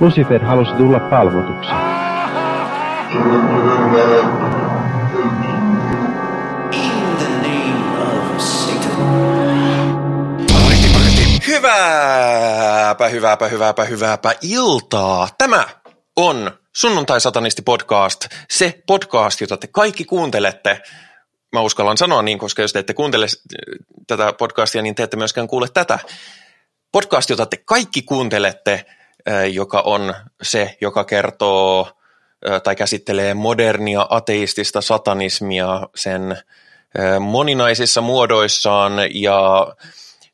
Lucifer halusi tulla palvotuksi. Hyvääpä, hyvääpä, hyvääpä, hyvääpä iltaa. Tämä on Sunnuntai-satanisti podcast, se podcast, jota te kaikki kuuntelette. Mä uskallan sanoa niin, koska jos te ette kuuntele tätä podcastia, niin te ette myöskään kuule tätä. Podcast, jota te kaikki kuuntelette, joka on se, joka kertoo tai käsittelee modernia ateistista satanismia sen moninaisissa muodoissaan. Ja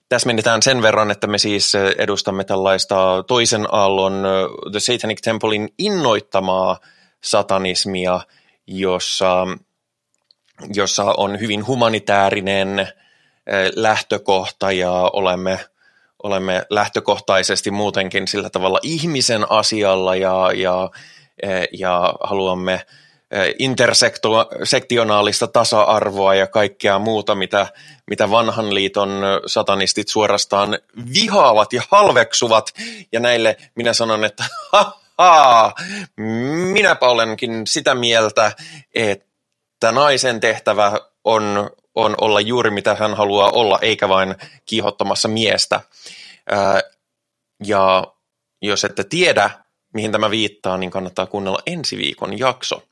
täsmennetään sen verran, että me siis edustamme tällaista toisen aallon The Satanic Templein innoittamaa satanismia, jossa, jossa on hyvin humanitaarinen lähtökohta ja olemme, olemme lähtökohtaisesti muutenkin sillä tavalla ihmisen asialla ja, ja, ja haluamme – intersektionaalista tasa-arvoa ja kaikkea muuta, mitä, mitä vanhan liiton satanistit suorastaan vihaavat ja halveksuvat. Ja näille minä sanon, että ha, minäpä olenkin sitä mieltä, että naisen tehtävä on, on olla juuri mitä hän haluaa olla, eikä vain kiihottamassa miestä. Ja jos ette tiedä, mihin tämä viittaa, niin kannattaa kuunnella ensi viikon jakso.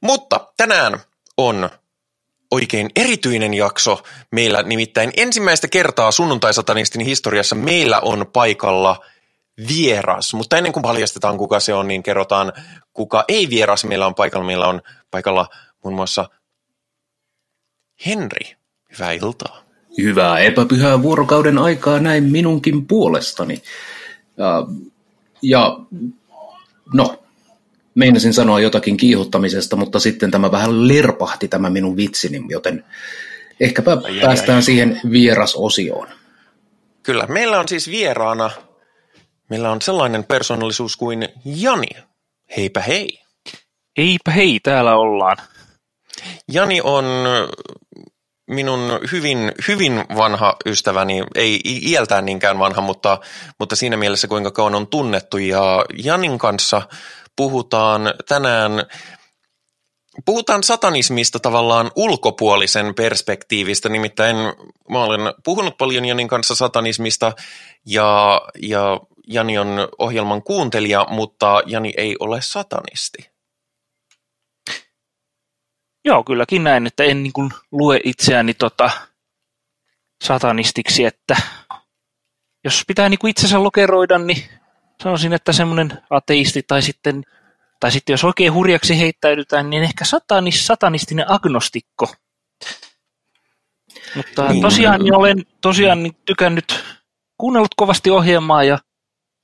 Mutta tänään on oikein erityinen jakso meillä, nimittäin ensimmäistä kertaa sunnuntai-satanistin historiassa meillä on paikalla vieras, mutta ennen kuin paljastetaan kuka se on, niin kerrotaan kuka ei vieras meillä on paikalla. Meillä on paikalla muun muassa Henri. Hyvää iltaa. Hyvää epäpyhää vuorokauden aikaa näin minunkin puolestani. Ja, ja no, meinasin sanoa jotakin kiihottamisesta, mutta sitten tämä vähän lerpahti tämä minun vitsini, joten ehkäpä ai, päästään ai, ai. siihen vierasosioon. Kyllä, meillä on siis vieraana, meillä on sellainen persoonallisuus kuin Jani. Heipä hei. Heipä hei, täällä ollaan. Jani on minun hyvin, hyvin vanha ystäväni, ei iältään niinkään vanha, mutta, mutta siinä mielessä kuinka kauan on tunnettu. Ja Janin kanssa puhutaan tänään Puhutaan satanismista tavallaan ulkopuolisen perspektiivistä, nimittäin mä olen puhunut paljon Janin kanssa satanismista ja, ja Jani on ohjelman kuuntelija, mutta Jani ei ole satanisti. Joo, kylläkin näin, että en niin kuin lue itseäni tota satanistiksi, että jos pitää niin kuin itsensä lokeroida, niin sanoisin, että semmoinen ateisti tai sitten, tai sitten jos oikein hurjaksi heittäydytään, niin ehkä satanis, satanistinen agnostikko. Mutta niin. tosiaan niin olen tosiaan niin tykännyt, kuunnellut kovasti ohjelmaa ja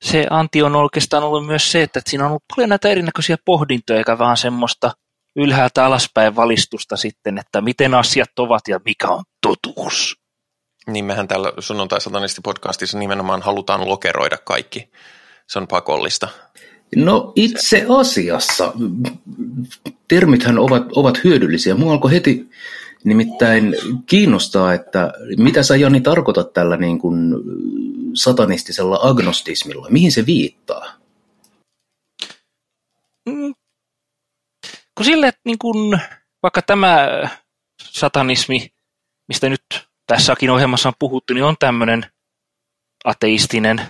se anti on oikeastaan ollut myös se, että siinä on ollut paljon näitä erinäköisiä pohdintoja, eikä vaan semmoista ylhäältä alaspäin valistusta sitten, että miten asiat ovat ja mikä on totuus. Niin mehän täällä sunnuntai podcastissa nimenomaan halutaan lokeroida kaikki. Se on pakollista. No itse asiassa termithän ovat, ovat hyödyllisiä. Mua alkoi heti nimittäin kiinnostaa, että mitä sä Jani tarkoitat tällä niin kuin satanistisella agnostismilla? Mihin se viittaa? Kun sille, että niin kun, vaikka tämä satanismi, mistä nyt tässäkin ohjelmassa on puhuttu, niin on tämmöinen ateistinen.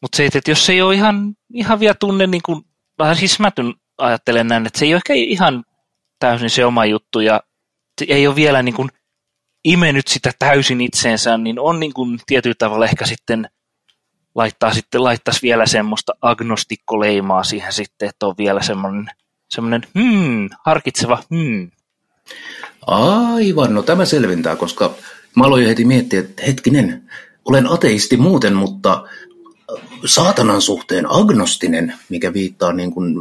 Mutta se, että jos se ei ole ihan, ihan vielä tunne, niin kuin, vähän siis mä ajattelen näin, että se ei ole ehkä ihan täysin se oma juttu ja se ei ole vielä niin kuin imennyt sitä täysin itseensä, niin on niin kuin tietyllä tavalla ehkä sitten laittaa sitten, laittaisi vielä semmoista agnostikkoleimaa siihen sitten, että on vielä semmoinen semmoinen hmm, harkitseva hmm. Aivan, no tämä selventää, koska mä aloin heti miettiä, että hetkinen, olen ateisti muuten, mutta saatanan suhteen agnostinen, mikä viittaa niin kuin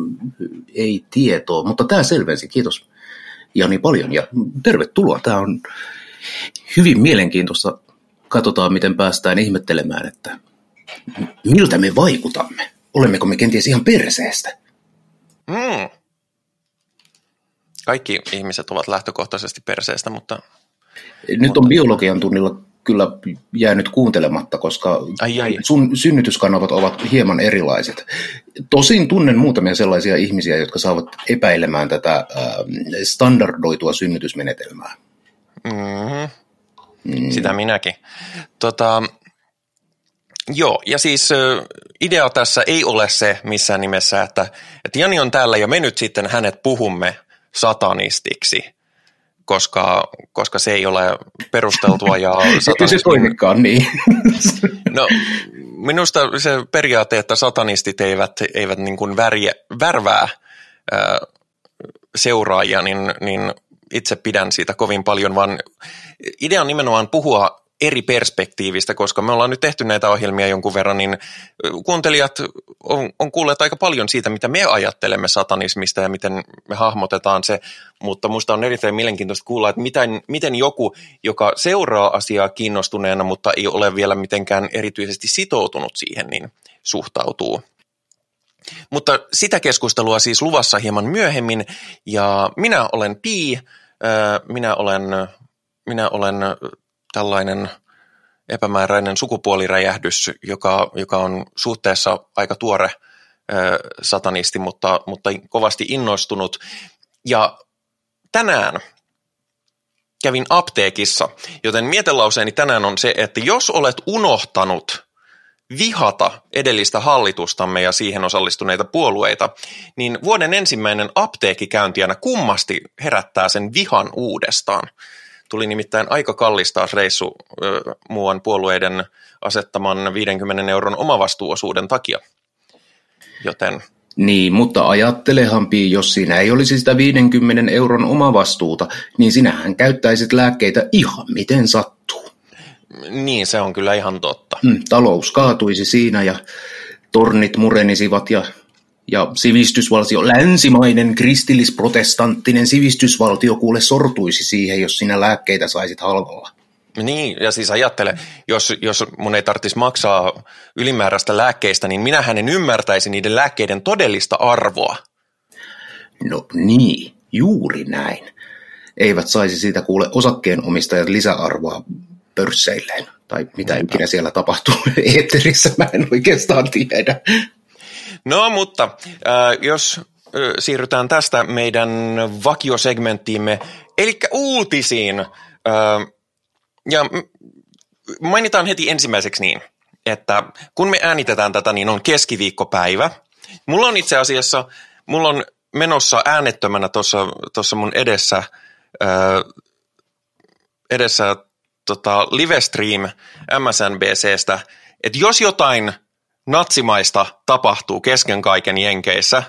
ei tietoa, mutta tämä selvensi, kiitos Jani paljon ja tervetuloa. Tämä on hyvin mielenkiintoista. Katsotaan, miten päästään ihmettelemään, että miltä me vaikutamme. Olemmeko me kenties ihan perseestä? Mm kaikki ihmiset ovat lähtökohtaisesti perseestä, mutta... Nyt on biologian tunnilla kyllä jäänyt kuuntelematta, koska Ai, ai. sun synnytyskanavat ovat hieman erilaiset. Tosin tunnen muutamia sellaisia ihmisiä, jotka saavat epäilemään tätä äh, standardoitua synnytysmenetelmää. Mm-hmm. Mm. Sitä minäkin. Tota, joo, ja siis idea tässä ei ole se missään nimessä, että, että Jani on täällä ja me nyt sitten hänet puhumme satanistiksi, koska, koska se ei ole perusteltua. Ja Ei se toimikaan niin. No, minusta se periaate, että satanistit eivät, eivät niin kuin värjä, värvää ää, seuraajia, niin, niin itse pidän siitä kovin paljon, vaan idea on nimenomaan puhua eri perspektiivistä, koska me ollaan nyt tehty näitä ohjelmia jonkun verran, niin kuuntelijat on, on kuulleet aika paljon siitä, mitä me ajattelemme satanismista ja miten me hahmotetaan se, mutta minusta on erittäin mielenkiintoista kuulla, että miten, miten joku, joka seuraa asiaa kiinnostuneena, mutta ei ole vielä mitenkään erityisesti sitoutunut siihen, niin suhtautuu. Mutta sitä keskustelua siis luvassa hieman myöhemmin, ja minä olen Pi, minä olen, minä olen tällainen epämääräinen sukupuoliräjähdys, joka, joka on suhteessa aika tuore satanisti, mutta, mutta kovasti innostunut. Ja tänään kävin apteekissa, joten mietelauseeni tänään on se, että jos olet unohtanut vihata edellistä hallitustamme ja siihen osallistuneita puolueita, niin vuoden ensimmäinen apteekikäynti aina kummasti herättää sen vihan uudestaan. Tuli nimittäin aika kallis taas reissu ö, muuan puolueiden asettaman 50 euron omavastuuosuuden takia. Joten Niin, mutta ajattelehan Pi, jos siinä ei olisi sitä 50 euron omavastuuta, niin sinähän käyttäisit lääkkeitä ihan miten sattuu. niin, se on kyllä ihan totta. Mm, talous kaatuisi siinä ja tornit murenisivat ja, ja sivistysvaltio, länsimainen kristillisprotestanttinen sivistysvaltio kuule sortuisi siihen, jos sinä lääkkeitä saisit halvalla. Niin, ja siis ajattele, jos, jos mun ei tarvitsisi maksaa ylimääräistä lääkkeistä, niin minähän en ymmärtäisi niiden lääkkeiden todellista arvoa. No niin, juuri näin. Eivät saisi siitä kuule osakkeenomistajat lisäarvoa pörsseilleen. Tai mitä ikinä siellä tapahtuu eetterissä, mä en oikeastaan tiedä. No, mutta äh, jos äh, siirrytään tästä meidän vakiosegmenttiimme, eli uutisiin. Äh, ja mainitaan heti ensimmäiseksi niin, että kun me äänitetään tätä, niin on keskiviikkopäivä. Mulla on itse asiassa, mulla on menossa äänettömänä tuossa mun edessä, äh, edessä tota, livestream MSNBCstä, että jos jotain natsimaista tapahtuu kesken kaiken Jenkeissä,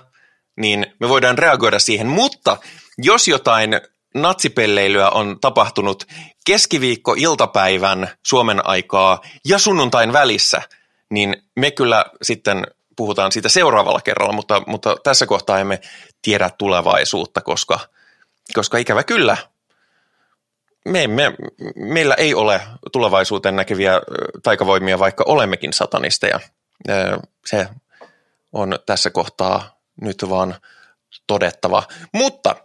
niin me voidaan reagoida siihen, mutta jos jotain natsipelleilyä on tapahtunut keskiviikko-iltapäivän Suomen aikaa ja sunnuntain välissä, niin me kyllä sitten puhutaan siitä seuraavalla kerralla, mutta, mutta tässä kohtaa emme tiedä tulevaisuutta, koska, koska ikävä kyllä me, me, meillä ei ole tulevaisuuteen näkeviä taikavoimia, vaikka olemmekin satanisteja. Ö, Se on tässä kohtaa nyt vaan todettava. Mutta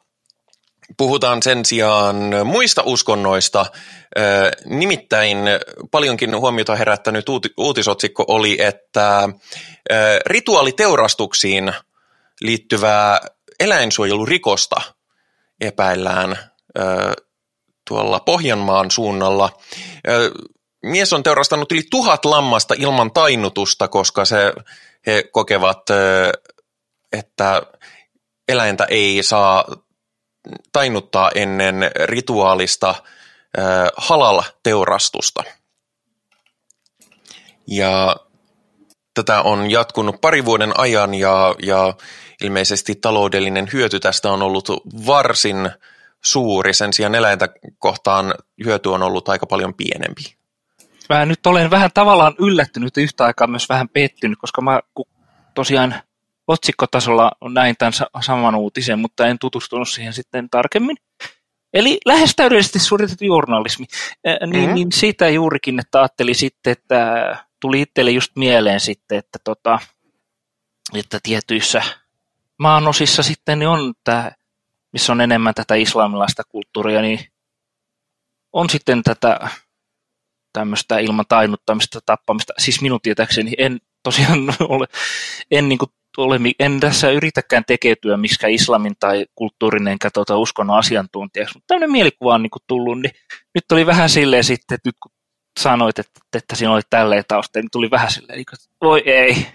puhutaan sen sijaan muista uskonnoista. Ö, Nimittäin paljonkin huomiota herättänyt uuti- uutisotsikko oli, että ö, rituaaliteurastuksiin liittyvää eläinsuojelurikosta epäillään tuolla Pohjanmaan suunnalla. Mies on teurastanut yli tuhat lammasta ilman tainnutusta, koska se, he kokevat, että eläintä ei saa tainnuttaa ennen rituaalista halal-teurastusta. Ja tätä on jatkunut pari vuoden ajan ja, ja ilmeisesti taloudellinen hyöty tästä on ollut varsin suuri. Sen sijaan eläintä kohtaan hyöty on ollut aika paljon pienempi. Mä nyt olen vähän tavallaan yllättynyt ja yhtä aikaa myös vähän pettynyt, koska mä tosiaan otsikkotasolla näin tämän sa- saman uutisen, mutta en tutustunut siihen sitten tarkemmin. Eli lähes täydellisesti suoritettu journalismi. Niin, Mhm. niin siitä juurikin, että ajattelin sitten, että tuli itselle just mieleen sitten, että, tota, että tietyissä maanosissa sitten niin on tämä, missä on enemmän tätä islamilaista kulttuuria, niin on sitten tätä tämmöistä ilman tainnuttamista, tappamista. Siis minun tietääkseni en tosiaan ole, en, niin kuin, ole, en tässä yritäkään tekeytyä miksikään islamin tai kulttuurin enkä tuota uskonnon asiantuntijaksi, mutta tämmöinen mielikuva on niin kuin tullut, niin nyt oli vähän silleen sitten, että nyt kun sanoit, että, että siinä oli tälleen tausta, niin tuli vähän silleen, että voi ei.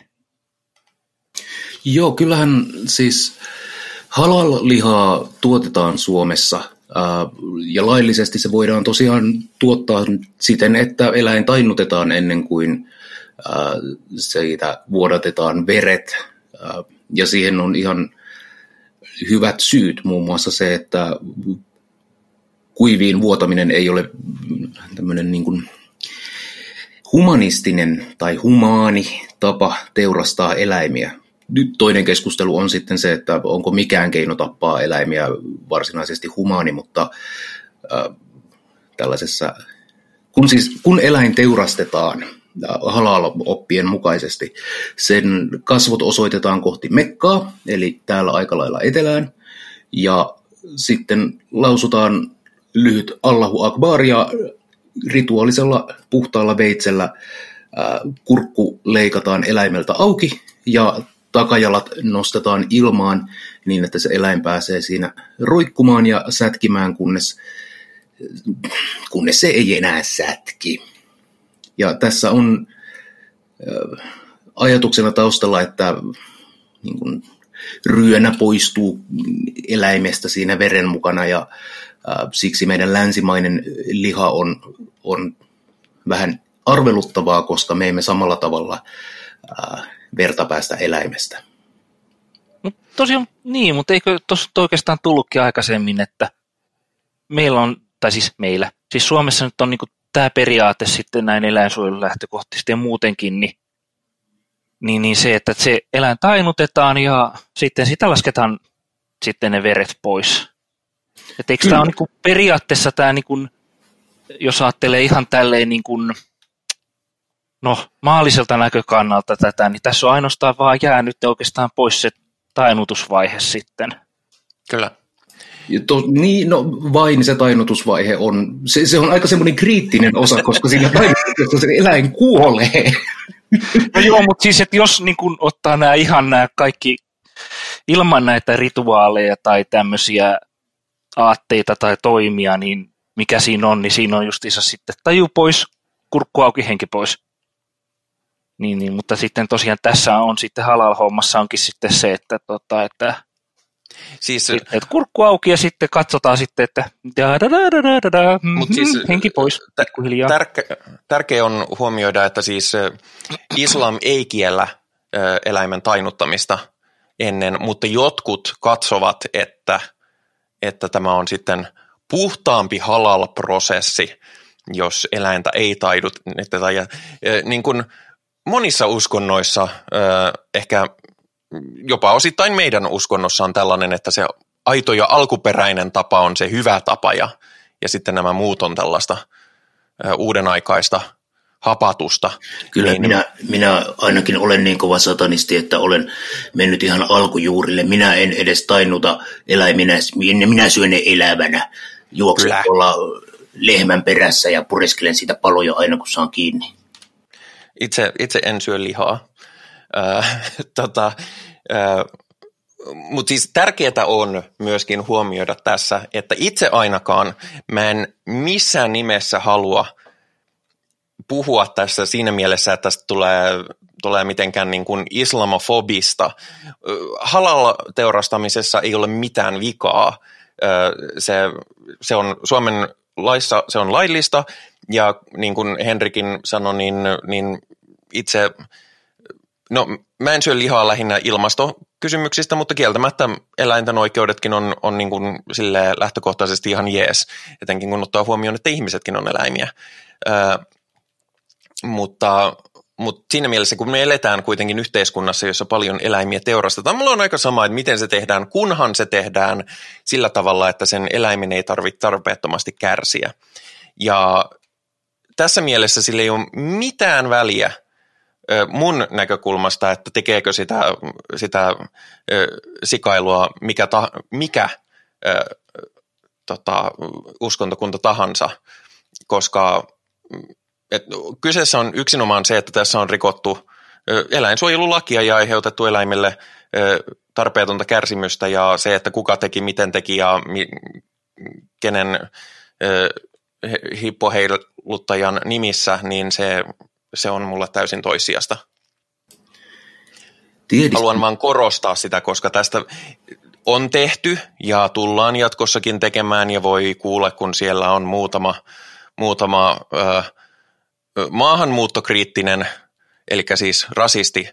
Joo, kyllähän siis halal-lihaa tuotetaan Suomessa ja laillisesti se voidaan tosiaan tuottaa siten, että eläin tainnutetaan ennen kuin siitä vuodatetaan veret. Ja siihen on ihan hyvät syyt, muun muassa se, että kuiviin vuotaminen ei ole tämmöinen niin kuin humanistinen tai humaani tapa teurastaa eläimiä. Nyt toinen keskustelu on sitten se, että onko mikään keino tappaa eläimiä varsinaisesti humaani, mutta äh, tällaisessa, kun, siis, kun eläin teurastetaan halal-oppien mukaisesti, sen kasvot osoitetaan kohti Mekkaa, eli täällä aika lailla etelään, ja sitten lausutaan lyhyt Allahu Akbar ja rituaalisella puhtaalla veitsellä kurkku leikataan eläimeltä auki ja takajalat nostetaan ilmaan niin, että se eläin pääsee siinä roikkumaan ja sätkimään, kunnes, kunnes se ei enää sätki. Ja tässä on ajatuksena taustalla, että niin kuin, ryönä poistuu eläimestä siinä veren mukana ja siksi meidän länsimainen liha on, on vähän arveluttavaa, koska me emme samalla tavalla verta päästä eläimestä. No, tosiaan niin, mutta eikö tuossa oikeastaan tullutkin aikaisemmin, että meillä on, tai siis meillä, siis Suomessa nyt on niin tämä periaate sitten näin eläinsuojelun lähtökohtaisesti ja muutenkin, niin, niin, niin se, että se eläin tainutetaan ja sitten sitä lasketaan sitten ne veret pois. Että eikö tämä ole niin periaatteessa tämä, niin kuin, jos ajattelee ihan tälleen niin kuin, no, maalliselta näkökannalta tätä, niin tässä on ainoastaan vaan jäänyt oikeastaan pois se tainutusvaihe sitten. Kyllä. To, niin, no vain se tainnutusvaihe on, se, se on aika semmoinen kriittinen osa, koska siinä tainnutuksessa se eläin kuolee. No joo, mutta siis, että jos niin kun ottaa nämä ihan nämä kaikki ilman näitä rituaaleja tai tämmöisiä aatteita tai toimia, niin mikä siinä on, niin siinä on justiinsa sitten taju pois, kurkku auki, henki pois. Niin, niin, mutta sitten tosiaan tässä on sitten halal-hommassa onkin sitten se, että, tota, että Siis, et, et kurkku auki ja sitten katsotaan sitten, että mut siis, mm-hmm, henki pois pikkuhiljaa. Tärke, tärkeä on huomioida, että siis islam ei kiellä eläimen tainuttamista ennen, mutta jotkut katsovat, että että tämä on sitten puhtaampi halal-prosessi, jos eläintä ei taidut. Ja, niin kuin monissa uskonnoissa, ehkä jopa osittain meidän uskonnossa on tällainen, että se aito ja alkuperäinen tapa on se hyvä tapa ja, ja sitten nämä muut on tällaista uuden aikaista hapatusta. Kyllä niin, minä, minä ainakin olen niin kova satanisti, että olen mennyt ihan alkujuurille. Minä en edes tainnuta eläiminä, minä syön ne elävänä. Juoksen tuolla lehmän perässä ja pureskelen sitä paloja aina kun saan kiinni. Itse, itse en syö lihaa. Tota, mutta siis tärkeää on myöskin huomioida tässä, että itse ainakaan mä en missään nimessä halua – puhua tässä siinä mielessä, että tästä tulee, tulee mitenkään niin kuin islamofobista. Halal-teurastamisessa ei ole mitään vikaa. Se, se on Suomen laissa se on laillista ja niin kuin Henrikin sanoi, niin, niin itse, no mä en syö lihaa lähinnä ilmastokysymyksistä, mutta kieltämättä eläinten oikeudetkin on, on niin kuin lähtökohtaisesti ihan jees, etenkin kun ottaa huomioon, että ihmisetkin on eläimiä. Mutta, mutta siinä mielessä, kun me eletään kuitenkin yhteiskunnassa, jossa paljon eläimiä teurastetaan, mulla on aika sama, että miten se tehdään, kunhan se tehdään sillä tavalla, että sen eläimen ei tarvitse tarpeettomasti kärsiä. Ja tässä mielessä sillä ei ole mitään väliä mun näkökulmasta, että tekeekö sitä, sitä sikailua mikä, ta, mikä tota, uskontokunta tahansa, koska et kyseessä on yksinomaan se, että tässä on rikottu eläinsuojelulakia ja aiheutettu eläimille tarpeetonta kärsimystä ja se, että kuka teki, miten teki ja mi, kenen hippoheiluttajan nimissä, niin se, se on mulle täysin toissijasta. Tiedistä. Haluan vaan korostaa sitä, koska tästä on tehty ja tullaan jatkossakin tekemään ja voi kuulla, kun siellä on muutama, muutama ö, maahanmuuttokriittinen, eli siis rasisti,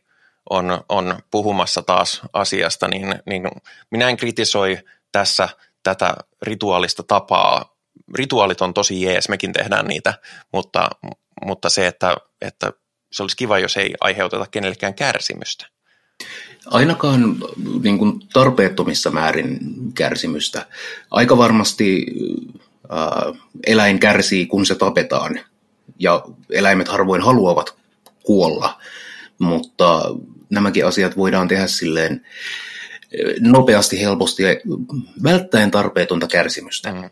on, on puhumassa taas asiasta, niin, niin minä en kritisoi tässä tätä rituaalista tapaa. Rituaalit on tosi jees, mekin tehdään niitä, mutta, mutta se, että, että se olisi kiva, jos ei aiheuteta kenellekään kärsimystä. Ainakaan niin kuin tarpeettomissa määrin kärsimystä. Aika varmasti ää, eläin kärsii, kun se tapetaan, ja eläimet harvoin haluavat kuolla, mutta nämäkin asiat voidaan tehdä silleen nopeasti, helposti ja välttäen tarpeetonta kärsimystä. Mm.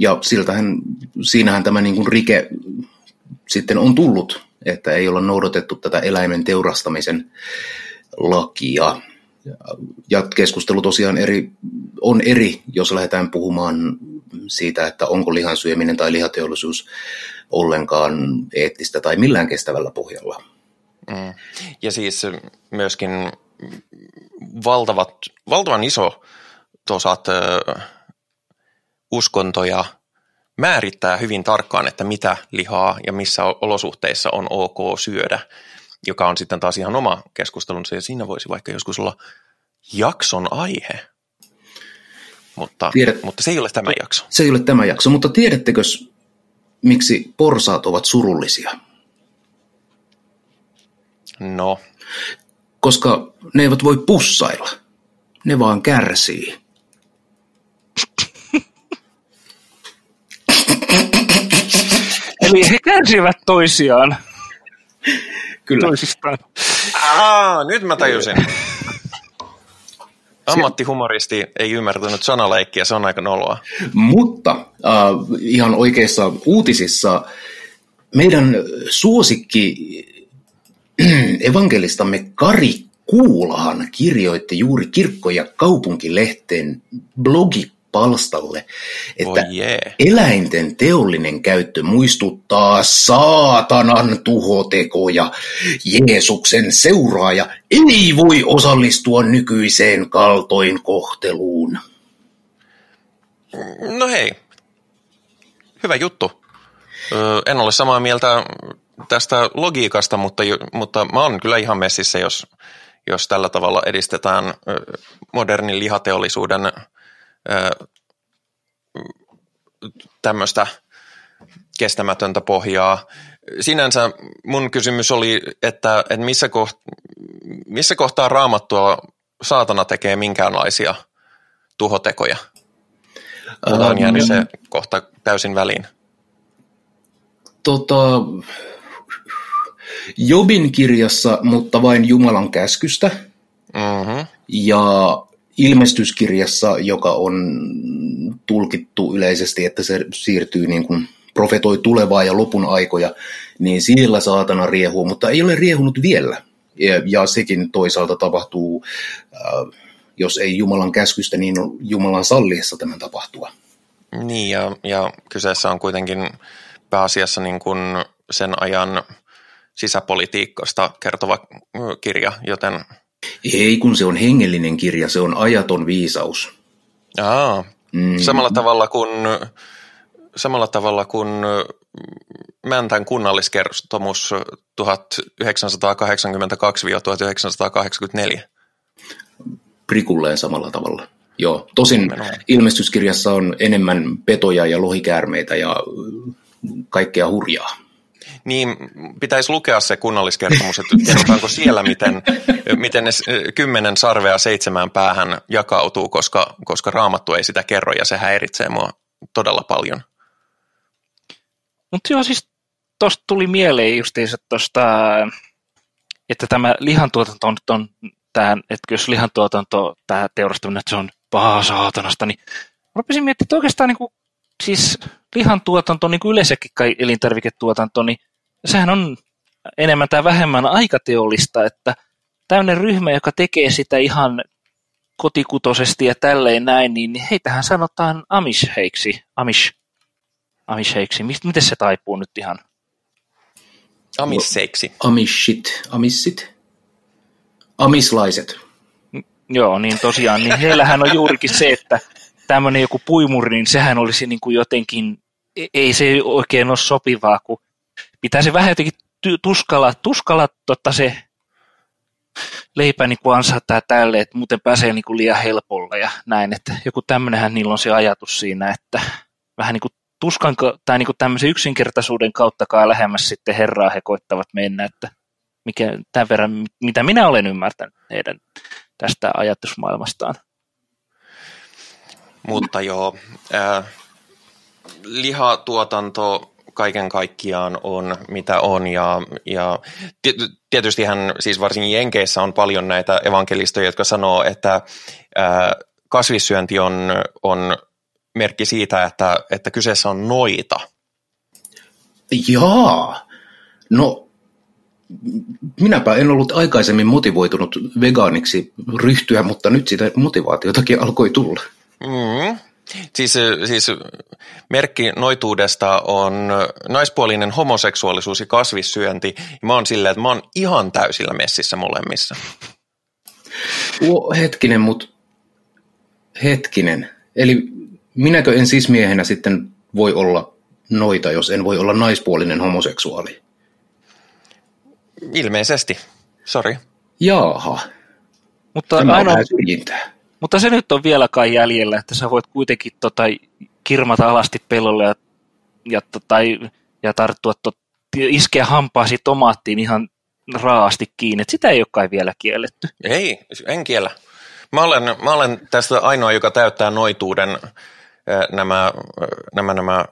Ja siltähän, siinähän tämä niin kuin rike sitten on tullut, että ei olla noudatettu tätä eläimen teurastamisen lakia. Ja keskustelu tosiaan eri, on eri, jos lähdetään puhumaan siitä, että onko lihan syöminen tai lihateollisuus ollenkaan eettistä tai millään kestävällä pohjalla. Mm. Ja siis myöskin valtavat, valtavan iso tosat uskontoja määrittää hyvin tarkkaan, että mitä lihaa ja missä olosuhteissa on ok syödä, joka on sitten taas ihan oma keskustelunsa ja siinä voisi vaikka joskus olla jakson aihe. Mutta, Tiedät, mutta se ei ole tämä jakso. Se ei ole tämä jakso, mutta tiedättekö, miksi porsaat ovat surullisia? No. Koska ne eivät voi pussailla. Ne vaan kärsii. Eli he kärsivät toisiaan. Kyllä. Toisistaan. Aa, nyt mä tajusin. Ammattihumoristi ei ymmärtänyt sanaleikkiä, se on aika noloa. Mutta äh, ihan oikeissa uutisissa meidän suosikki evankelistamme Kari Kuulahan kirjoitti juuri kirkko- ja kaupunkilehteen blogipalstalle, että oh yeah. eläinten teollinen käyttö muistuttaa saatanan tuhotekoja. Jeesuksen seuraaja ei voi osallistua nykyiseen kaltoinkohteluun. No hei, hyvä juttu. En ole samaa mieltä tästä logiikasta, mutta, mutta mä oon kyllä ihan messissä, jos, jos tällä tavalla edistetään modernin lihateollisuuden tämmöistä kestämätöntä pohjaa. Sinänsä mun kysymys oli, että, että missä, koht, missä kohtaa raamattua saatana tekee minkäänlaisia tuhotekoja? Mulla on jäänyt se kohta täysin väliin. Tota, Jobin kirjassa, mutta vain Jumalan käskystä. Mm-hmm. Ja ilmestyskirjassa, joka on tulkittu yleisesti, että se siirtyy niin kuin profetoi tulevaa ja lopun aikoja, niin siellä saatana riehuu, mutta ei ole riehunut vielä. Ja, sekin toisaalta tapahtuu, äh, jos ei Jumalan käskystä, niin Jumalan salliessa tämän tapahtua. Niin, ja, ja kyseessä on kuitenkin pääasiassa niin kuin sen ajan sisäpolitiikasta kertova kirja, joten... Ei, kun se on hengellinen kirja, se on ajaton viisaus. Aa, mm. samalla tavalla kuin samalla tavalla kuin Mäntän kunnalliskertomus 1982-1984. Prikulleen samalla tavalla. Joo, tosin ilmestyskirjassa on enemmän petoja ja lohikäärmeitä ja kaikkea hurjaa. Niin, pitäisi lukea se kunnalliskertomus, että kerrotaanko siellä, miten, miten ne kymmenen sarvea seitsemään päähän jakautuu, koska, koska raamattu ei sitä kerro ja se häiritsee mua todella paljon. Mutta joo, siis tuosta tuli mieleen justiinsa tuosta, että tämä lihantuotanto on, on tähän, että jos lihantuotanto, tämä teurastaminen, että se on paha saatanasta, niin rupesin miettimään, että oikeastaan niin kuin, siis lihantuotanto, niin kuin yleensäkin kai elintarviketuotanto, niin sehän on enemmän tai vähemmän aikateollista, että tämmöinen ryhmä, joka tekee sitä ihan kotikutosesti ja tälleen näin, niin heitähän sanotaan amisheiksi. Amish. Amisheiksi. Miten se taipuu nyt ihan? Amisseiksi. Amishit. Amissit. Amislaiset. Joo, niin tosiaan, niin heillähän on juurikin se, että tämmöinen joku puimuri, niin sehän olisi niin kuin jotenkin, e- ei se oikein ole sopivaa, kun pitää se vähän jotenkin tuskalla, tuskalla totta se leipä niin kuin ansaittaa tälle, että muuten pääsee niin kuin liian helpolla ja näin, että joku tämmöinenhän niillä on se ajatus siinä, että vähän niin kuin tuskan tai niin kuin tämmöisen yksinkertaisuuden kauttakaan lähemmäs sitten Herraa he koittavat mennä, että mikä, tämän verran, mitä minä olen ymmärtänyt heidän tästä ajatusmaailmastaan. Mutta joo, äh, lihatuotanto kaiken kaikkiaan on mitä on ja, ja tietystihän siis varsinkin Jenkeissä on paljon näitä evankelistoja, jotka sanoo, että äh, kasvissyönti on, on merkki siitä, että, että kyseessä on noita. Jaa, no minäpä en ollut aikaisemmin motivoitunut vegaaniksi ryhtyä, mutta nyt sitä motivaatiotakin alkoi tulla. Mm. Siis, siis merkki noituudesta on naispuolinen homoseksuaalisuus ja kasvissyönti. Ja mä oon silleen, että mä oon ihan täysillä messissä molemmissa. O, hetkinen, mutta hetkinen. Eli minäkö en siis miehenä sitten voi olla noita, jos en voi olla naispuolinen homoseksuaali? Ilmeisesti. Sori. Jaaha. Mutta, Tämä ainoa, mutta se nyt on vielä kai jäljellä, että sä voit kuitenkin tota, kirmata alasti pellolle ja, ja, tai, ja tarttua, tot, iskeä hampaasi tomaattiin ihan raasti kiinni. Et sitä ei ole kai vielä kielletty. Ei, en kiellä. Mä olen, mä olen tästä ainoa, joka täyttää noituuden nämä, nämä, nämä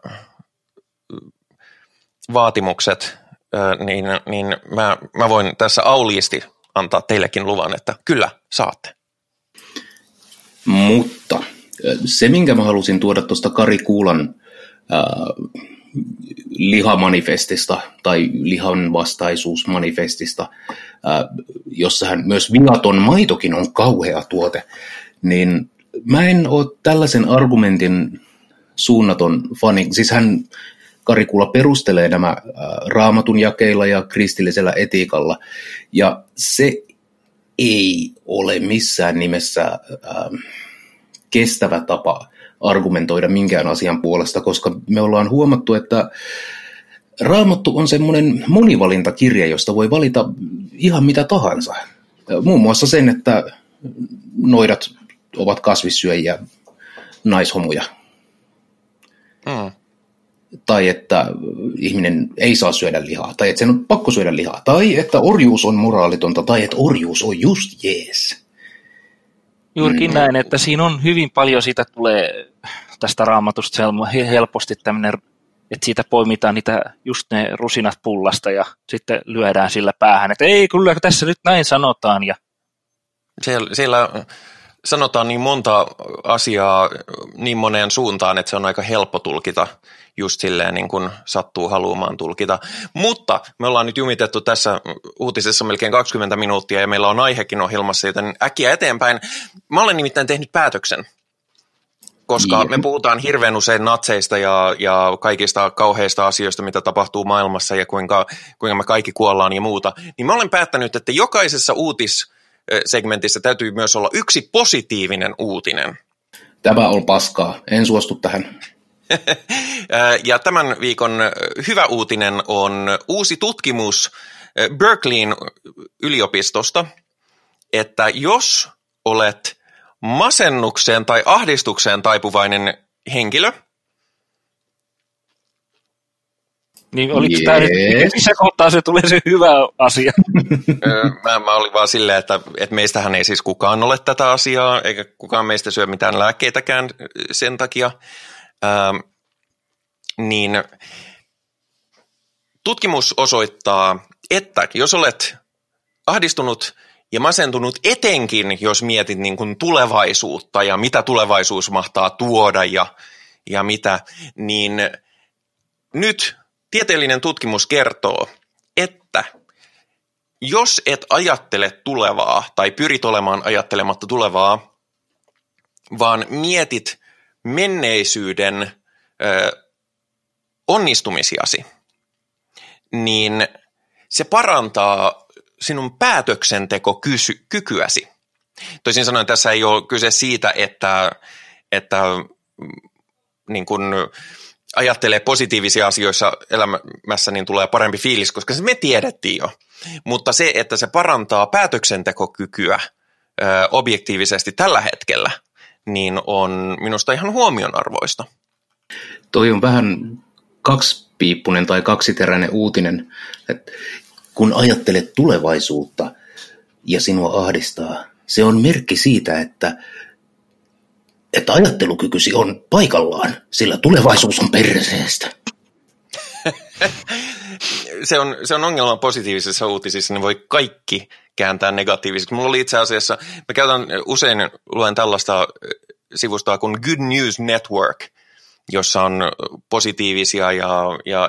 vaatimukset niin, niin mä, mä voin tässä auliisti antaa teillekin luvan, että kyllä, saatte. Mutta se, minkä mä halusin tuoda tuosta Kari Kuulan äh, lihamanifestista tai lihan vastaisuusmanifestista, äh, jossa hän myös viaton maitokin on kauhea tuote, niin mä en ole tällaisen argumentin suunnaton fani. Siis hän Karikula perustelee nämä raamatun jakeilla ja kristillisellä etiikalla. Ja se ei ole missään nimessä äh, kestävä tapa argumentoida minkään asian puolesta, koska me ollaan huomattu, että Raamattu on semmoinen monivalintakirja, josta voi valita ihan mitä tahansa. Muun muassa sen, että noidat ovat kasvissyöjiä, naishomuja. Mm tai että ihminen ei saa syödä lihaa, tai että sen on pakko syödä lihaa, tai että orjuus on moraalitonta, tai että orjuus on just jees. Juurikin mm. näin, että siinä on hyvin paljon, siitä tulee tästä raamatusta helposti tämmöinen, että siitä poimitaan niitä just ne rusinat pullasta ja sitten lyödään sillä päähän, että ei kyllä tässä nyt näin sanotaan. Ja... Siellä, siellä sanotaan niin monta asiaa niin moneen suuntaan, että se on aika helppo tulkita just silleen niin kuin sattuu haluamaan tulkita. Mutta me ollaan nyt jumitettu tässä uutisessa melkein 20 minuuttia ja meillä on aihekin ohjelmassa, joten äkkiä eteenpäin. Mä olen nimittäin tehnyt päätöksen, koska me puhutaan hirveän usein natseista ja, ja kaikista kauheista asioista, mitä tapahtuu maailmassa ja kuinka, kuinka me kaikki kuollaan ja muuta, niin mä olen päättänyt, että jokaisessa uutissegmentissä täytyy myös olla yksi positiivinen uutinen. Tämä on paskaa. En suostu tähän. Ja tämän viikon hyvä uutinen on uusi tutkimus Berkeleyn yliopistosta, että jos olet masennukseen tai ahdistukseen taipuvainen henkilö, Niin oliko yes. tämä nyt, missä kohtaa se tulee se hyvä asia? mä, mä olin vaan silleen, että, että meistähän ei siis kukaan ole tätä asiaa, eikä kukaan meistä syö mitään lääkkeitäkään sen takia. Ähm, niin tutkimus osoittaa, että jos olet ahdistunut ja masentunut etenkin, jos mietit niin kuin tulevaisuutta ja mitä tulevaisuus mahtaa tuoda ja, ja mitä, niin nyt tieteellinen tutkimus kertoo, että jos et ajattele tulevaa tai pyrit olemaan ajattelematta tulevaa, vaan mietit menneisyyden ö, onnistumisiasi, niin se parantaa sinun päätöksentekokykyäsi. Toisin sanoen tässä ei ole kyse siitä, että, että mm, niin kun ajattelee positiivisia asioissa elämässä, niin tulee parempi fiilis, koska se me tiedettiin jo. Mutta se, että se parantaa päätöksentekokykyä ö, objektiivisesti tällä hetkellä, niin on minusta ihan huomionarvoista. Toi on vähän kaksipiippunen tai kaksiteräinen uutinen, että kun ajattelet tulevaisuutta ja sinua ahdistaa, se on merkki siitä, että, että ajattelukykysi on paikallaan, sillä tulevaisuus on perseestä. se, on, se on ongelma positiivisissa uutisissa, ne voi kaikki kääntää negatiivisiksi. Mulla oli itse asiassa, mä käytän usein, luen tällaista sivustoa kuin Good News Network, jossa on positiivisia ja, ja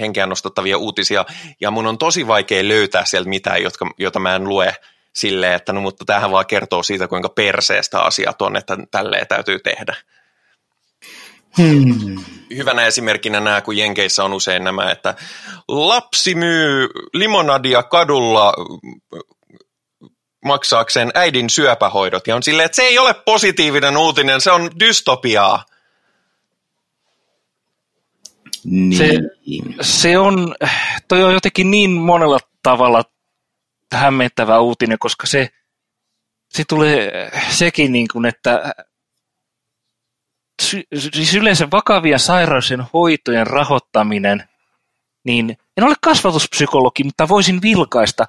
henkeä nostattavia uutisia, ja mun on tosi vaikea löytää sieltä mitään, jotka, jota mä en lue silleen, että no mutta tämähän vaan kertoo siitä, kuinka perseestä asiat on, että tälleen täytyy tehdä. Hmm. Hyvänä esimerkkinä nämä, kun Jenkeissä on usein nämä, että lapsi myy limonadia kadulla maksaakseen äidin syöpähoidot. Ja on silleen, että se ei ole positiivinen uutinen, se on dystopiaa. Niin. Se, se on, toi on jotenkin niin monella tavalla hämmentävä uutinen, koska se, se tulee sekin niin kuin, että siis yleensä vakavia sairauksien hoitojen rahoittaminen, niin en ole kasvatuspsykologi, mutta voisin vilkaista.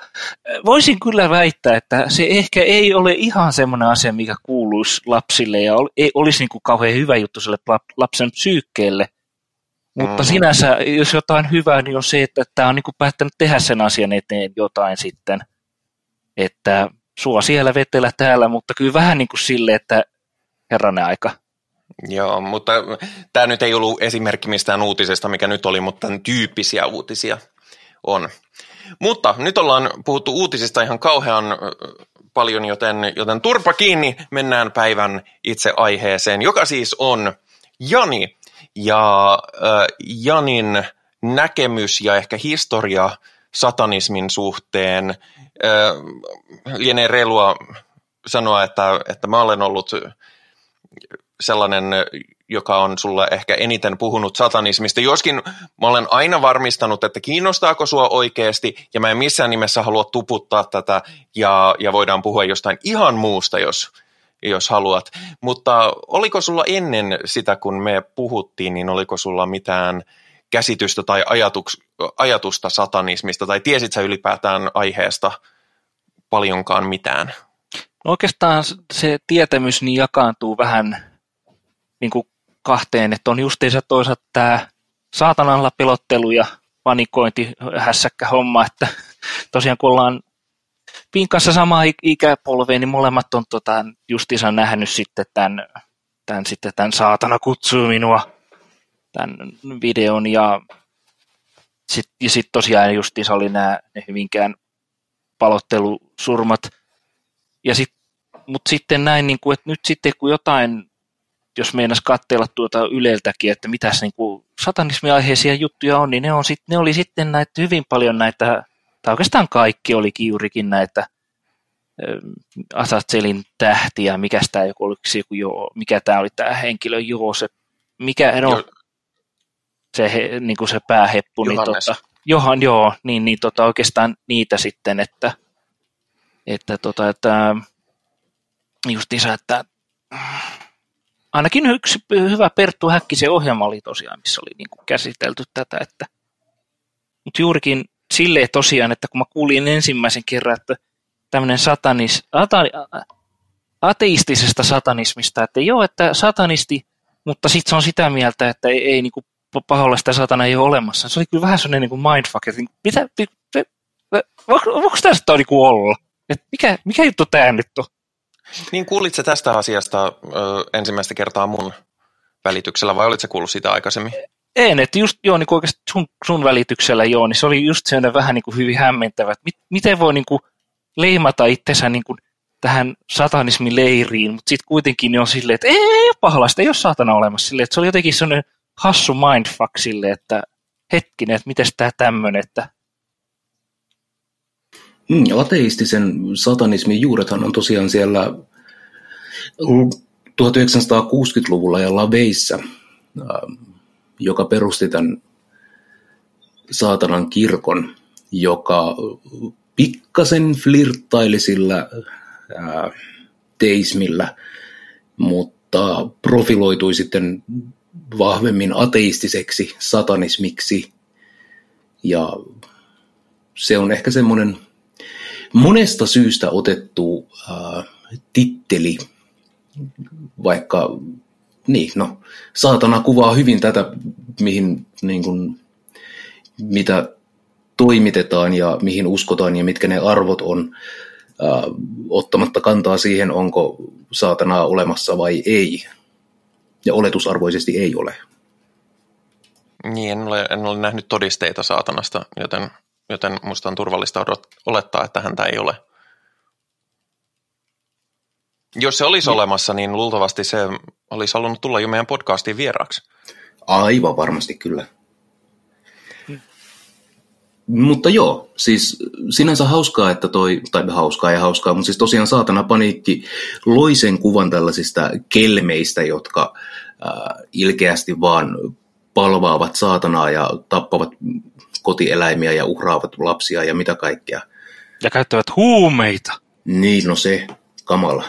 Voisin kyllä väittää, että se ehkä ei ole ihan semmoinen asia, mikä kuuluisi lapsille ja ei olisi niin kuin kauhean hyvä juttu sille lapsen psyykkeelle. Mutta mm. sinänsä, jos jotain hyvää, niin on se, että tämä on niin kuin päättänyt tehdä sen asian eteen jotain sitten. Että sua siellä vetellä täällä, mutta kyllä vähän niin kuin sille, että herranen aika. Joo, mutta tämä nyt ei ollut esimerkki mistään uutisesta, mikä nyt oli, mutta tämän tyyppisiä uutisia on. Mutta nyt ollaan puhuttu uutisista ihan kauhean paljon, joten, joten turpa kiinni, mennään päivän itse aiheeseen, joka siis on Jani ja äh, Janin näkemys ja ehkä historia satanismin suhteen. Äh, lienee reilua sanoa, että, että mä olen ollut sellainen, joka on sulle ehkä eniten puhunut satanismista, joskin mä olen aina varmistanut, että kiinnostaako sua oikeasti, ja mä en missään nimessä halua tuputtaa tätä, ja, ja voidaan puhua jostain ihan muusta, jos, jos haluat. Mutta oliko sulla ennen sitä, kun me puhuttiin, niin oliko sulla mitään käsitystä tai ajatuks, ajatusta satanismista, tai tiesit sä ylipäätään aiheesta paljonkaan mitään? No oikeastaan se tietämys niin jakaantuu vähän niin kuin kahteen, että on justiinsa toisaalta tämä saatanalla pelottelu ja panikointi, hässäkkä homma, että tosiaan kun ollaan Pinkassa sama ikäpolveen, niin molemmat on tota, justiinsa nähnyt sitten tämän, tämän, sitten tämän saatana kutsuu minua, tämän videon ja sitten ja sit tosiaan justiinsa oli nämä ne hyvinkään palottelusurmat. Ja sit, mutta sitten näin, niin kuin, että nyt sitten kun jotain jos meinas katteella tuota Yleltäkin, että mitäs niin kuin satanismiaiheisia juttuja on, niin ne, on sit, ne oli sitten näitä hyvin paljon näitä, tai oikeastaan kaikki oli kiurikin näitä Asatselin tähtiä, mikä tämä joku, oliko joku jo, mikä tämä oli tämä henkilö Joosep, mikä, no, jo. se, he, niin kuin se pääheppu, niin tota, Johan, joo, niin, niin tota, oikeastaan niitä sitten, että, että, tota, että isä, että ainakin yksi hyvä Perttu Häkkisen ohjelma oli tosiaan, missä oli niin kuin käsitelty tätä. Että, mutta juurikin silleen tosiaan, että kun mä kuulin ensimmäisen kerran, että tämmöinen satanis, ata, ateistisesta satanismista, että joo, että satanisti, mutta sitten se on sitä mieltä, että ei, ei niin kuin pahollista satana ei ole olemassa. Se oli kyllä vähän sellainen niin mindfuck, että niin mitä, voiko tästä niin olla? että mikä, mikä juttu tämä nyt on? Niin kuulitko tästä asiasta ö, ensimmäistä kertaa mun välityksellä vai olitko kuullut sitä aikaisemmin? en, että just joo, niin oikeasti sun, sun välityksellä joo, niin se oli just sellainen vähän niin kuin hyvin hämmentävä, että mit, miten voi niin kuin leimata itsensä niin kuin tähän satanismin leiriin, mutta sitten kuitenkin on silleen, että ei, ei ole pahalaista, ei ole saatana olemassa silleen, että se oli jotenkin sellainen hassu mindfuck silleen, että hetkinen, että miten tämä tämmöinen, että Mm, ateistisen satanismin juurethan on tosiaan siellä 1960-luvulla ja Laveissa, joka perusti tämän saatanan kirkon, joka pikkasen flirttaili sillä teismillä, mutta profiloitui sitten vahvemmin ateistiseksi satanismiksi. Ja se on ehkä semmoinen monesta syystä otettu äh, titteli, vaikka niin, no, saatana kuvaa hyvin tätä, mihin, niin kuin, mitä toimitetaan ja mihin uskotaan ja mitkä ne arvot on, äh, ottamatta kantaa siihen, onko saatanaa olemassa vai ei. Ja oletusarvoisesti ei ole. Niin, en ole, en ole nähnyt todisteita saatanasta, joten joten minusta on turvallista olettaa, että häntä ei ole. Jos se olisi olemassa, niin luultavasti se olisi halunnut tulla jo meidän podcastiin vieraaksi. Aivan varmasti kyllä. Hmm. Mutta joo, siis sinänsä hauskaa, että toi, tai hauskaa ja hauskaa, mutta siis tosiaan saatana paniikki loi sen kuvan tällaisista kelmeistä, jotka äh, ilkeästi vaan palvaavat saatanaa ja tappavat kotieläimiä ja uhraavat lapsia ja mitä kaikkea. Ja käyttävät huumeita. Niin, no se, kamala.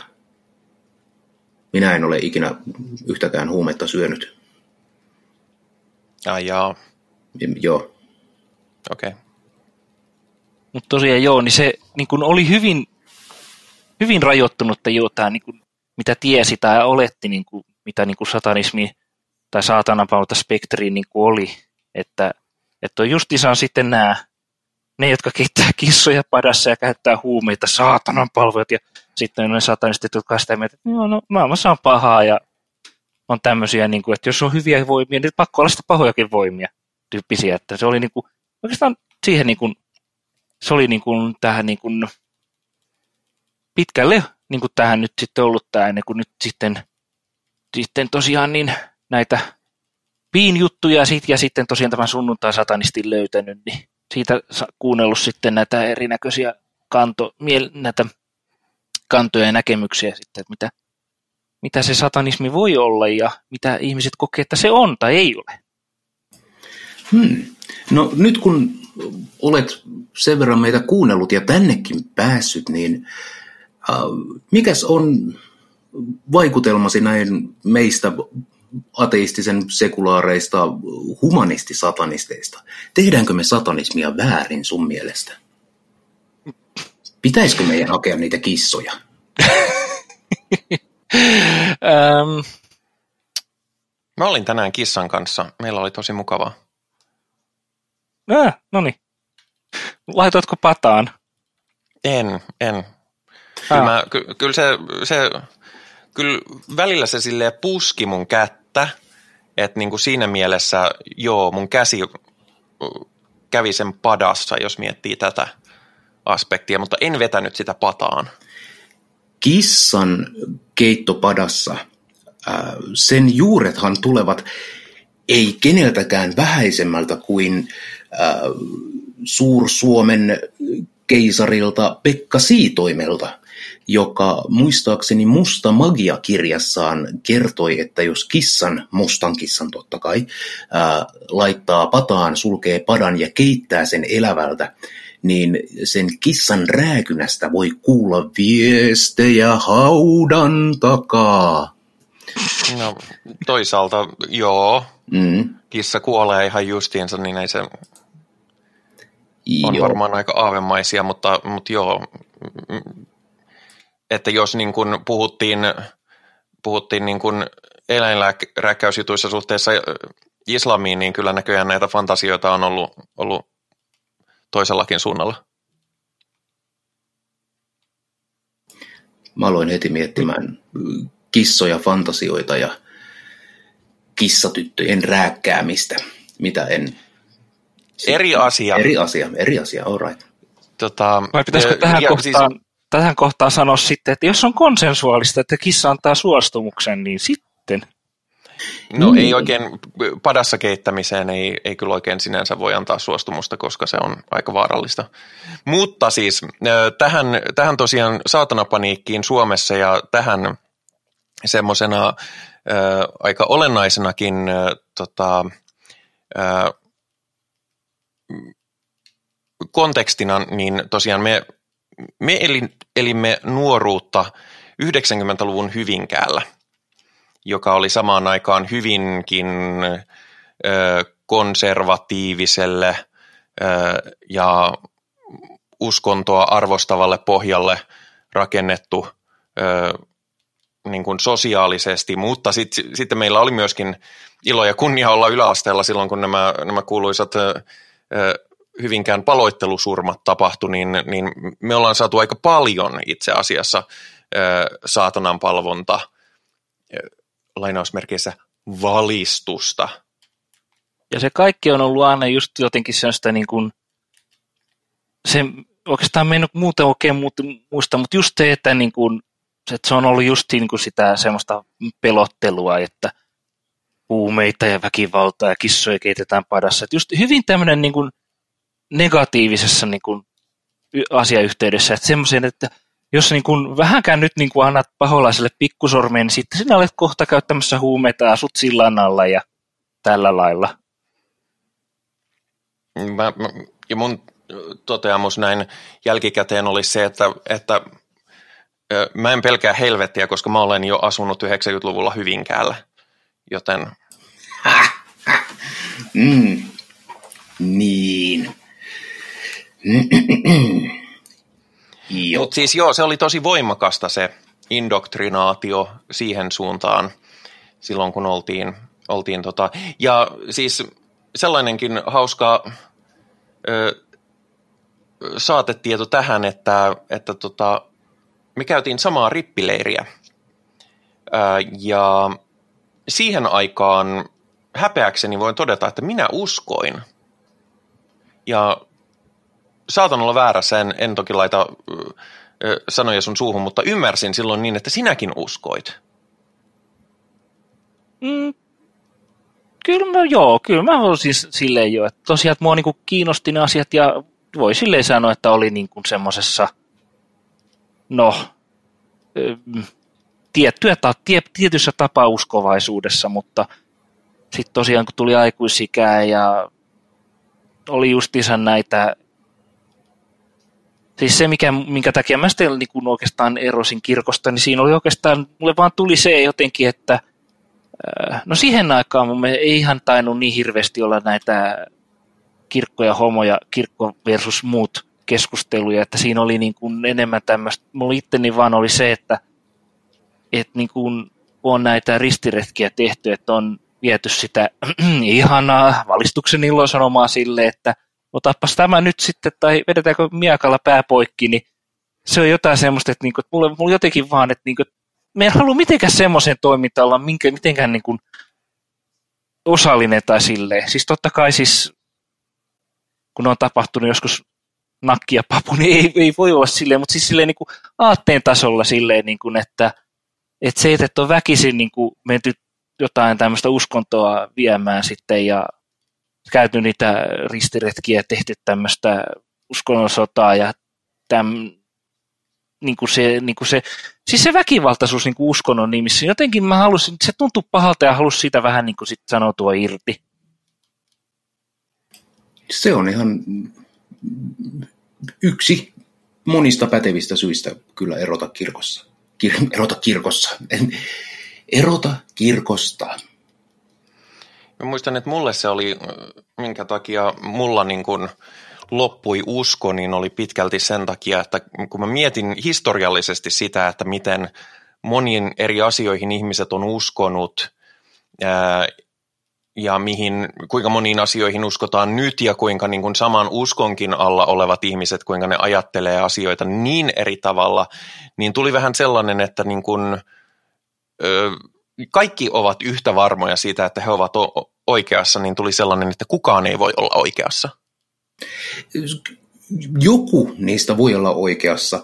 Minä en ole ikinä yhtäkään huumetta syönyt. Ai jaa. Joo. Okei. Okay. Mutta tosiaan joo, niin se niin kun oli hyvin, hyvin rajoittunutta jo tämä, niin kun, mitä tiesi tai oletti, niin kun, mitä niin kun satanismi tai saatanapauta spektriin niin oli. Että että on justiinsa sitten nämä, ne, jotka keittää kissoja padassa ja käyttää huumeita, saatanan palvelut, ja sitten ne satanistit, jotka sitä mieltä, että no, no, maailmassa on pahaa, ja on tämmöisiä, niin kuin, että jos on hyviä voimia, niin pakko olla sitä pahojakin voimia tyyppisiä, että se oli niin kuin, oikeastaan siihen niin kuin, se oli niin kuin, tähän niin kuin, pitkälle niin kuin tähän nyt sitten ollut tämä ennen kuin nyt sitten, sitten tosiaan niin näitä juttuja sit, ja sitten tosiaan tämän sunnuntai-satanistin löytänyt, niin siitä kuunnellut sitten näitä erinäköisiä kanto, miel, näitä kantoja ja näkemyksiä sitten, että mitä, mitä se satanismi voi olla ja mitä ihmiset kokee, että se on tai ei ole. Hmm. No nyt kun olet sen verran meitä kuunnellut ja tännekin päässyt, niin äh, mikäs on vaikutelmasi näin meistä ateistisen sekulaareista humanistisatanisteista. Tehdäänkö me satanismia väärin sun mielestä? Pitäisikö meidän hakea niitä kissoja? um, Mä olin tänään kissan kanssa. Meillä oli tosi mukavaa. Äh, no niin. Laitoitko pataan? En, en. Kyllä, mä, ky, kyllä se, se kyllä välillä se sille puski mun kättä, että niin kuin siinä mielessä joo, mun käsi kävi sen padassa, jos miettii tätä aspektia, mutta en vetänyt sitä pataan. Kissan keittopadassa, sen juurethan tulevat ei keneltäkään vähäisemmältä kuin Suur-Suomen keisarilta Pekka Siitoimelta joka muistaakseni Musta magia-kirjassaan kertoi, että jos kissan, mustan kissan totta kai, ää, laittaa pataan, sulkee padan ja keittää sen elävältä, niin sen kissan rääkynästä voi kuulla viestejä haudan takaa. No toisaalta joo, mm. kissa kuolee ihan justiinsa, niin ei se on joo. varmaan aika aavemaisia, mutta, mutta joo, että jos niin kuin puhuttiin, puhuttiin niin kuin eläinräkkäysjutuissa suhteessa islamiin, niin kyllä näköjään näitä fantasioita on ollut, ollut toisellakin suunnalla. Mä aloin heti miettimään kissoja, fantasioita ja kissatyttöjen rääkkäämistä, mitä en... Eri asia. Eri asia, eri asia, all right. Tota, Vai pitäisikö tähän ja kohtaan, siis... tähän kohtaan sanoa sitten, että jos on konsensuaalista, että kissa antaa suostumuksen, niin sitten. No Mm. ei oikein, padassa keittämiseen ei, ei kyllä oikein sinänsä voi antaa suostumusta, koska se on aika vaarallista. Mutta siis tähän, tähän tosiaan saatanapaniikkiin Suomessa ja tähän semmoisena aika olennaisenakin ö, tota, ö, kontekstina, niin tosiaan me, me elimme nuoruutta 90-luvun Hyvinkäällä, joka oli samaan aikaan hyvinkin konservatiiviselle ja uskontoa arvostavalle pohjalle rakennettu niin kuin sosiaalisesti, mutta sitten sit meillä oli myöskin ilo ja kunnia olla yläasteella silloin, kun nämä, nämä kuuluisat Hyvinkään paloittelusurmat tapahtui, niin, niin me ollaan saatu aika paljon itse asiassa saatanan palvonta lainausmerkeissä valistusta. Ja se kaikki on ollut aina just jotenkin sellaista niin kuin, se oikeastaan me en muuten oikein muista, mutta just se, että, niin kuin, että se on ollut just niin kuin sitä semmoista pelottelua, että huumeita ja väkivaltaa ja kissoja keitetään padassa. Että just hyvin tämmöinen niin kuin negatiivisessa niin kuin asiayhteydessä, että semmoisen, että jos niin kuin vähänkään nyt niin kuin annat paholaiselle pikkusormeen, niin sitten sinä olet kohta käyttämässä huumeita ja asut sillan alla ja tällä lailla. Mä, mä, ja mun toteamus näin jälkikäteen oli se, että, että mä en pelkää helvettiä, koska mä olen jo asunut 90-luvulla Hyvinkäällä, joten Mm. Niin. Mutta siis joo, se oli tosi voimakasta se indoktrinaatio siihen suuntaan silloin, kun oltiin, oltiin tota. ja siis sellainenkin hauska ö, saatetieto tähän, että, että tota, me käytiin samaa rippileiriä ö, ja siihen aikaan häpeäkseni voin todeta, että minä uskoin ja saatan olla väärässä, en, en toki laita ö, sanoja sun suuhun, mutta ymmärsin silloin niin, että sinäkin uskoit. Mm, kyllä mä, joo, kyllä mä voin siis silleen jo, että tosiaan että mua niinku kiinnosti ne asiat ja voi silleen sanoa, että oli niinku semmoisessa, no, ö, tiettyä, ta, tie, tietyssä tapauskovaisuudessa, mutta sitten tosiaan kun tuli aikuisikää ja oli justiinsa näitä, siis se mikä, minkä takia mä sitten niin oikeastaan erosin kirkosta, niin siinä oli oikeastaan, mulle vaan tuli se jotenkin, että no siihen aikaan mun ei ihan tainnut niin hirveästi olla näitä kirkko ja homo ja kirkko versus muut keskusteluja, että siinä oli niin kuin enemmän tämmöistä, mulla itteni vaan oli se, että, että niin kuin on näitä ristiretkiä tehty, että on viety sitä ihanaa valistuksen ilosanomaa sille, että otapas tämä nyt sitten, tai vedetäänkö miakalla pää poikki, niin se on jotain semmoista, että, niinku, että mulla, mulla jotenkin vaan, että niinku, me en halua mitenkään semmoiseen toimintaan olla minkä, mitenkään niinku osallinen tai silleen. Siis totta kai siis, kun on tapahtunut joskus nakki ja papu, niin ei, ei voi olla silleen, mutta siis silleen niin kuin aatteen tasolla silleen, niin kuin, että, että se, että on väkisin niin kuin menty jotain tämmöistä uskontoa viemään sitten ja käyty niitä ristiretkiä tehty tämmöistä uskonnonsotaa ja täm, niin kuin se, niin kuin se, siis se väkivaltaisuus niin kuin uskonnon nimissä, jotenkin mä halusin, se tuntui pahalta ja halusin sitä vähän niin kuin sit sanotua irti. Se on ihan yksi monista pätevistä syistä kyllä erota kirkossa. Kir- erota kirkossa. erota kirkosta. Mä muistan, että mulle se oli, minkä takia mulla niin kuin loppui usko, niin oli pitkälti sen takia, että kun mä mietin historiallisesti sitä, että miten moniin eri asioihin ihmiset on uskonut ää, ja mihin, kuinka moniin asioihin uskotaan nyt ja kuinka niin kuin saman uskonkin alla olevat ihmiset, kuinka ne ajattelee asioita niin eri tavalla, niin tuli vähän sellainen, että niin kuin, ö, kaikki ovat yhtä varmoja siitä, että he ovat oikeassa, niin tuli sellainen, että kukaan ei voi olla oikeassa. Joku niistä voi olla oikeassa.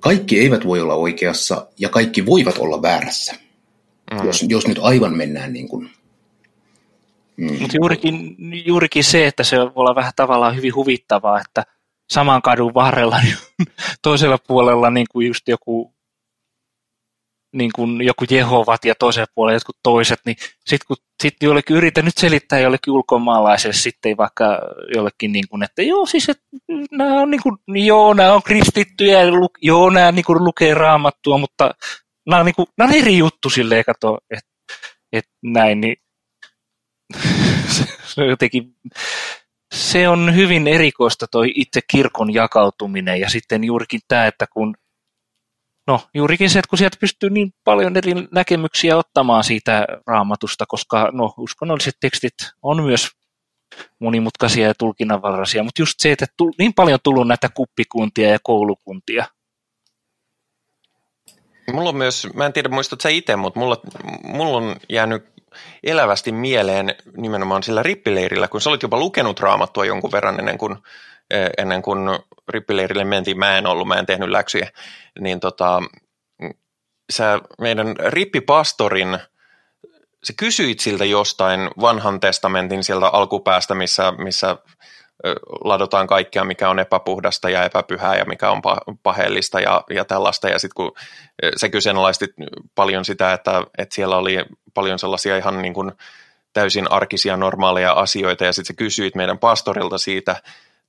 Kaikki eivät voi olla oikeassa ja kaikki voivat olla väärässä. Mm. Jos, jos nyt aivan mennään niin kuin Mm. Mutta juurikin, juurikin se, että se voi olla vähän tavallaan hyvin huvittavaa, että saman kadun varrella niin toisella puolella niin kuin just joku, niin kuin joku Jehovat ja toisella puolella jotkut toiset, niin sitten kun sit jollekin yritän nyt selittää jollekin ulkomaalaiselle sitten vaikka jollekin, niin kuin, että joo siis, että nämä on, niin kuin, joo, nämä on kristittyjä, joo, nämä niin kuin, lukee raamattua, mutta nämä on, niin kuin, nämä on eri juttu silleen, kato, että, että näin, niin se on jotenkin, se on hyvin erikoista toi itse kirkon jakautuminen ja sitten juurikin tämä, että kun No juurikin se, että kun sieltä pystyy niin paljon eri näkemyksiä ottamaan siitä raamatusta, koska no, uskonnolliset tekstit on myös monimutkaisia ja tulkinnanvaraisia, mutta just se, että niin paljon tullut näitä kuppikuntia ja koulukuntia. Mulla on myös, mä en tiedä muistatko sä itse, mutta mulla, mulla on jäänyt elävästi mieleen nimenomaan sillä rippileirillä, kun sä olit jopa lukenut raamattua jonkun verran ennen kuin, ennen kuin rippileirille mentiin. Mä en ollut, mä en tehnyt läksyjä. Niin tota, sä meidän rippipastorin, sä kysyit siltä jostain vanhan testamentin sieltä alkupäästä, missä, missä ladotaan kaikkea, mikä on epäpuhdasta ja epäpyhää ja mikä on paheellista ja, ja tällaista. Ja sitten kun se kyseenalaisti paljon sitä, että, että siellä oli paljon sellaisia ihan niin kuin täysin arkisia normaaleja asioita ja sitten sä kysyit meidän pastorilta siitä,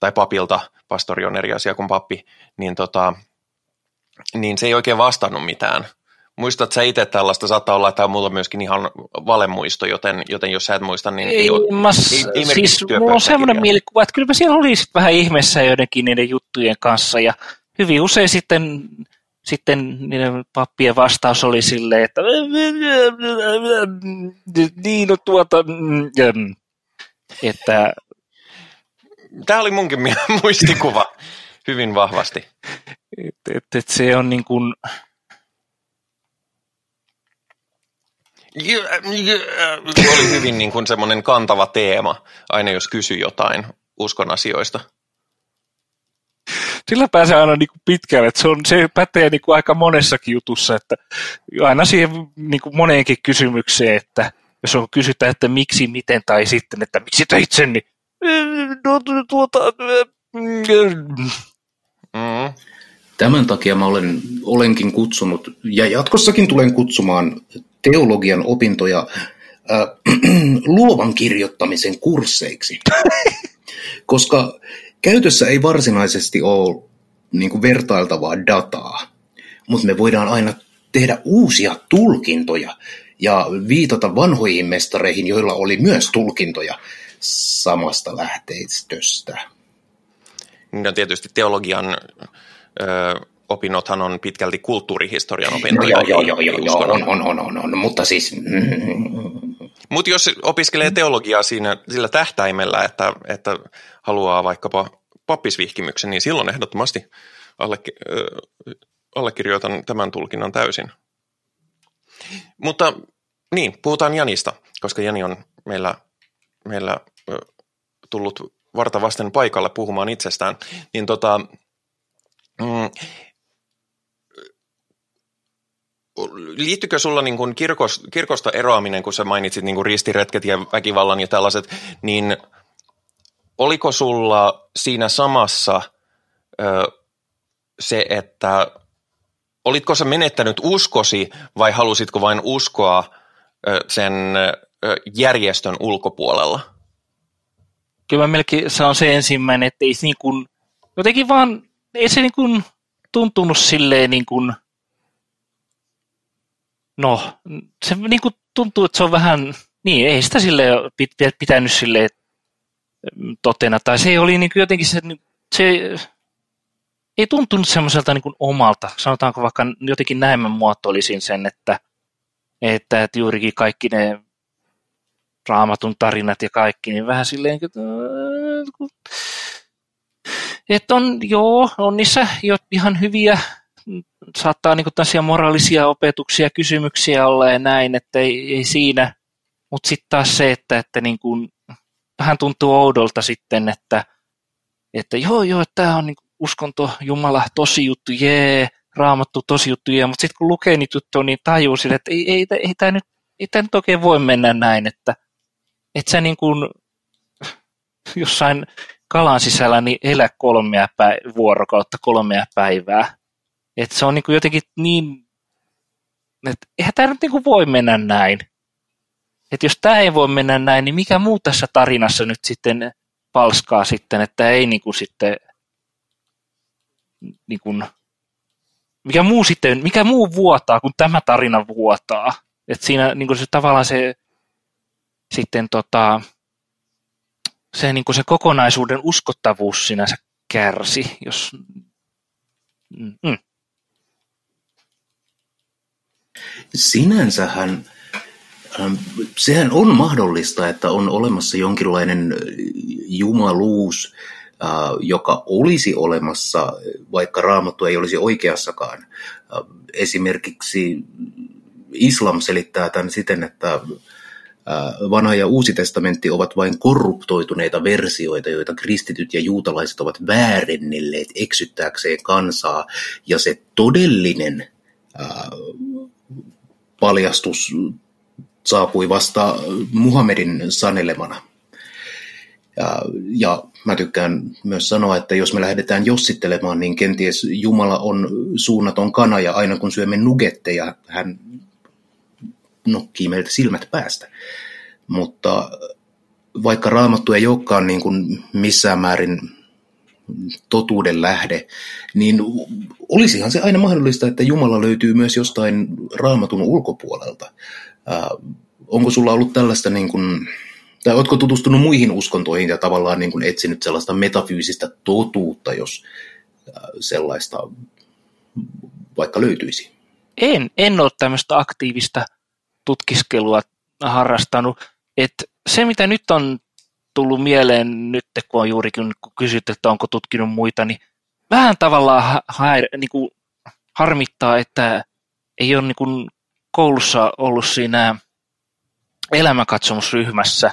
tai papilta, pastori on eri asia kuin pappi, niin, tota, niin se ei oikein vastannut mitään. Muistat sä itse tällaista? Saattaa olla, että tämä on mulla myöskin ihan valemuisto, joten, joten jos sä et muista, niin ei, ei, mä, ei, ei siis mulla on semmoinen mielikuva, että kyllä siellä oli sit vähän ihmeessä joidenkin niiden juttujen kanssa ja hyvin usein sitten, sitten niiden pappien vastaus oli silleen, että niin no tuota, että Tämä oli munkin muistikuva hyvin vahvasti. Et, et, et se on niin kuin, oli hyvin niin kuin semmoinen kantava teema, aina jos kysyy jotain uskon asioista. Sillä pääsee aina niin kuin pitkälle, että se, on, se pätee niin kuin aika monessakin jutussa, että aina siihen niin kuin moneenkin kysymykseen, että jos on kysytään, että miksi, miten tai sitten, että miksi teit sen, niin tuota. Tämän takia mä olen, olenkin kutsunut, ja jatkossakin tulen kutsumaan teologian opintoja äh, luovan kirjoittamisen kursseiksi. Koska käytössä ei varsinaisesti ole niin vertailtavaa dataa, mutta me voidaan aina tehdä uusia tulkintoja ja viitata vanhoihin mestareihin, joilla oli myös tulkintoja samasta lähteistöstä. No tietysti teologian ö, opinnothan on pitkälti kulttuurihistorian opintoja. No, joo, joo, joo, joo, on, on, on, on, on, mutta siis... Mutta jos opiskelee teologiaa siinä sillä tähtäimellä, että, että haluaa vaikkapa pappisvihkimyksen, niin silloin ehdottomasti alle, äh, allekirjoitan tämän tulkinnan täysin. Mutta niin, puhutaan Janista, koska Jani on meillä, meillä tullut varta vasten paikalle puhumaan itsestään. Niin tota, mm, liittyykö sulla niin kuin kirkos, kirkosta eroaminen, kun sä mainitsit niin kuin ristiretket ja väkivallan ja tällaiset, niin oliko sulla siinä samassa ö, se, että olitko sä menettänyt uskosi vai halusitko vain uskoa ö, sen ö, järjestön ulkopuolella? Kyllä mä melkein sanon se ensimmäinen, että ei niin kuin, jotenkin vaan, ei se niin kuin tuntunut silleen niin kuin – no, se niin kuin tuntuu, että se on vähän, niin ei sitä sille pitänyt sille totena, tai se oli niin kuin jotenkin se, se ei tuntunut semmoiselta niin kuin omalta, sanotaanko vaikka jotenkin näin mä muotoilisin sen, että, että, että juurikin kaikki ne raamatun tarinat ja kaikki, niin vähän silleen, että, että on, joo, on niissä jo ihan hyviä saattaa niin tällaisia moraalisia opetuksia, kysymyksiä olla ja näin, että ei, ei siinä. Mutta sitten taas se, että, että niin kuin, vähän tuntuu oudolta sitten, että, että joo, joo, tämä on niin uskonto, Jumala, tosi juttu, jee, raamattu, tosi juttu, jee, mutta sitten kun lukee niitä juttuja, niin tajuu sille, että ei, ei, ei, tämä nyt, ei tämä nyt oikein voi mennä näin, että, että sä niin kuin jossain kalan sisällä niin elä kolmea päiv- vuorokautta, kolmea päivää. että se on niin kuin jotenkin niin, että eihän tämä nyt niin kuin voi mennä näin. Että jos tämä ei voi mennä näin, niin mikä muu tässä tarinassa nyt sitten palskaa sitten, että ei niin kuin sitten niin kuin, mikä muu sitten, mikä muu vuotaa, kun tämä tarina vuotaa. Että siinä niin kuin se, tavallaan se sitten tota, se, niin kuin se kokonaisuuden uskottavuus sinänsä kärsi, jos... Mm. Sinänsähän ähm, sehän on mahdollista, että on olemassa jonkinlainen äh, jumaluus, äh, joka olisi olemassa, vaikka raamattu ei olisi oikeassakaan. Äh, esimerkiksi islam selittää tämän siten, että vanha ja uusi testamentti ovat vain korruptoituneita versioita, joita kristityt ja juutalaiset ovat väärennelleet eksyttääkseen kansaa. Ja se todellinen paljastus saapui vasta Muhammedin sanelemana. Ja, ja mä tykkään myös sanoa, että jos me lähdetään jossittelemaan, niin kenties Jumala on suunnaton kana ja aina kun syömme nugetteja, hän nokkii meiltä silmät päästä. Mutta vaikka raamattu ei olekaan niin kuin missään määrin totuuden lähde, niin olisihan se aina mahdollista, että Jumala löytyy myös jostain raamatun ulkopuolelta. Äh, onko sulla ollut tällaista, niin kuin, tai oletko tutustunut muihin uskontoihin ja tavallaan niin kuin etsinyt sellaista metafyysistä totuutta, jos sellaista vaikka löytyisi? En, en ole tämmöistä aktiivista tutkiskelua harrastanut. Et se, mitä nyt on tullut mieleen nyt, kun on juurikin kun kysyt, että onko tutkinut muita, niin vähän tavallaan haer, niin kuin harmittaa, että ei ole niin kuin koulussa ollut siinä elämänkatsomusryhmässä.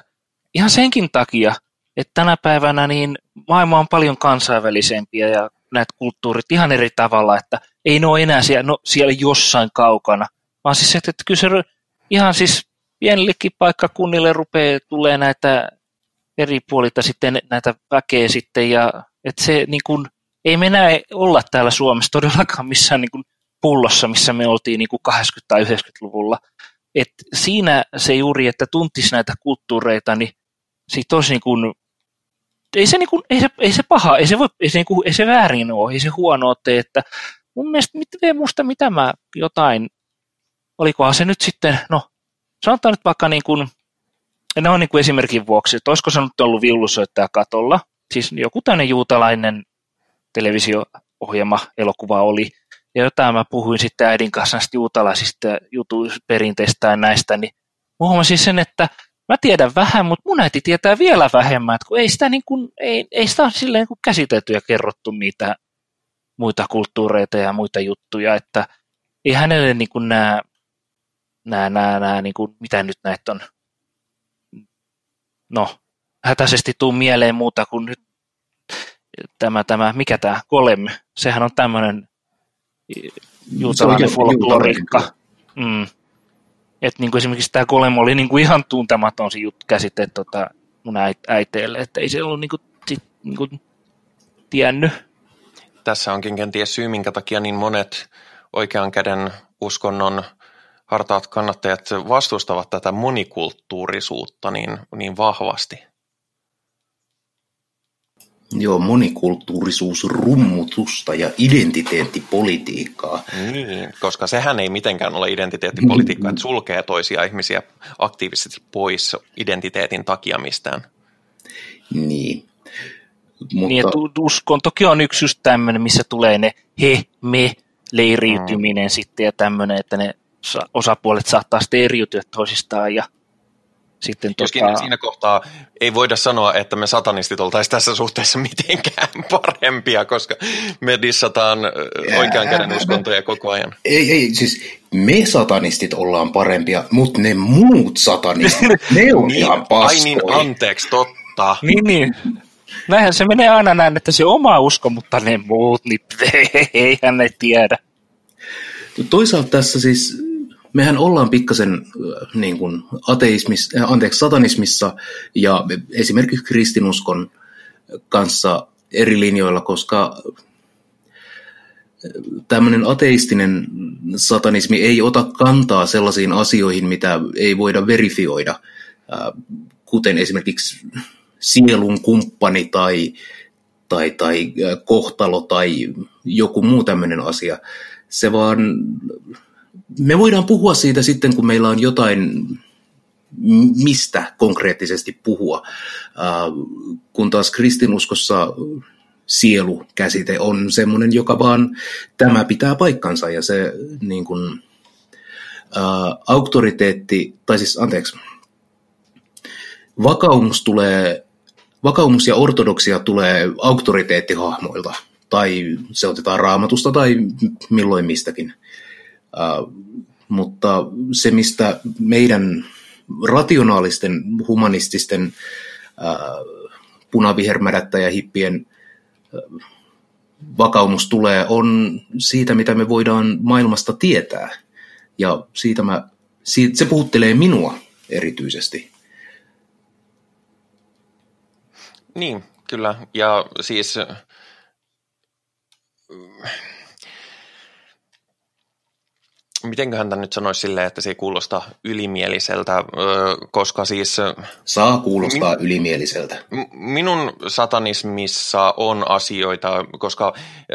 Ihan senkin takia, että tänä päivänä niin maailma on paljon kansainvälisempiä ja näitä kulttuurit ihan eri tavalla, että ei ne ole enää siellä, no, siellä jossain kaukana, vaan siis että, että kyllä se ihan siis pienillekin paikkakunnille rupeaa tulee näitä eri puolilta sitten näitä väkeä sitten ja että se niin kuin, ei me enää olla täällä Suomessa todellakaan missään niin kuin pullossa, missä me oltiin niin kuin 80- tai 90-luvulla. Et siinä se juuri, että tuntisi näitä kulttuureita, niin siitä olisi niin kuin, ei se, niin kuin, ei se, ei se paha, ei se, voi, ei, se, niin kuin, ei se väärin ole, ei se huono tee, että mun mielestä, mit, musta mitä mä jotain olikohan se nyt sitten, no sanotaan nyt vaikka niin kuin, ne on niin kuin esimerkin vuoksi, että olisiko se nyt ollut viulusoittaja katolla, siis joku tämmöinen juutalainen televisio-ohjelma, elokuva oli, ja jotain mä puhuin sitten äidin kanssa näistä juutalaisista jutuperinteistä ja näistä, niin huomasin sen, että mä tiedän vähän, mutta mun äiti tietää vielä vähemmän, että kun ei sitä, niin kuin, ei, ei sitä ole silleen kuin käsitelty ja kerrottu niitä muita kulttuureita ja muita juttuja, että ei hänelle niin kuin nämä nämä, nämä, nämä niin kuin, mitä nyt näitä on, no, hätäisesti tuu mieleen muuta kuin nyt tämä, tämä mikä tämä Golem, sehän on tämmöinen juutalainen folkloriikka. Mm. Et niin kuin esimerkiksi tämä Golem oli niin kuin ihan tuntematon se juttu käsite tota, mun äiteelle, että ei se ollut niin kuin, sit, niin kuin, tiennyt. Tässä onkin kenties syy, minkä takia niin monet oikean käden uskonnon hartaat kannattajat vastustavat tätä monikulttuurisuutta niin, niin vahvasti. Joo, monikulttuurisuus, rummutusta ja identiteettipolitiikkaa. Niin, koska sehän ei mitenkään ole identiteettipolitiikkaa, että sulkee toisia ihmisiä aktiivisesti pois identiteetin takia mistään. Niin. Mutta... Niin, että uskon toki on yksi just tämmöinen, missä tulee ne he, me, leiriytyminen mm. sitten ja tämmöinen, että ne osapuolet saattaa sitten eriytyä toisistaan ja sitten Joskin tota, siinä kohtaa ei voida sanoa, että me satanistit oltaisiin tässä suhteessa mitenkään parempia, koska me dissataan oikean käden uskontoja koko ajan. Ei, ei, siis me satanistit ollaan parempia, mutta ne muut satanistit, ne on ihan Ai paskoja. niin, anteeksi, totta. Niin, niin. Näinhän se menee aina näin, että se oma usko, mutta ne muut, niin eihän ne tiedä. Toisaalta tässä siis, mehän ollaan pikkasen äh, niin kuin ateismis, äh, anteeksi, satanismissa ja esimerkiksi kristinuskon kanssa eri linjoilla, koska tämmöinen ateistinen satanismi ei ota kantaa sellaisiin asioihin, mitä ei voida verifioida, äh, kuten esimerkiksi sielun kumppani tai, tai, tai äh, kohtalo tai joku muu tämmöinen asia. Se vaan, me voidaan puhua siitä sitten, kun meillä on jotain, mistä konkreettisesti puhua, Äh, kun taas kristinuskossa sielu-käsite on semmoinen, joka vaan tämä pitää paikkansa ja se niin kuin, ää, auktoriteetti, tai siis anteeksi, vakaumus tulee, vakaumus ja ortodoksia tulee auktoriteettihahmoilta, tai se otetaan raamatusta tai milloin mistäkin. Ää, mutta se, mistä meidän rationaalisten, humanististen, ää, punavihermädättä ja hippien vakaumus tulee, on siitä, mitä me voidaan maailmasta tietää. Ja siitä mä, siitä, se puhuttelee minua erityisesti. Niin, kyllä. Ja siis mitenköhän tämän nyt sanoisi silleen, että se ei kuulosta ylimieliseltä, koska siis Saa kuulostaa ylimieliseltä. m- minun satanismissa on asioita, koska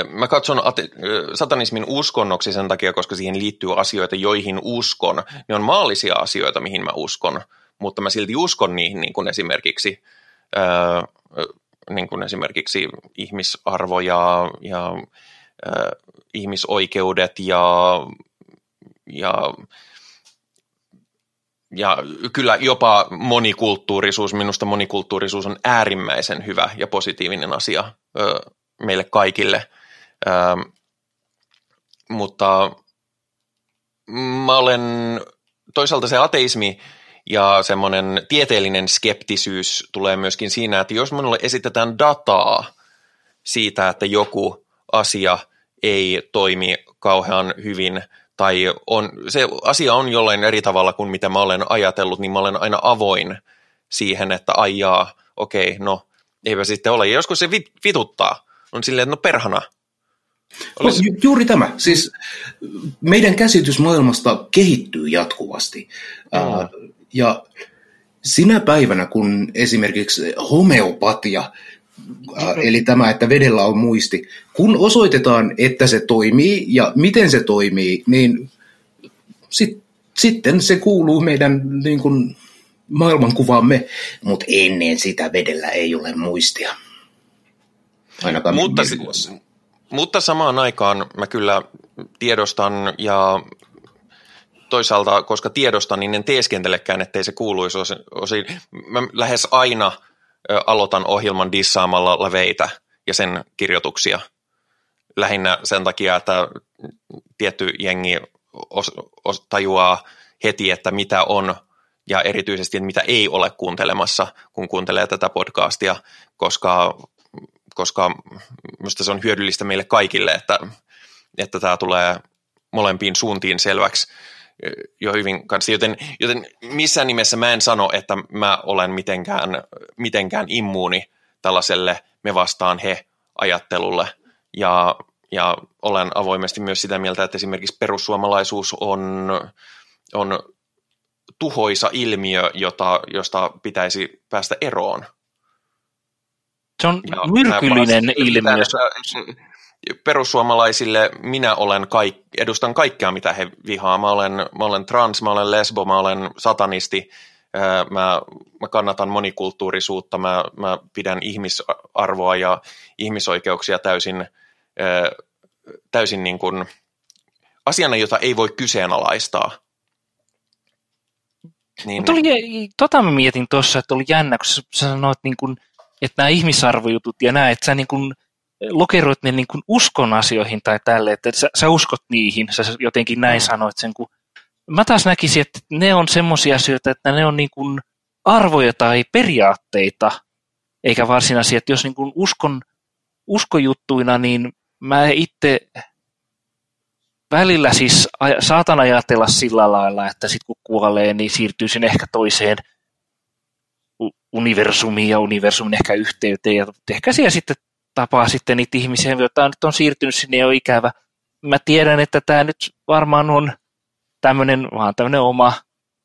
mä katson ate- satanismin uskonnoksi sen takia, koska siihen liittyy asioita, joihin uskon. Ne on maallisia asioita, mihin mä uskon, mutta mä silti uskon niihin, niin kuin esimerkiksi, ö, ö, niin kuin esimerkiksi ihmisarvo ja, ja ö, ihmisoikeudet ja ja, ja kyllä jopa monikulttuurisuus, minusta monikulttuurisuus on äärimmäisen hyvä ja positiivinen asia ö, meille kaikille. Ö, mutta mä olen, toisaalta se ateismi ja semmoinen tieteellinen skeptisyys tulee myöskin siinä, että jos minulle esitetään dataa siitä, että joku asia ei toimi kauhean hyvin – tai on, se asia on jollain eri tavalla kuin mitä mä olen ajatellut, niin mä olen aina avoin siihen, että aijaa, okei, no eipä sitten ole. Ja joskus se vit, vituttaa. On silleen, että no perhana. Olisi... No, ju- juuri tämä. Siis meidän käsitys maailmasta kehittyy jatkuvasti. Mm. Ää, ja sinä päivänä, kun esimerkiksi homeopatia Eli tämä, että vedellä on muisti. Kun osoitetaan, että se toimii ja miten se toimii, niin sit, sitten se kuuluu meidän niin kuin, maailmankuvaamme, mutta ennen sitä vedellä ei ole muistia. Ainakaan mutta, mutta samaan aikaan mä kyllä tiedostan ja toisaalta, koska tiedostan, niin en teeskentelekään, ettei se kuuluisi osin. Mä lähes aina – aloitan ohjelman dissaamalla leveitä ja sen kirjoituksia. Lähinnä sen takia, että tietty jengi os, os, tajuaa heti, että mitä on ja erityisesti, mitä ei ole kuuntelemassa, kun kuuntelee tätä podcastia, koska, koska minusta se on hyödyllistä meille kaikille, että, että tämä tulee molempiin suuntiin selväksi jo hyvin kanssa, joten, joten missään nimessä mä en sano, että mä olen mitenkään, mitenkään immuuni tällaiselle me vastaan he ajattelulle ja, ja olen avoimesti myös sitä mieltä, että esimerkiksi perussuomalaisuus on, on tuhoisa ilmiö, jota, josta pitäisi päästä eroon. Se on ja myrkyllinen ilmiö. Perussuomalaisille minä olen kaik, edustan kaikkea, mitä he vihaa. Mä olen, mä olen trans, mä olen lesbo, mä olen satanisti, mä, mä kannatan monikulttuurisuutta, mä, mä pidän ihmisarvoa ja ihmisoikeuksia täysin, täysin niin kuin asiana, jota ei voi kyseenalaistaa. Niin, oli, tota mä mietin tuossa, että oli jännä, kun sä, sanoit, niin kun, että nämä ihmisarvojutut ja nämä, että sä niin kun lokeroit ne niin kun uskon asioihin tai tälle, että sä, sä uskot niihin, sä jotenkin näin mm. sanoit sen, kun mä taas näkisin, että ne on semmoisia asioita, että ne on niin kun arvoja tai periaatteita, eikä varsinaisia, että jos niin kun uskon, uskojuttuina, niin mä itse välillä siis saatan ajatella sillä lailla, että sitten kun kuolee, niin siirtyisin ehkä toiseen universumiin ja universumin ehkä yhteyteen. Ja ehkä siellä sitten tapaa sitten niitä ihmisiä, joita nyt on siirtynyt sinne jo ikävä. Mä tiedän, että tämä nyt varmaan on tämmöinen, vaan tämmöinen oma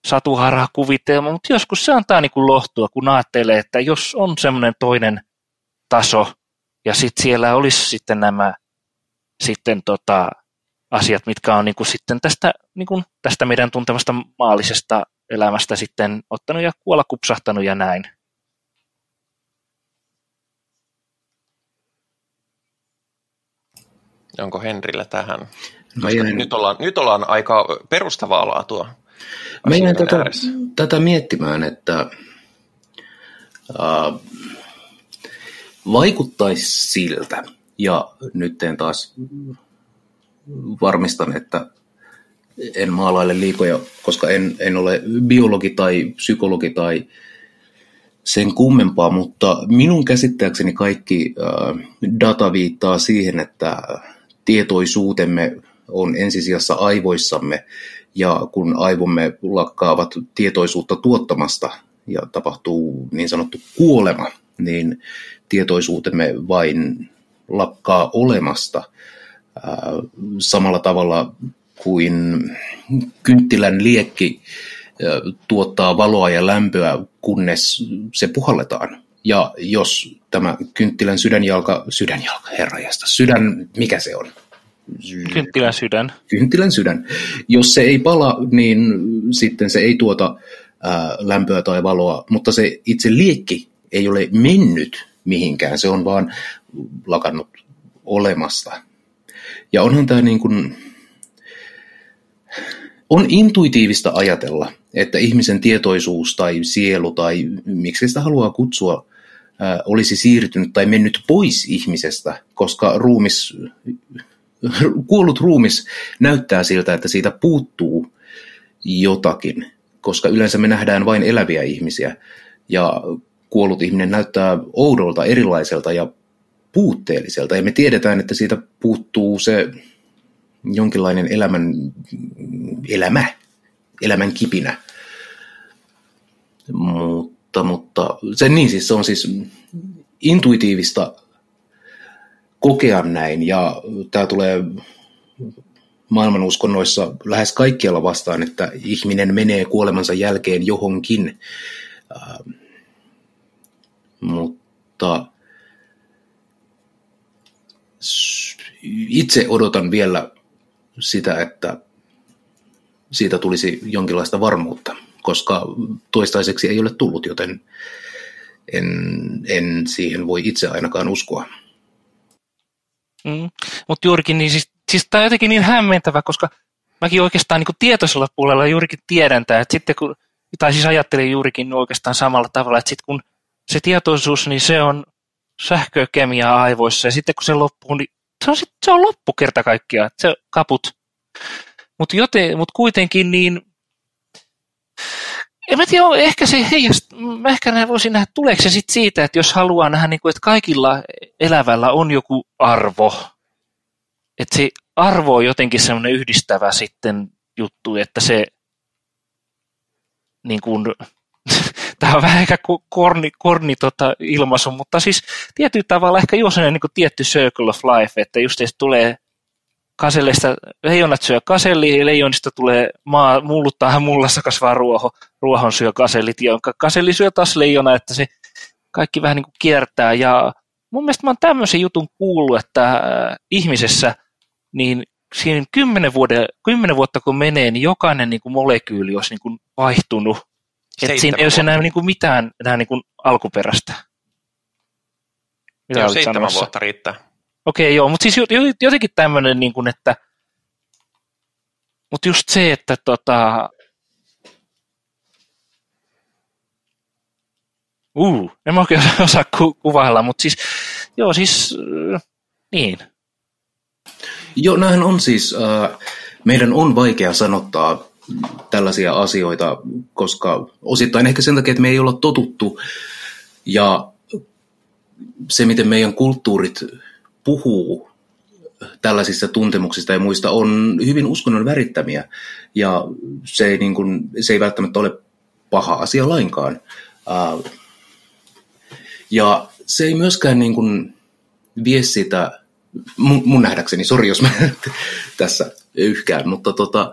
satuharha kuvitelma, mutta joskus se antaa niin kuin lohtua, kun ajattelee, että jos on semmoinen toinen taso, ja sitten siellä olisi sitten nämä sitten tota, asiat, mitkä on niin kuin sitten tästä, niin kuin tästä meidän tuntemasta maallisesta elämästä sitten ottanut ja kuolla kupsahtanut ja näin. Onko Henrillä tähän? Mä jäin... nyt, ollaan, nyt ollaan aika perustavaa laatua. Mä jäin tätä, tätä miettimään, että äh, vaikuttaisi siltä, ja nyt teen taas varmistan, että en maalaile liikoja, koska en, en ole biologi tai psykologi tai sen kummempaa, mutta minun käsittääkseni kaikki äh, data viittaa siihen, että tietoisuutemme on ensisijassa aivoissamme, ja kun aivomme lakkaavat tietoisuutta tuottamasta ja tapahtuu niin sanottu kuolema, niin tietoisuutemme vain lakkaa olemasta – samalla tavalla kuin kynttilän liekki tuottaa valoa ja lämpöä, kunnes se puhalletaan. Ja jos tämä kynttilän sydänjalka, sydänjalka, herrajasta, sydän, mikä se on? Kynttilän sydän. Kynttilän sydän. Jos se ei pala, niin sitten se ei tuota ää, lämpöä tai valoa, mutta se itse liekki ei ole mennyt mihinkään, se on vaan lakannut olemasta. Ja onhan tämä niin kuin, on intuitiivista ajatella, että ihmisen tietoisuus tai sielu tai miksi sitä haluaa kutsua, olisi siirtynyt tai mennyt pois ihmisestä, koska ruumis, kuollut ruumis näyttää siltä, että siitä puuttuu jotakin, koska yleensä me nähdään vain eläviä ihmisiä ja kuollut ihminen näyttää oudolta, erilaiselta ja puutteelliselta. Ja me tiedetään, että siitä puuttuu se jonkinlainen elämän, elämä, elämän kipinä. Mutta, mutta se, niin siis, se on siis intuitiivista kokea näin ja tämä tulee maailmanuskonnoissa lähes kaikkialla vastaan, että ihminen menee kuolemansa jälkeen johonkin. Äh, mutta itse odotan vielä sitä, että siitä tulisi jonkinlaista varmuutta, koska toistaiseksi ei ole tullut, joten en, en siihen voi itse ainakaan uskoa. Mm. Mutta juurikin, niin siis, siis tämä on jotenkin niin hämmentävä, koska mäkin oikeastaan niin tietoisella puolella juurikin tiedän tämä, että sitten kun, tai siis ajattelin juurikin oikeastaan samalla tavalla, että sitten kun se tietoisuus, niin se on sähkökemiaa aivoissa ja sitten kun se loppuu, niin se on, sit, se on loppu kerta kaikkiaan, se kaput. Mutta mut kuitenkin niin, en mä tiedä, ehkä se heijast, ehkä näin voisin nähdä, tuleeko se sit siitä, että jos haluaa nähdä, niin kuin, että kaikilla elävällä on joku arvo, että se arvo on jotenkin semmoinen yhdistävä sitten juttu, että se niin kuin, tämä on vähän ehkä korni, korni tota ilmaisu, mutta siis tietyllä tavalla ehkä sellainen niin tietty circle of life, että just tulee kasellista, leijonat syö kaselli, ja leijonista tulee maa, mulluttaa mullassa kasvaa ruoho, ruohon syö kasellit, ja kaselli syö taas leijona, että se kaikki vähän niin kuin kiertää, ja mun mielestä mä oon tämmöisen jutun kuullut, että äh, ihmisessä, niin siinä kymmenen, vuoden, kymmenen vuotta kun menee, niin jokainen niin kuin molekyyli olisi niin kuin vaihtunut että siinä ei ole enää niin kuin mitään enää niin kuin alkuperäistä. Mitä joo, seitsemän sanomassa? vuotta riittää. Okei, joo, mutta siis jotenkin tämmöinen, niin kuin, että mutta just se, että tota, Uh, en mä oikein osaa ku- kuvailla, mutta siis, joo siis, äh, niin. Joo, nämähän on siis, äh, meidän on vaikea sanottaa tällaisia asioita, koska osittain ehkä sen takia, että me ei olla totuttu ja se, miten meidän kulttuurit puhuu tällaisista tuntemuksista ja muista on hyvin uskonnon värittämiä ja se ei, niin kuin, se ei välttämättä ole paha asia lainkaan. Ja se ei myöskään niin kuin vie sitä, mun, mun nähdäkseni, sori jos mä tässä yhkään, mutta tota,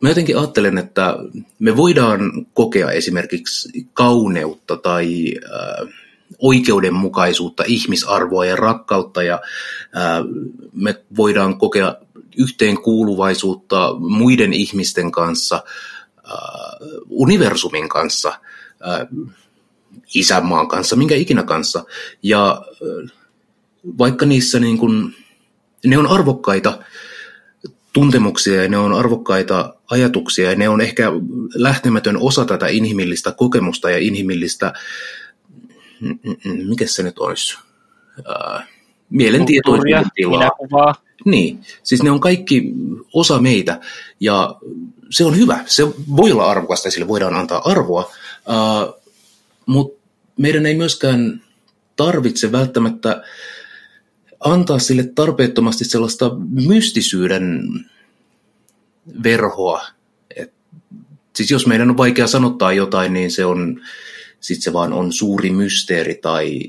mä jotenkin ajattelen, että me voidaan kokea esimerkiksi kauneutta tai äh, oikeudenmukaisuutta, ihmisarvoa ja rakkautta ja me voidaan kokea yhteenkuuluvaisuutta muiden ihmisten kanssa, universumin kanssa, isänmaan kanssa, minkä ikinä kanssa. Ja vaikka niissä niin kuin, ne on arvokkaita tuntemuksia ja ne on arvokkaita ajatuksia ja ne on ehkä lähtemätön osa tätä inhimillistä kokemusta ja inhimillistä, mikä se nyt olisi, äh, mielentietoisuuden tilaa. Niin, siis ne on kaikki osa meitä ja se on hyvä. Se voi olla arvokasta ja sille voidaan antaa arvoa, äh, mutta meidän ei myöskään tarvitse välttämättä antaa sille tarpeettomasti sellaista mystisyyden verhoa. Et, siis jos meidän on vaikea sanottaa jotain, niin se on, sit se vaan on suuri mysteeri tai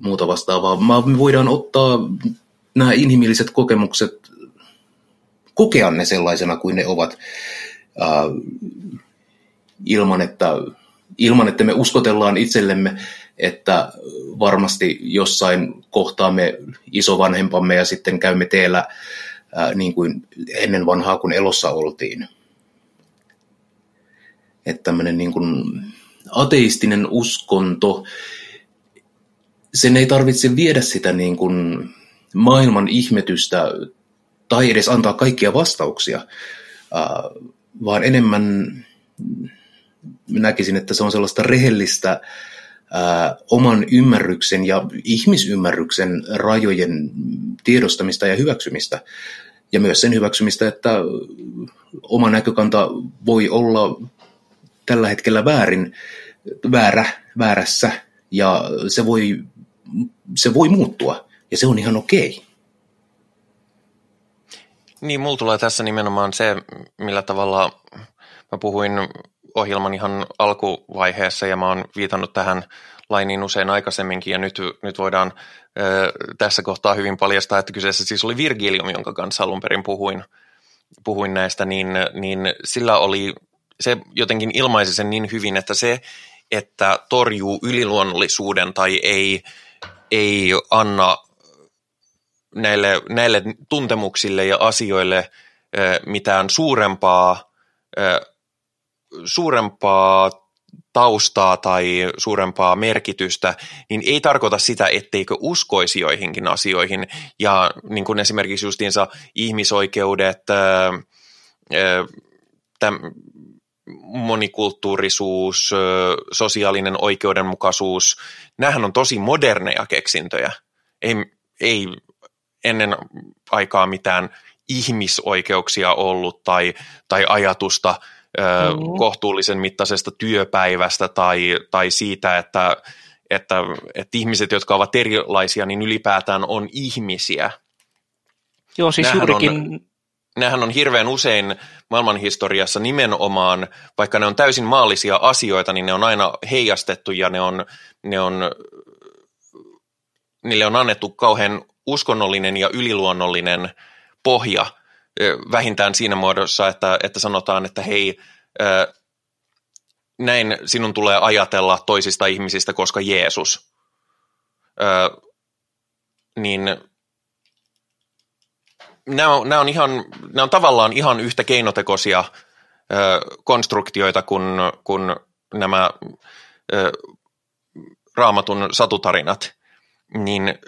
muuta vastaavaa. Me voidaan ottaa nämä inhimilliset kokemukset, kokea ne sellaisena kuin ne ovat, äh, ilman, että, ilman että me uskotellaan itsellemme, että varmasti jossain kohtaamme isovanhempamme ja sitten käymme teellä ää, niin kuin ennen vanhaa, kun elossa oltiin. Että tämmöinen niin kuin ateistinen uskonto, sen ei tarvitse viedä sitä niin kuin maailman ihmetystä tai edes antaa kaikkia vastauksia, vaan enemmän näkisin, että se on sellaista rehellistä oman ymmärryksen ja ihmisymmärryksen rajojen tiedostamista ja hyväksymistä. Ja myös sen hyväksymistä, että oma näkökanta voi olla tällä hetkellä väärin, väärä, väärässä ja se voi, se voi muuttua ja se on ihan okei. Niin, mulla tulee tässä nimenomaan se, millä tavalla mä puhuin ohjelman ihan alkuvaiheessa ja mä oon viitannut tähän lainiin usein aikaisemminkin ja nyt, nyt voidaan ö, tässä kohtaa hyvin paljastaa, että kyseessä siis oli Virgilium, jonka kanssa alun perin puhuin, puhuin näistä, niin, niin sillä oli, se jotenkin ilmaisi sen niin hyvin, että se, että torjuu yliluonnollisuuden tai ei, ei anna näille, näille tuntemuksille ja asioille mitään suurempaa suurempaa taustaa tai suurempaa merkitystä, niin ei tarkoita sitä, etteikö uskoisi joihinkin asioihin. Ja niin kuin esimerkiksi justiinsa ihmisoikeudet, täm, monikulttuurisuus, sosiaalinen oikeudenmukaisuus, nämähän on tosi moderneja keksintöjä. Ei, ei ennen aikaa mitään ihmisoikeuksia ollut tai, tai ajatusta – mm. kohtuullisen mittaisesta työpäivästä tai, tai siitä, että, että, että ihmiset, jotka ovat erilaisia, niin ylipäätään on ihmisiä. Joo, siis Nämähän juurikin... On, nämähän on hirveän usein maailmanhistoriassa nimenomaan, vaikka ne on täysin maallisia asioita, niin ne on aina heijastettu ja ne on, ne on, niille on annettu kauhean uskonnollinen ja yliluonnollinen pohja – vähintään siinä muodossa, että, että sanotaan, että hei, näin sinun tulee ajatella toisista ihmisistä, koska Jeesus. Niin nämä on, nämä on, ihan, nämä on tavallaan ihan yhtä keinotekoisia konstruktioita kuin, kuin nämä raamatun satutarinat, niin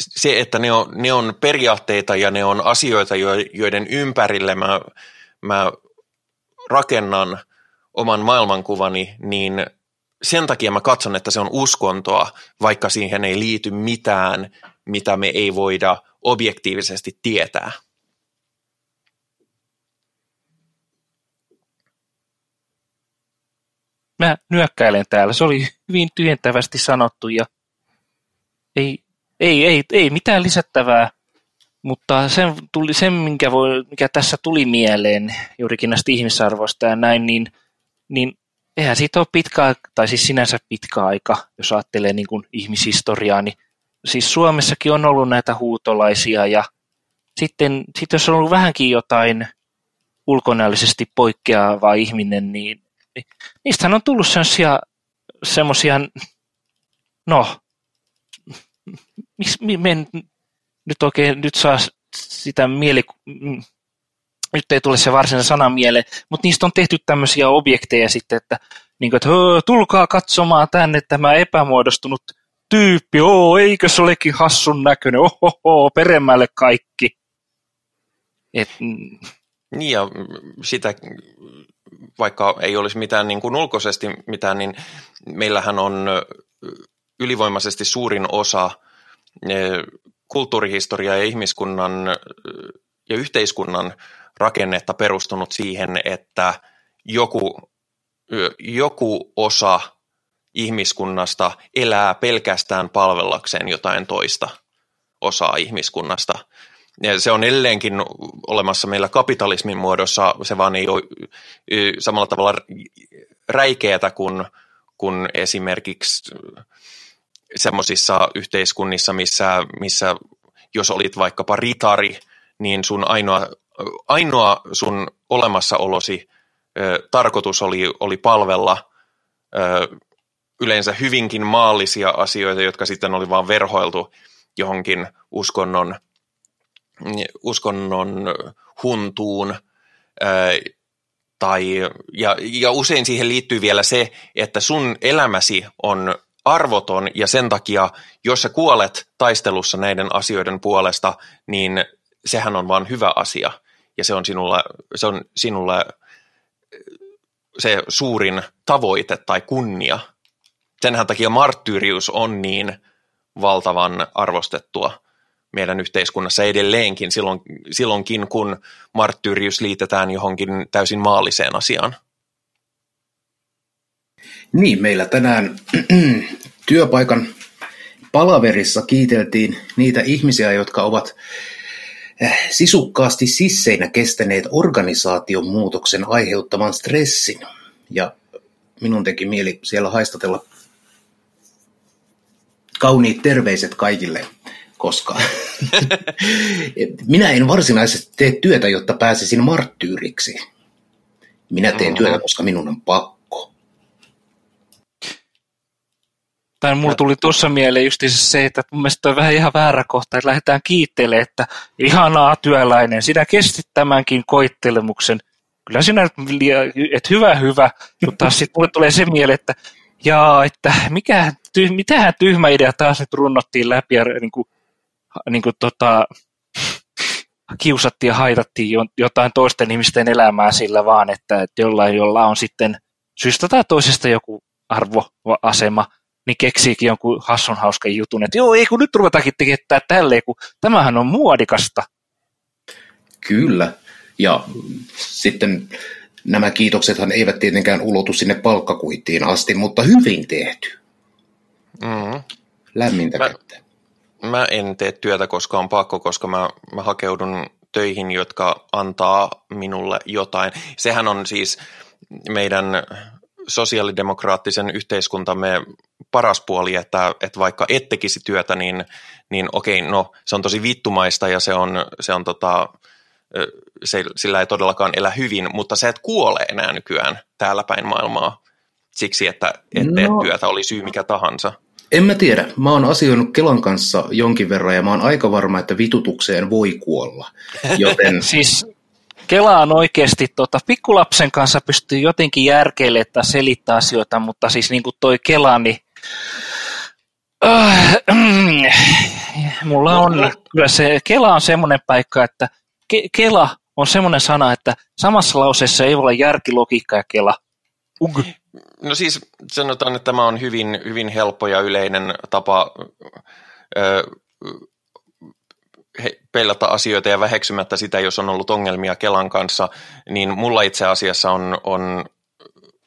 se, että ne on, ne on periaatteita ja ne on asioita, joiden ympärille mä, mä rakennan oman maailmankuvani, niin sen takia mä katson, että se on uskontoa, vaikka siihen ei liity mitään, mitä me ei voida objektiivisesti tietää. Mä nyökkäilen täällä. Se oli hyvin tyhjentävästi sanottu ja ei, ei, ei, ei mitään lisättävää, mutta sen, tuli, sen minkä, voi, mikä tässä tuli mieleen juurikin näistä ihmisarvoista ja näin, niin, niin eihän siitä ole pitkä, tai siis sinänsä pitkä aika, jos ajattelee niin kuin ihmishistoriaa, niin siis Suomessakin on ollut näitä huutolaisia ja sitten, sitten jos on ollut vähänkin jotain ulkonäöllisesti poikkeavaa ihminen, niin, niin niistähän on tullut semmoisia, semmoisia no, miksi me en nyt oikein nyt saa sitä mieli, nyt ei tule se varsinainen sana mieleen, mutta niistä on tehty tämmöisiä objekteja sitten, että, niin kuin, että tulkaa katsomaan tänne tämä epämuodostunut tyyppi, oo, eikö se olekin hassun näköinen, ohoho, peremmälle kaikki. Et, mm. niin ja sitä, vaikka ei olisi mitään niin kuin ulkoisesti mitään, niin meillähän on ylivoimaisesti suurin osa kulttuurihistoria ja ihmiskunnan ja yhteiskunnan rakennetta perustunut siihen, että joku, joku osa ihmiskunnasta elää pelkästään palvellakseen jotain toista osaa ihmiskunnasta. Ja se on edelleenkin olemassa meillä kapitalismin muodossa, se vaan ei ole samalla tavalla räikeätä kuin, kuin esimerkiksi semmoisissa yhteiskunnissa, missä, missä jos olit vaikkapa ritari, niin sun ainoa, ainoa sun olemassaolosi ö, tarkoitus oli, oli palvella ö, yleensä hyvinkin maallisia asioita, jotka sitten oli vaan verhoiltu johonkin uskonnon, uskonnon huntuun. Tai, ja, ja usein siihen liittyy vielä se, että sun elämäsi on arvoton ja sen takia, jos sä kuolet taistelussa näiden asioiden puolesta, niin sehän on vain hyvä asia ja se on sinulle, se on sinulle se suurin tavoite tai kunnia. Senhän takia marttyyrius on niin valtavan arvostettua meidän yhteiskunnassa edelleenkin silloin, silloinkin, kun marttyyrius liitetään johonkin täysin maalliseen asiaan. Niin, meillä tänään työpaikan palaverissa kiiteltiin niitä ihmisiä, jotka ovat eh, sisukkaasti sisseinä kestäneet organisaation muutoksen aiheuttaman stressin. Ja minun teki mieli siellä haistatella kauniit terveiset kaikille, koska minä en varsinaisesti tee työtä, jotta pääsisin marttyyriksi. Minä teen työtä, koska minun on pakko. Tai mulla tuli tuossa mieleen just se, että mun mielestä on vähän ihan väärä kohta, että lähdetään kiittelemään, että ihanaa työläinen, sinä kestit tämänkin koittelemuksen. Kyllä sinä, että hyvä, hyvä, mutta taas sitten mulle tulee se mieleen, että jaa, että mikä, ty, mitähän tyhmä idea taas nyt runnottiin läpi ja niin kuin, niin kuin tota, kiusattiin ja haitattiin jotain toisten ihmisten elämää sillä vaan, että, että jollain, jolla on sitten syystä tai toisesta joku arvoasema – niin keksiikin jonkun hassun hauskan jutun, että joo, ei kun nyt ruvetaankin tekemään tälleen, kun tämähän on muodikasta. Kyllä, ja sitten nämä kiitoksethan eivät tietenkään ulotu sinne palkkakuittiin asti, mutta hyvin tehty. Mm-hmm. Lämmintä mä, kättä. Mä en tee työtä, koska on pakko, koska mä, mä hakeudun töihin, jotka antaa minulle jotain. Sehän on siis meidän sosiaalidemokraattisen yhteiskuntamme paras puoli, että, että vaikka et tekisi työtä, niin, niin okei, no se on tosi vittumaista ja se on, se on tota, sillä ei todellakaan elä hyvin, mutta sä et kuole enää nykyään täällä päin maailmaa siksi, että et no, teet työtä, oli syy mikä tahansa. En mä tiedä. Mä oon asioinut Kelan kanssa jonkin verran ja mä oon aika varma, että vitutukseen voi kuolla. Joten... siis Kela on oikeasti, tota, pikkulapsen kanssa pystyy jotenkin järkeilemään tai selittää asioita, mutta siis niin kuin toi Kela, niin äh, mulla on kyllä se, Kela on semmoinen paikka, että ke, Kela on semmoinen sana, että samassa lauseessa ei ole järki, logiikka ja Kela. Ug. No siis sanotaan, että tämä on hyvin, hyvin helppo ja yleinen tapa ö, peilata asioita ja väheksymättä sitä, jos on ollut ongelmia Kelan kanssa, niin mulla itse asiassa on, on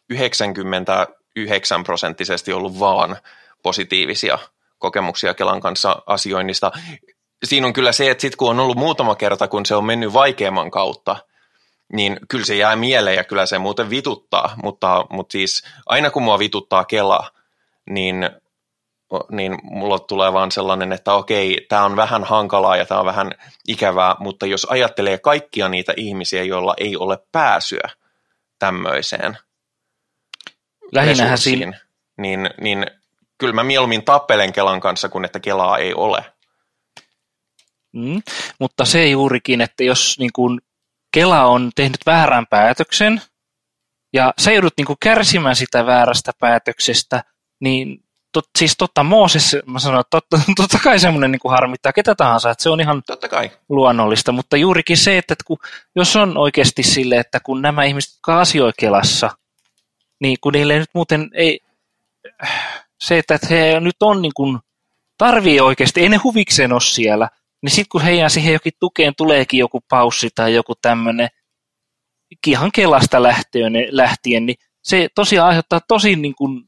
99 prosenttisesti ollut vaan positiivisia kokemuksia Kelan kanssa asioinnista. Siinä on kyllä se, että sitten kun on ollut muutama kerta, kun se on mennyt vaikeamman kautta, niin kyllä se jää mieleen ja kyllä se muuten vituttaa, mutta, mutta siis aina kun mua vituttaa Kela, niin niin mulla tulee vaan sellainen, että okei, tämä on vähän hankalaa ja tämä on vähän ikävää, mutta jos ajattelee kaikkia niitä ihmisiä, joilla ei ole pääsyä tämmöiseen Lähinnähän siinä... niin, niin kyllä mä mieluummin tappelen Kelan kanssa, kun että Kelaa ei ole. Mm, mutta se juurikin, että jos niin kun Kela on tehnyt väärän päätöksen, ja sä joudut niin kärsimään sitä väärästä päätöksestä, niin tot, siis totta Mooses, mä sanoin, että totta, totta kai semmoinen niin harmittaa ketä tahansa, että se on ihan totta kai. luonnollista, mutta juurikin se, että kun, jos on oikeasti sille, että kun nämä ihmiset, jotka asioi Kelassa, niin kun niille nyt muuten ei, se, että he nyt on niin kuin, tarvii oikeasti, ei ne huvikseen ole siellä, niin sitten kun heidän siihen jokin tukeen tuleekin joku paussi tai joku tämmöinen, ihan Kelasta lähtien, lähtien, niin se tosiaan aiheuttaa tosi niin kuin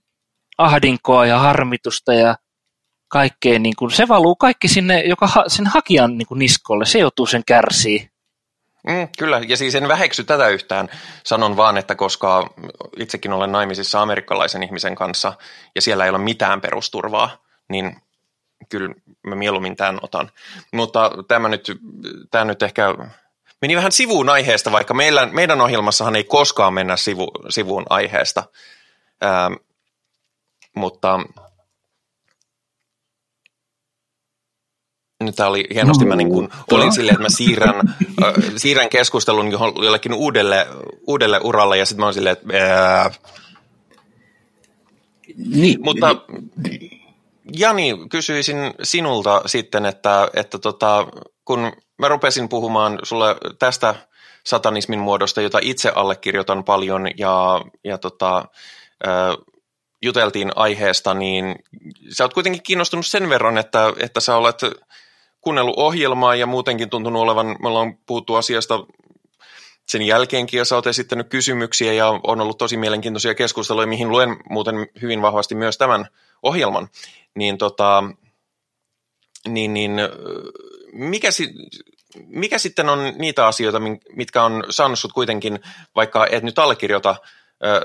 ahdinkoa ja harmitusta ja kaikkea, niin kuin, se valuu kaikki sinne, joka ha, sen hakijan niin kuin niskolle, se joutuu sen kärsii. Mm, kyllä, ja siis en väheksy tätä yhtään. Sanon vaan, että koska itsekin olen naimisissa amerikkalaisen ihmisen kanssa ja siellä ei ole mitään perusturvaa, niin kyllä mä mieluummin tämän otan. Mutta tämä nyt, tämä nyt ehkä meni vähän sivuun aiheesta, vaikka meillä, meidän ohjelmassahan ei koskaan mennä sivu, sivuun aiheesta. Ähm, mutta nyt tämä oli hienosti, mä niin kuin olin silleen, että mä siirrän, äh, siirrän keskustelun jollekin uudelle, uudelle uralle ja sitten mä olin silleen, että äh. niin, mutta Jani, kysyisin sinulta sitten, että, että tota, kun mä rupesin puhumaan sulle tästä satanismin muodosta, jota itse allekirjoitan paljon ja, ja tota, äh, juteltiin aiheesta, niin sä oot kuitenkin kiinnostunut sen verran, että, että sä olet kuunnellut ohjelmaa ja muutenkin tuntunut olevan, me ollaan puhuttu asiasta sen jälkeenkin ja sä oot esittänyt kysymyksiä ja on ollut tosi mielenkiintoisia keskusteluja, mihin luen muuten hyvin vahvasti myös tämän ohjelman. Niin, tota, niin, niin mikä, mikä sitten on niitä asioita, mitkä on saanut sut kuitenkin, vaikka et nyt allekirjoita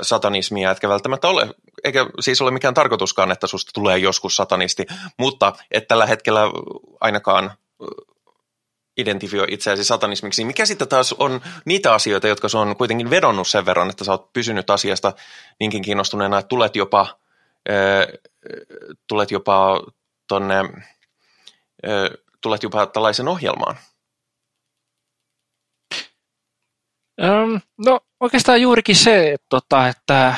satanismia, etkä välttämättä ole, eikä siis ole mikään tarkoituskaan, että susta tulee joskus satanisti, mutta et tällä hetkellä ainakaan identifioi itseäsi satanismiksi, mikä sitten taas on niitä asioita, jotka se on kuitenkin vedonnut sen verran, että sä oot pysynyt asiasta niinkin kiinnostuneena, että tulet jopa, tulet jopa tonne, tulet jopa tällaisen ohjelmaan? No oikeastaan juurikin se, että, tota, että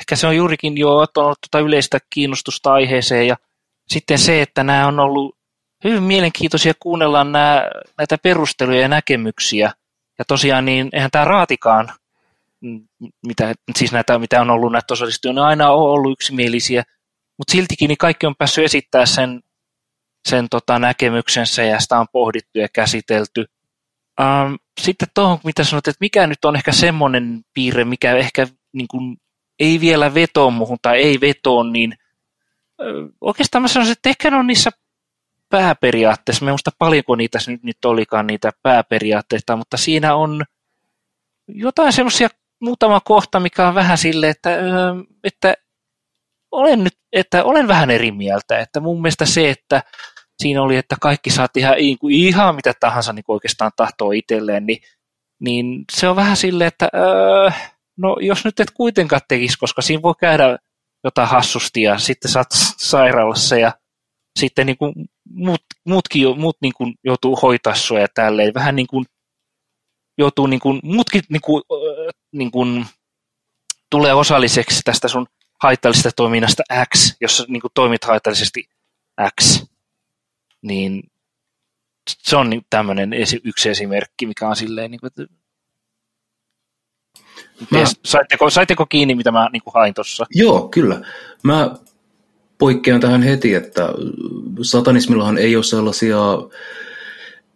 ehkä se on juurikin jo ottanut tuota yleistä kiinnostusta aiheeseen ja sitten se, että nämä on ollut hyvin mielenkiintoisia kuunnella nämä, näitä perusteluja ja näkemyksiä. Ja tosiaan niin eihän tämä raatikaan, mitä, siis näitä, mitä on ollut näitä osallistujia, ne on aina ollut yksimielisiä, mutta siltikin niin kaikki on päässyt esittämään sen, sen tota, näkemyksensä ja sitä on pohdittu ja käsitelty. Ähm, sitten tuohon, mitä sanoit, että mikä nyt on ehkä semmoinen piirre, mikä ehkä niin kuin, ei vielä vetoon muuhun tai ei vetoon, niin oikeastaan mä sanoisin, että ehkä ne on niissä pääperiaatteessa, mä en muista paljonko niitä nyt, nyt olikaan niitä pääperiaatteita, mutta siinä on jotain semmoisia muutama kohta, mikä on vähän silleen, että, että olen nyt, että olen vähän eri mieltä, että mun mielestä se, että siinä oli, että kaikki saat ihan, ihan mitä tahansa niin oikeastaan tahtoo itselleen, niin, niin se on vähän silleen, että no jos nyt et kuitenkaan tekisi, koska siinä voi käydä jotain hassusti ja sitten saat sairaalassa ja sitten niin kuin muut, muutkin muut niin kuin joutuu hoitaa sua ja tälleen. Vähän niin kuin joutuu, niin kuin, muutkin niin kuin, niin kuin, tulee osalliseksi tästä sun haitallisesta toiminnasta X, jos niin kuin toimit haitallisesti X, niin se on niin tämmöinen esi- yksi esimerkki, mikä on silleen, niin kuin, että Mä... Saitteko, saitteko kiinni, mitä mä niin hain tuossa? Joo, kyllä. Mä poikkean tähän heti, että satanismillahan ei ole sellaisia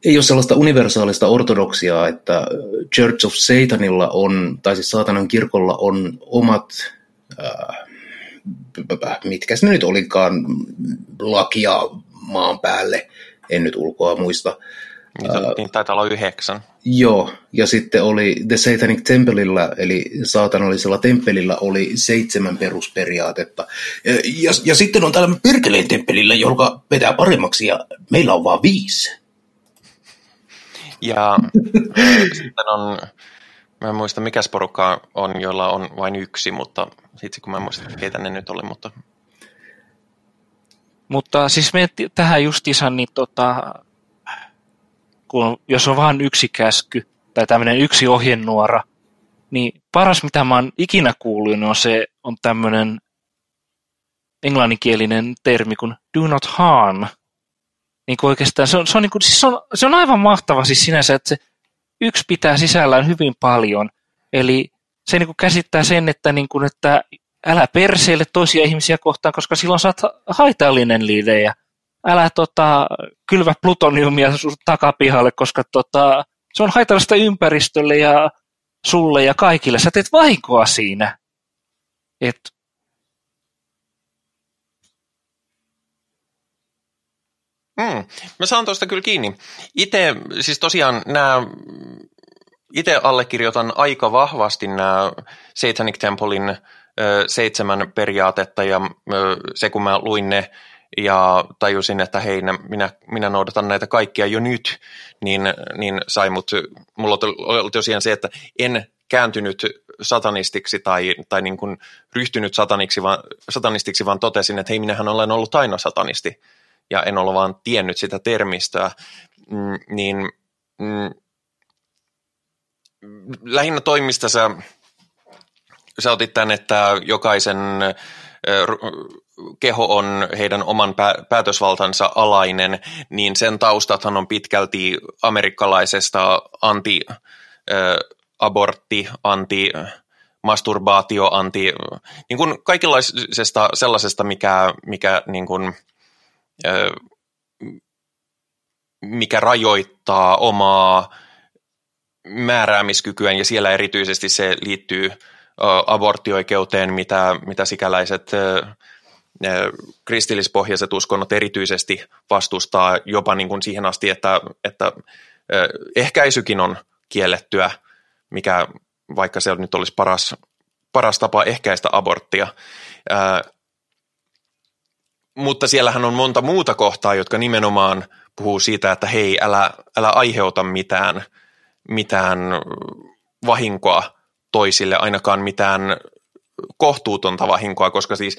ei ole sellaista universaalista ortodoksiaa, että Church of Satanilla on, tai siis saatanan kirkolla on omat, äh, mitkä se nyt olikaan, lakia maan päälle, en nyt ulkoa muista. Uh, niin taitaa olla yhdeksän. Joo, ja sitten oli The Satanic Templeilla, eli saatanallisella temppelillä oli seitsemän perusperiaatetta. Ja, ja, ja sitten on täällä Perkeleen temppelillä, joka vetää paremmaksi, ja meillä on vain viisi. Ja sitten on, mä en muista mikä porukka on, jolla on vain yksi, mutta sitten kun mä en muista, keitä ne nyt oli, mutta... Mutta siis me tähän justiinsa, niin tota, kun jos on vain yksi käsky tai tämmöinen yksi ohjenuora, niin paras mitä mä oon ikinä kuullut on se on tämmöinen englanninkielinen termi kuin do not harm. Niin kuin oikeastaan se on, se, on, niin kuin, siis se, on, se on aivan mahtava siis sinänsä, että se yksi pitää sisällään hyvin paljon. Eli se niin kuin käsittää sen, että, niin kuin, että älä perseille toisia ihmisiä kohtaan, koska silloin saat haitallinen liidejä älä tota, kylvä plutoniumia sun takapihalle, koska tota, se on haitallista ympäristölle ja sulle ja kaikille. Sä teet vahinkoa siinä. Et, Mm, mä saan tuosta kyllä kiinni. Itse, siis tosiaan nämä, itse allekirjoitan aika vahvasti nämä Satanic Templein ö, seitsemän periaatetta ja ö, se kun mä luin ne ja tajusin, että hei, minä, minä noudatan näitä kaikkia jo nyt, niin, niin sai mut, mulla oli tosiaan se, että en kääntynyt satanistiksi tai, tai niin kuin ryhtynyt sataniksi, vaan, satanistiksi, vaan totesin, että hei, minähän olen ollut aina satanisti ja en ole vaan tiennyt sitä termistöä, mm, niin mm, lähinnä toimista sä, sä otit tämän, että jokaisen keho on heidän oman päätösvaltansa alainen, niin sen taustathan on pitkälti amerikkalaisesta anti-abortti, anti masturbaatio, anti, niin kuin kaikenlaisesta sellaisesta, mikä, mikä, niin kuin, mikä rajoittaa omaa määräämiskykyään, ja siellä erityisesti se liittyy aborttioikeuteen, mitä, mitä sikäläiset kristillispohjaiset uskonnot erityisesti vastustaa jopa niin kuin siihen asti, että, että ehkäisykin on kiellettyä, mikä vaikka se nyt olisi paras, paras tapa ehkäistä aborttia. Mutta siellähän on monta muuta kohtaa, jotka nimenomaan puhuu siitä, että hei, älä, älä aiheuta mitään, mitään vahinkoa toisille, ainakaan mitään kohtuutonta vahinkoa, koska siis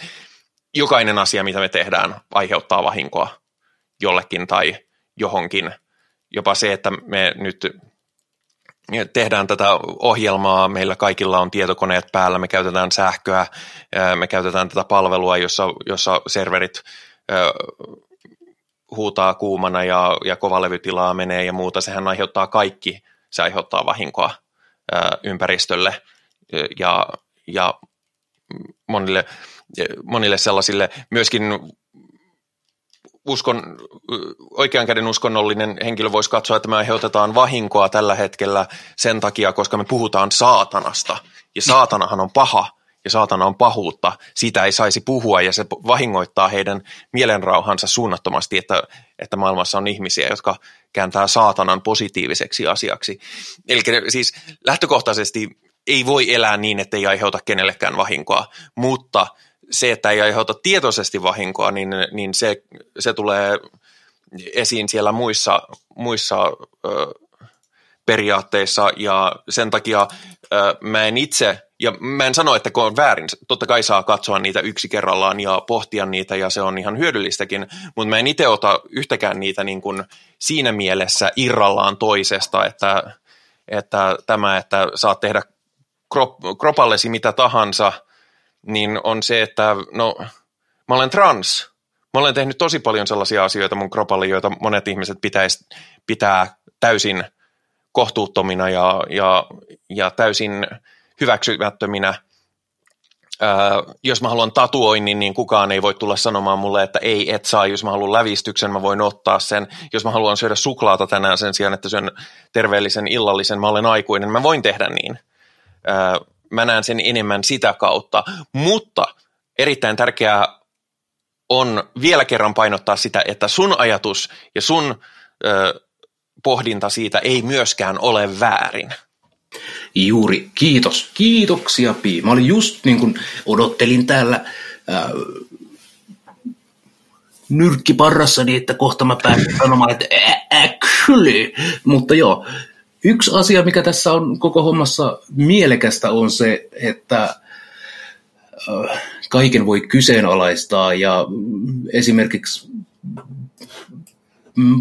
jokainen asia, mitä me tehdään, aiheuttaa vahinkoa jollekin tai johonkin. Jopa se, että me nyt tehdään tätä ohjelmaa, meillä kaikilla on tietokoneet päällä, me käytetään sähköä, me käytetään tätä palvelua, jossa, jossa serverit huutaa kuumana ja, ja kovalevytilaa menee ja muuta, sehän aiheuttaa kaikki, se aiheuttaa vahinkoa ympäristölle ja, ja monille monille sellaisille. Myöskin uskon, oikean käden uskonnollinen henkilö voisi katsoa, että me aiheutetaan vahinkoa tällä hetkellä sen takia, koska me puhutaan saatanasta. Ja saatanahan on paha ja saatana on pahuutta. Siitä ei saisi puhua ja se vahingoittaa heidän mielenrauhansa suunnattomasti, että, että maailmassa on ihmisiä, jotka kääntää saatanan positiiviseksi asiaksi. Eli siis lähtökohtaisesti ei voi elää niin, että ei aiheuta kenellekään vahinkoa, mutta – se, että ei aiheuta tietoisesti vahinkoa, niin, niin se, se tulee esiin siellä muissa, muissa ö, periaatteissa. Ja sen takia ö, mä en itse, ja mä en sano, että kun on väärin, totta kai saa katsoa niitä yksi kerrallaan ja pohtia niitä ja se on ihan hyödyllistäkin, mutta mä en itse ota yhtäkään niitä niin kuin siinä mielessä irrallaan toisesta, että, että tämä, että saat tehdä krop, kropallesi mitä tahansa – niin on se, että no, mä olen trans. Mä olen tehnyt tosi paljon sellaisia asioita mun kropalle, joita monet ihmiset pitäisi pitää täysin kohtuuttomina ja, ja, ja täysin hyväksymättöminä. Öö, jos mä haluan tatuoinnin, niin kukaan ei voi tulla sanomaan mulle, että ei, et saa. Jos mä haluan lävistyksen, mä voin ottaa sen. Jos mä haluan syödä suklaata tänään sen sijaan, että syön terveellisen illallisen, mä olen aikuinen, mä voin tehdä niin. Öö, mä näen sen enemmän sitä kautta. Mutta erittäin tärkeää on vielä kerran painottaa sitä, että sun ajatus ja sun ö, pohdinta siitä ei myöskään ole väärin. Juuri, kiitos. Kiitoksia, Pi. Mä olin just niin kuin odottelin täällä ää, nyrkkiparrassani, että kohta mä pääsen sanomaan, että kyllä. Mutta joo, yksi asia, mikä tässä on koko hommassa mielekästä, on se, että kaiken voi kyseenalaistaa ja esimerkiksi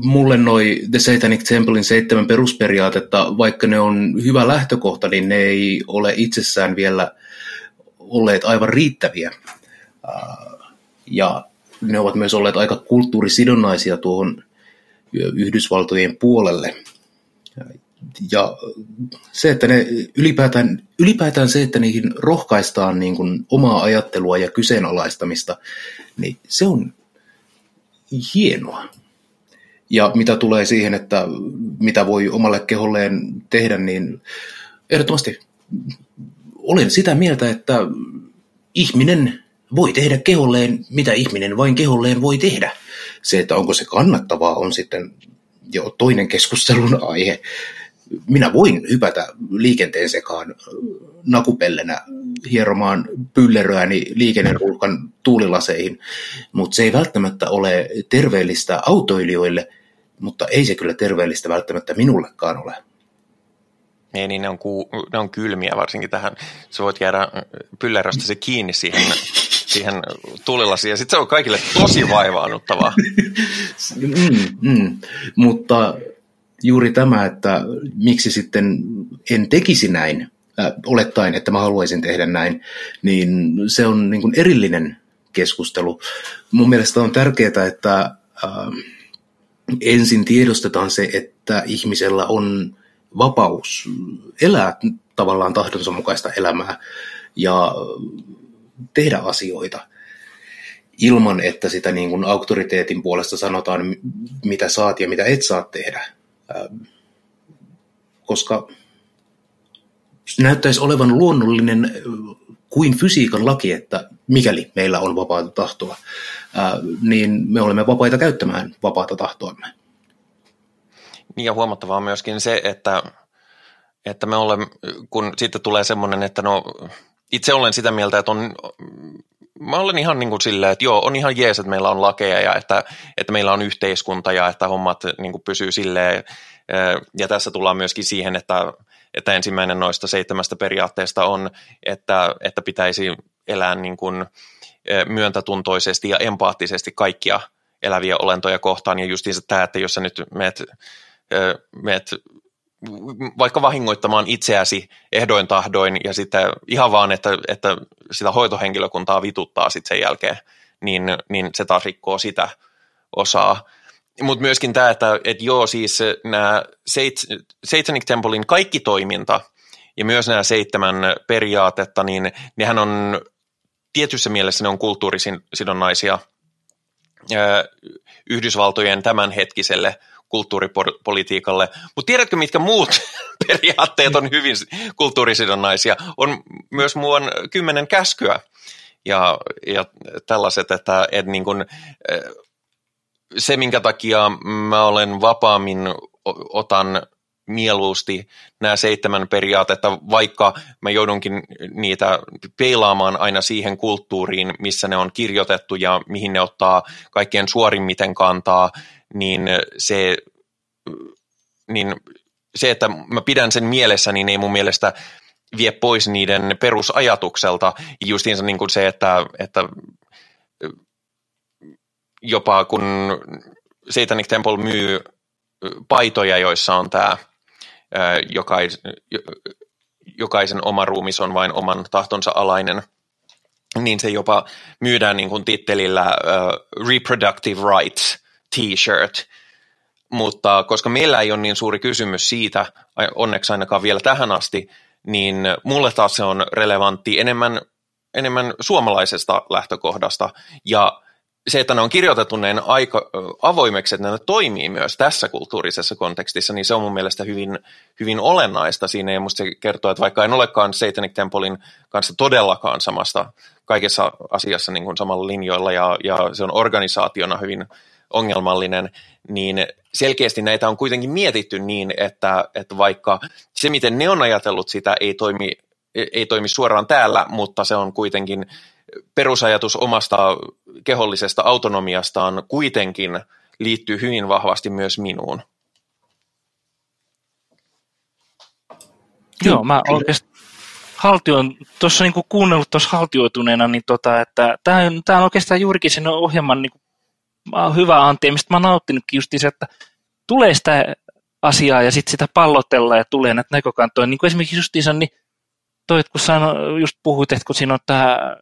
mulle noi The Satanic Templein seitsemän perusperiaatetta, vaikka ne on hyvä lähtökohta, niin ne ei ole itsessään vielä olleet aivan riittäviä. Ja ne ovat myös olleet aika kulttuurisidonnaisia tuohon Yhdysvaltojen puolelle. Ja se, että ne ylipäätään, ylipäätään se, että niihin rohkaistaan niin kuin omaa ajattelua ja kyseenalaistamista, niin se on hienoa. Ja mitä tulee siihen, että mitä voi omalle keholleen tehdä, niin ehdottomasti olen sitä mieltä, että ihminen voi tehdä keholleen, mitä ihminen vain keholleen voi tehdä. Se, että onko se kannattavaa, on sitten jo toinen keskustelun aihe. Minä voin hypätä liikenteen sekaan nakupellenä hieromaan pylleröäni liikenneruuhkan tuulilaseihin, mutta se ei välttämättä ole terveellistä autoilijoille, mutta ei se kyllä terveellistä välttämättä minullekaan ole. Ei, niin ne on, ku, ne on kylmiä varsinkin tähän. Sä voit jäädä pylleröstä se kiinni siihen, siihen tuulilasiin ja sitten se on kaikille tosi vaivaannuttavaa. mm, mm. Mutta juuri tämä, että miksi sitten en tekisi näin, äh, olettaen, että mä haluaisin tehdä näin, niin se on niin kuin erillinen keskustelu. Mun mielestä on tärkeää, että äh, ensin tiedostetaan se, että ihmisellä on vapaus elää tavallaan tahdonsa mukaista elämää ja tehdä asioita ilman, että sitä niin kuin auktoriteetin puolesta sanotaan, mitä saat ja mitä et saa tehdä. Ähm, koska näyttäisi olevan luonnollinen äh, kuin fysiikan laki, että mikäli meillä on vapaata tahtoa, äh, niin me olemme vapaita käyttämään vapaata tahtoamme. Niin ja huomattavaa on myöskin se, että, että me olemme, kun sitten tulee semmoinen, että no itse olen sitä mieltä, että on, mä olen ihan niin kuin silleen, että joo, on ihan jees, että meillä on lakeja ja että, että meillä on yhteiskunta ja että hommat niin kuin pysyy silleen. Ja tässä tullaan myöskin siihen, että, että ensimmäinen noista seitsemästä periaatteesta on, että, että pitäisi elää niin kuin myöntätuntoisesti ja empaattisesti kaikkia eläviä olentoja kohtaan. Ja justiinsa tämä, että jos sä nyt meet, meet vaikka vahingoittamaan itseäsi ehdoin tahdoin ja sitten ihan vaan, että, että sitä hoitohenkilökuntaa vituttaa sitten sen jälkeen, niin, niin se taas rikkoo sitä osaa. Mutta myöskin tämä, että et joo, siis nämä Satanic Templein kaikki toiminta ja myös nämä seitsemän periaatetta, niin nehän on tietyssä mielessä ne on kulttuurisidonnaisia Yhdysvaltojen tämänhetkiselle kulttuuripolitiikalle. Mutta tiedätkö, mitkä muut periaatteet on hyvin kulttuurisidonnaisia? On myös muun kymmenen käskyä ja, ja tällaiset, että et niin kun, se, minkä takia mä olen vapaammin otan mieluusti nämä seitsemän periaatetta, vaikka mä joudunkin niitä peilaamaan aina siihen kulttuuriin, missä ne on kirjoitettu ja mihin ne ottaa kaikkien suorimmiten kantaa, niin se, niin se, että mä pidän sen mielessä, niin ei mun mielestä vie pois niiden perusajatukselta. Justiinsa niin kuin se, että, että jopa kun Satanic Temple myy paitoja, joissa on tämä jokais, jokaisen oma ruumis on vain oman tahtonsa alainen, niin se jopa myydään niin kuin tittelillä uh, Reproductive Rights T-shirt, mutta koska meillä ei ole niin suuri kysymys siitä, onneksi ainakaan vielä tähän asti, niin mulle taas se on relevantti enemmän, enemmän suomalaisesta lähtökohdasta. Ja se, että ne on kirjoitettu näin aika avoimeksi, että ne toimii myös tässä kulttuurisessa kontekstissa, niin se on mun mielestä hyvin, hyvin olennaista siinä. Ja musta se kertoo, että vaikka en olekaan Satanic Templein kanssa todellakaan samasta kaikessa asiassa niin kuin samalla linjoilla ja, ja se on organisaationa hyvin ongelmallinen, niin selkeästi näitä on kuitenkin mietitty niin, että, että vaikka se, miten ne on ajatellut sitä, ei toimi, ei toimi suoraan täällä, mutta se on kuitenkin perusajatus omasta kehollisesta autonomiastaan kuitenkin liittyy hyvin vahvasti myös minuun. Joo, mä oikeastaan haltioon, tuossa niinku kuunnellut tuossa haltioituneena, niin tota, että tämä on, oikeastaan juurikin sen ohjelman niinku, hyvä anti, mistä mä nauttinutkin just se, että tulee sitä asiaa ja sitten sitä pallotella ja tulee näitä näkökantoja. Niin kuin esimerkiksi justiinsa, niin toi, kun sano, just puhuit, että kun siinä on tämä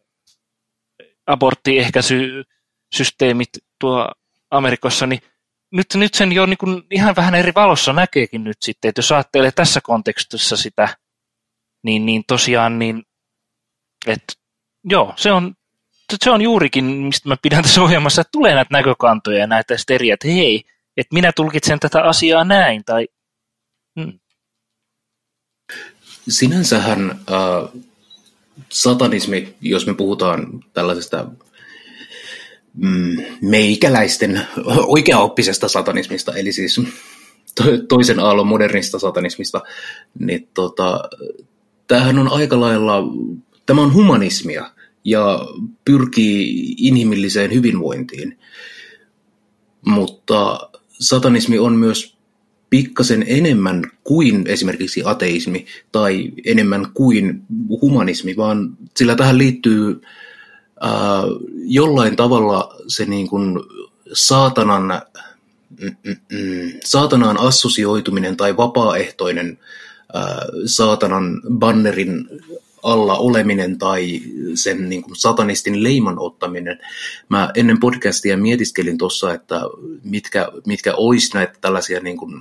aborttiehkäisysysteemit tuo Amerikassa, niin nyt, nyt sen jo niin kuin ihan vähän eri valossa näkeekin nyt sitten, että jos ajattelee tässä kontekstissa sitä, niin, niin tosiaan niin, että joo, se on, se on juurikin, mistä mä pidän tässä ohjelmassa, että tulee näitä näkökantoja ja näitä steriä, että hei, että minä tulkitsen tätä asiaa näin, tai hmm. Sinänsähän äh, satanismi, jos me puhutaan tällaisesta mm, meikäläisten oikeaoppisesta satanismista, eli siis toisen aallon modernista satanismista, niin tota, tämähän on aika lailla, tämä on humanismia ja pyrkii inhimilliseen hyvinvointiin, mutta satanismi on myös pikkasen enemmän kuin esimerkiksi ateismi tai enemmän kuin humanismi, vaan sillä tähän liittyy ää, jollain tavalla se niin kuin saatanan, mm, mm, mm, saatanaan assosioituminen tai vapaaehtoinen ää, saatanan bannerin alla oleminen tai sen niin kuin satanistin leiman ottaminen. Mä ennen podcastia mietiskelin tuossa, että mitkä, mitkä olisi näitä tällaisia niin kuin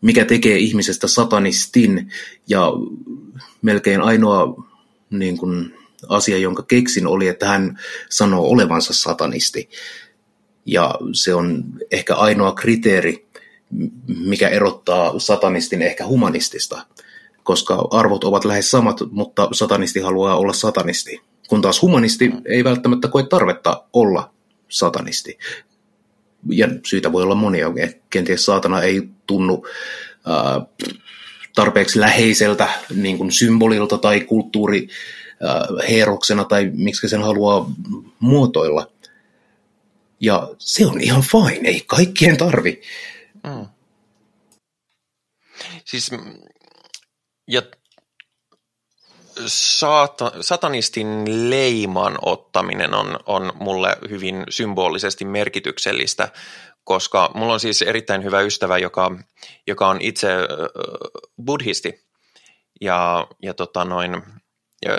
mikä tekee ihmisestä satanistin, ja melkein ainoa niin kuin, asia, jonka keksin, oli, että hän sanoo olevansa satanisti. Ja se on ehkä ainoa kriteeri, mikä erottaa satanistin ehkä humanistista, koska arvot ovat lähes samat, mutta satanisti haluaa olla satanisti, kun taas humanisti ei välttämättä koe tarvetta olla satanisti ja syitä voi olla monia. Kenties saatana ei tunnu tarpeeksi läheiseltä niin kuin symbolilta tai kulttuuriheeroksena tai miksi sen haluaa muotoilla. Ja se on ihan fine, ei kaikkien tarvi. Mm. Siis, ja saata, satanistin leiman ottaminen on, on mulle hyvin symbolisesti merkityksellistä, koska mulla on siis erittäin hyvä ystävä, joka, joka on itse buddhisti. Ja, ja, tota noin, ja,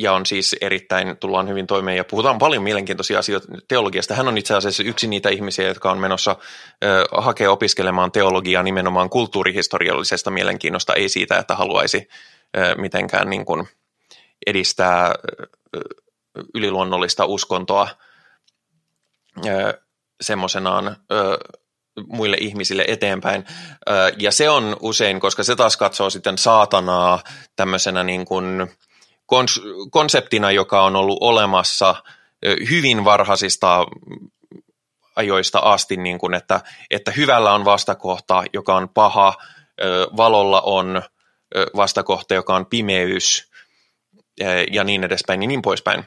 ja on siis erittäin, tullaan hyvin toimeen ja puhutaan paljon mielenkiintoisia asioita teologiasta. Hän on itse asiassa yksi niitä ihmisiä, jotka on menossa ö, hakea opiskelemaan teologiaa nimenomaan kulttuurihistoriallisesta mielenkiinnosta, ei siitä, että haluaisi mitenkään niin kuin edistää yliluonnollista uskontoa semmoisenaan muille ihmisille eteenpäin. Ja se on usein, koska se taas katsoo sitten saatanaa tämmöisenä niin kuin konseptina, joka on ollut olemassa hyvin varhaisista ajoista asti, niin kuin että, että hyvällä on vastakohta, joka on paha, valolla on vastakohta, joka on pimeys ja niin edespäin, niin niin poispäin.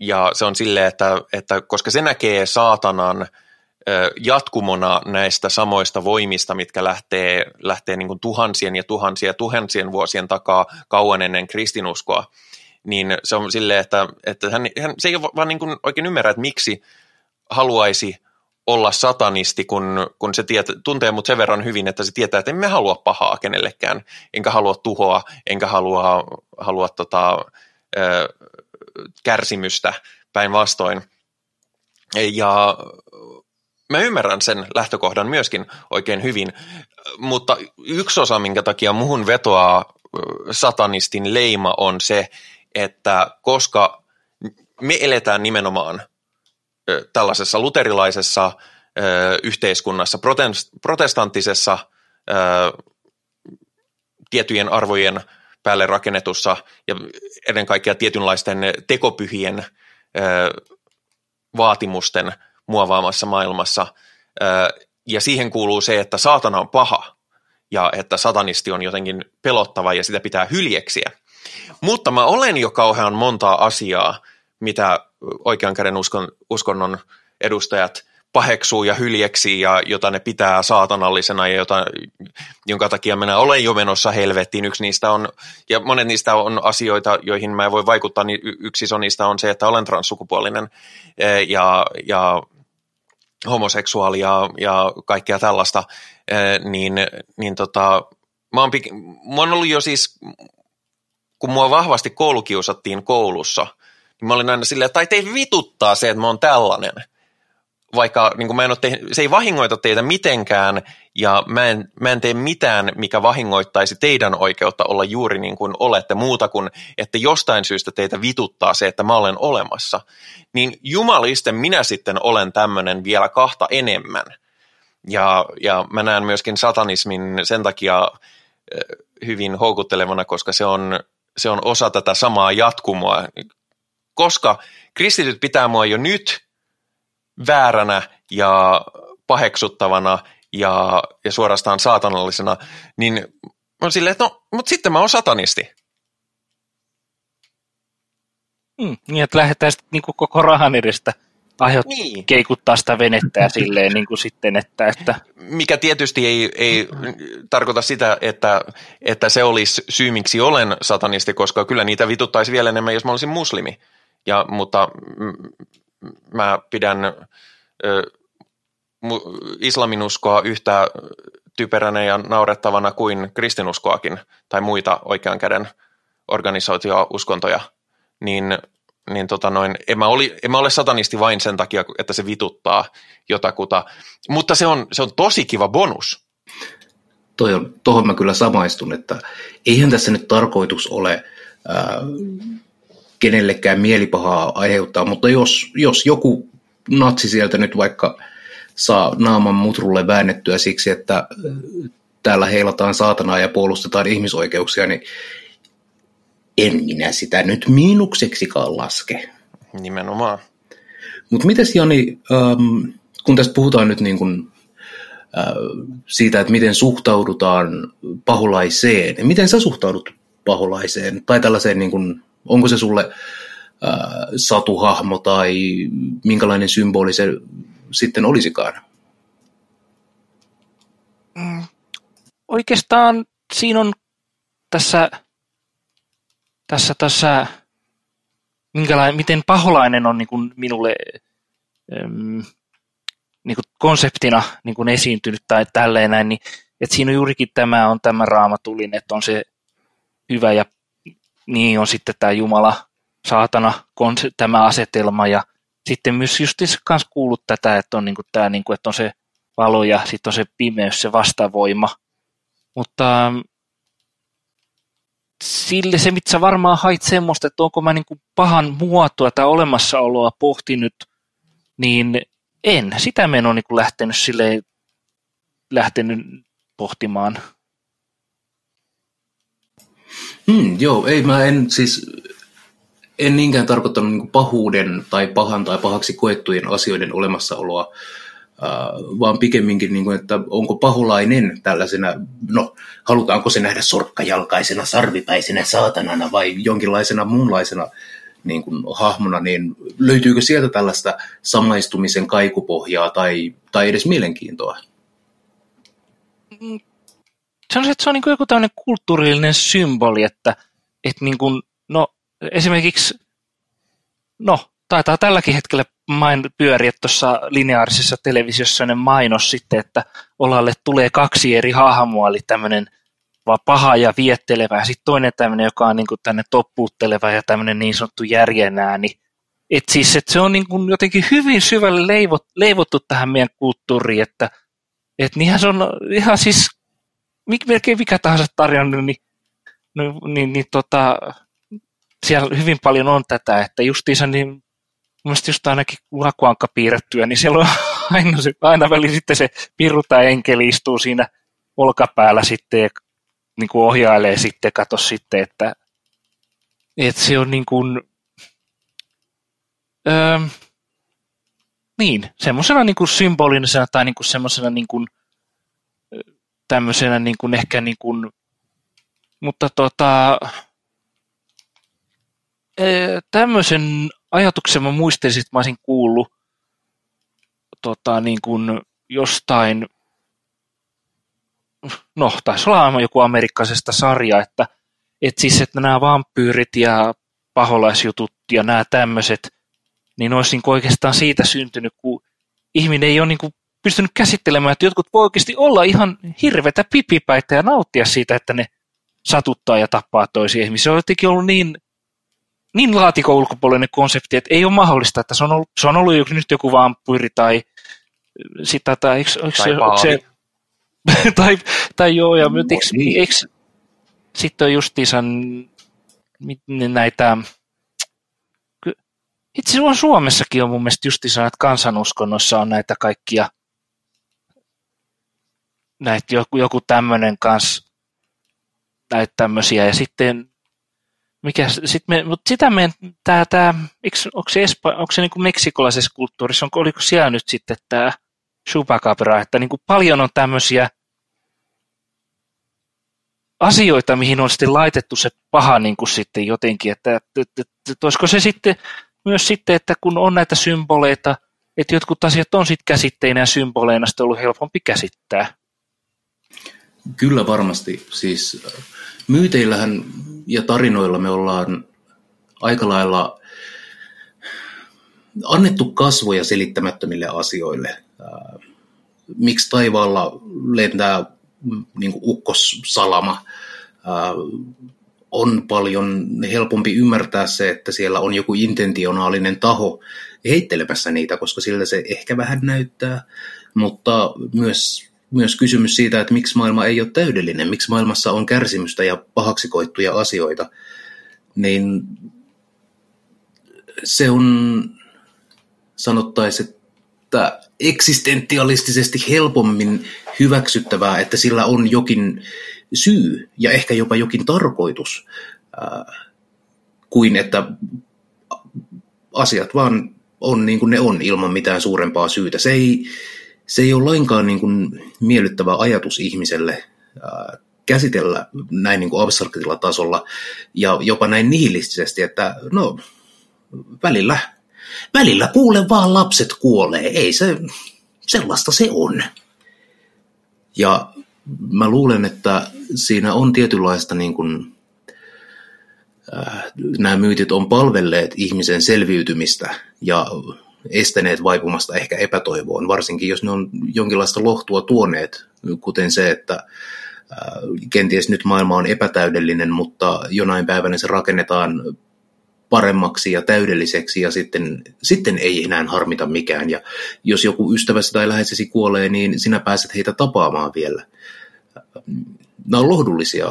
Ja se on silleen, että, että koska se näkee saatanan jatkumona näistä samoista voimista, mitkä lähtee, lähtee niin tuhansien ja tuhansien ja tuhansien vuosien takaa kauan ennen kristinuskoa, niin se on silleen, että, että hän, hän, se ei vaan niin kuin oikein ymmärrä, että miksi haluaisi olla satanisti, kun, kun se tiet, tuntee mut sen verran hyvin, että se tietää, että emme halua pahaa kenellekään, enkä halua tuhoa, enkä halua, halua tota, ö, kärsimystä päinvastoin. Ja mä ymmärrän sen lähtökohdan myöskin oikein hyvin, mutta yksi osa, minkä takia muhun vetoaa satanistin leima on se, että koska me eletään nimenomaan tällaisessa luterilaisessa yhteiskunnassa, protestanttisessa tiettyjen arvojen päälle rakennetussa ja ennen kaikkea tietynlaisten tekopyhien vaatimusten muovaamassa maailmassa. Ja siihen kuuluu se, että saatana on paha ja että satanisti on jotenkin pelottava ja sitä pitää hyljeksiä. Mutta mä olen jo kauhean montaa asiaa, mitä oikean käden uskon, uskonnon edustajat paheksuu ja hyljeksi ja jota ne pitää saatanallisena ja jota, jonka takia minä olen jo menossa helvettiin. Yksi niistä on, ja monet niistä on asioita, joihin mä voin vaikuttaa, niin yksi iso niistä on se, että olen transsukupuolinen ja, ja homoseksuaali ja, kaikkea tällaista, e, niin, niin tota, mä oon, mä oon ollut jo siis, kun mua vahvasti koulukiusattiin koulussa, niin mä olin aina silleen, tai teitä vituttaa se, että mä oon tällainen – vaikka niin kuin mä en ole tehnyt, se ei vahingoita teitä mitenkään ja mä en, mä en tee mitään, mikä vahingoittaisi teidän oikeutta olla juuri niin kuin olette muuta kuin, että jostain syystä teitä vituttaa se, että mä olen olemassa, niin jumalisten minä sitten olen tämmöinen vielä kahta enemmän. Ja, ja mä näen myöskin satanismin sen takia hyvin houkuttelevana, koska se on, se on osa tätä samaa jatkumoa. Koska kristityt pitää mua jo nyt – vääränä ja paheksuttavana ja, ja suorastaan saatanallisena, niin on silleen, että no, mutta sitten mä oon satanisti. Mm, niin, että lähdetään sitten niin koko rahan edestä aiheut niin. keikuttaa sitä venettä ja silleen niin kuin sitten, että, että... Mikä tietysti ei, ei tarkoita sitä, että, että se olisi syy, miksi olen satanisti, koska kyllä niitä vituttaisi vielä enemmän, jos mä olisin muslimi. Ja, mutta mä pidän ö, islaminuskoa yhtä typeränä ja naurettavana kuin kristinuskoakin tai muita oikean käden organisaatio-uskontoja, niin, niin tota noin, en, mä oli, en mä ole satanisti vain sen takia, että se vituttaa jotakuta, mutta se on, se on tosi kiva bonus. Toi on, tohon mä kyllä samaistun, että eihän tässä nyt tarkoitus ole ää, kenellekään mielipahaa aiheuttaa, mutta jos, jos joku natsi sieltä nyt vaikka saa naaman mutrulle väännettyä siksi, että äh, täällä heilataan saatanaa ja puolustetaan ihmisoikeuksia, niin en minä sitä nyt miinukseksikaan laske. Nimenomaan. Mutta mites Jani, ähm, kun tästä puhutaan nyt niin kun, äh, siitä, että miten suhtaudutaan paholaiseen, niin miten sä suhtaudut paholaiseen tai tällaiseen niin kun Onko se sulle ää, satuhahmo tai minkälainen symboli se sitten olisikaan? Mm. Oikeastaan siinä on tässä, tässä, tässä minkälainen, miten paholainen on niin kuin minulle äm, niin kuin konseptina niin kuin esiintynyt tai tälleen näin, niin että siinä on juurikin tämä on tämä raamatullinen, että on se hyvä ja niin on sitten tämä Jumala, saatana, tämä asetelma ja sitten myös just kanssa kuullut tätä, että on, niin kuin tämä, niin kuin, että on se valo ja sitten on se pimeys, se vastavoima. Mutta sille se, mitä sä varmaan hait semmoista, että onko mä niin kuin pahan muotoa tai olemassaoloa pohtinut, niin en. Sitä mä en ole niin kuin lähtenyt, sille, lähtenyt pohtimaan. Hmm, joo, ei mä en siis, en niinkään tarkoittanut niin pahuuden tai pahan tai pahaksi koettujen asioiden olemassaoloa, äh, vaan pikemminkin, niin kuin, että onko paholainen tällaisena, no halutaanko se nähdä sorkkajalkaisena, sarvipäisenä saatanana vai jonkinlaisena muunlaisena niin kuin, hahmona, niin löytyykö sieltä tällaista samaistumisen kaikupohjaa tai, tai edes mielenkiintoa? Sanoisin, että se on niin kuin joku tämmöinen kulttuurillinen symboli, että, että niin kuin, no, esimerkiksi, no, taitaa tälläkin hetkellä main pyöriä tuossa lineaarisessa televisiossa sellainen mainos sitten, että Olalle tulee kaksi eri hahmoa, eli tämmöinen vaan paha ja viettelevä, ja sitten toinen tämmöinen, joka on niin kuin tänne toppuutteleva ja tämmöinen niin sanottu järjenääni, et siis, et se on niin kuin jotenkin hyvin syvälle leivot, leivottu tähän meidän kulttuuriin, että et niinhän se on ihan siis melkein mikä tahansa tarina, niin, niin, niin, niin tota, siellä hyvin paljon on tätä, että justiinsa niin mielestäni just ainakin lakuankka piirrettyä, niin siellä on aina, aina väli sitten se piru tai enkeli istuu siinä olkapäällä sitten ja niin kuin ohjailee sitten, kato sitten, että, että se on niin kuin, öö, niin, semmoisena niin kuin symbolisena tai niin kuin semmoisena niin kuin, tämmöisenä niin kuin ehkä niin kuin, mutta tota, tämmöisen ajatuksen mä muistelisin, että mä olisin kuullut tota, niin kuin jostain, no taisi olla joku amerikkaisesta sarja, että, että siis että nämä vampyyrit ja paholaisjutut ja nämä tämmöiset, niin olisi niin oikeastaan siitä syntynyt, kun ihminen ei ole niin kuin pystynyt käsittelemään, että jotkut voi oikeasti olla ihan hirvetä pipipäitä ja nauttia siitä, että ne satuttaa ja tappaa toisia ihmisiä. Se on jotenkin ollut niin niin laatikon ulkopuolinen konsepti, että ei ole mahdollista, että se on ollut, se on ollut joku, nyt joku vampyyri tai sitä, tai, eikö, eikö tai, se, se, tai, tai joo, ja no, eikö, niin. eikö, sitten on justiinsa näitä, itse asiassa Suomessakin on mun mielestä justiinsa, että kansanuskonnossa on näitä kaikkia, näitä joku, joku tämmöinen kanssa, näitä tämmöisiä, ja sitten mikä, sit me, mutta sitä me, tää, tää, onko se, Espa, onko se niinku meksikolaisessa kulttuurissa, onko, oliko siellä nyt sitten tämä chupacabra, että niinku paljon on tämmöisiä asioita, mihin on sitten laitettu se paha niin kuin sitten jotenkin, että, että, että, että olisiko se sitten myös sitten, että kun on näitä symboleita, että jotkut asiat on sitten käsitteinä ja symboleina sitten ollut helpompi käsittää. Kyllä varmasti. Siis myyteillähän ja tarinoilla me ollaan aika lailla annettu kasvoja selittämättömille asioille. Miksi taivaalla lentää niin kuin ukkossalama? On paljon helpompi ymmärtää se, että siellä on joku intentionaalinen taho heittelemässä niitä, koska sillä se ehkä vähän näyttää, mutta myös myös kysymys siitä, että miksi maailma ei ole täydellinen, miksi maailmassa on kärsimystä ja pahaksi koittuja asioita, niin se on, sanottaisiin, että eksistentialistisesti helpommin hyväksyttävää, että sillä on jokin syy ja ehkä jopa jokin tarkoitus, kuin että asiat vaan on niin kuin ne on ilman mitään suurempaa syytä. Se ei, se ei ole lainkaan niin kuin miellyttävä ajatus ihmiselle ää, käsitellä näin niin kuin abstraktilla tasolla ja jopa näin nihilistisesti, että no välillä, välillä kuule vaan lapset kuolee, ei se, sellaista se on. Ja mä luulen, että siinä on tietynlaista niin kuin, äh, nämä myytit on palvelleet ihmisen selviytymistä ja estäneet vaipumasta ehkä epätoivoon, varsinkin jos ne on jonkinlaista lohtua tuoneet, kuten se, että kenties nyt maailma on epätäydellinen, mutta jonain päivänä se rakennetaan paremmaksi ja täydelliseksi ja sitten, sitten ei enää harmita mikään. Ja jos joku ystäväsi tai läheisesi kuolee, niin sinä pääset heitä tapaamaan vielä. Nämä on lohdullisia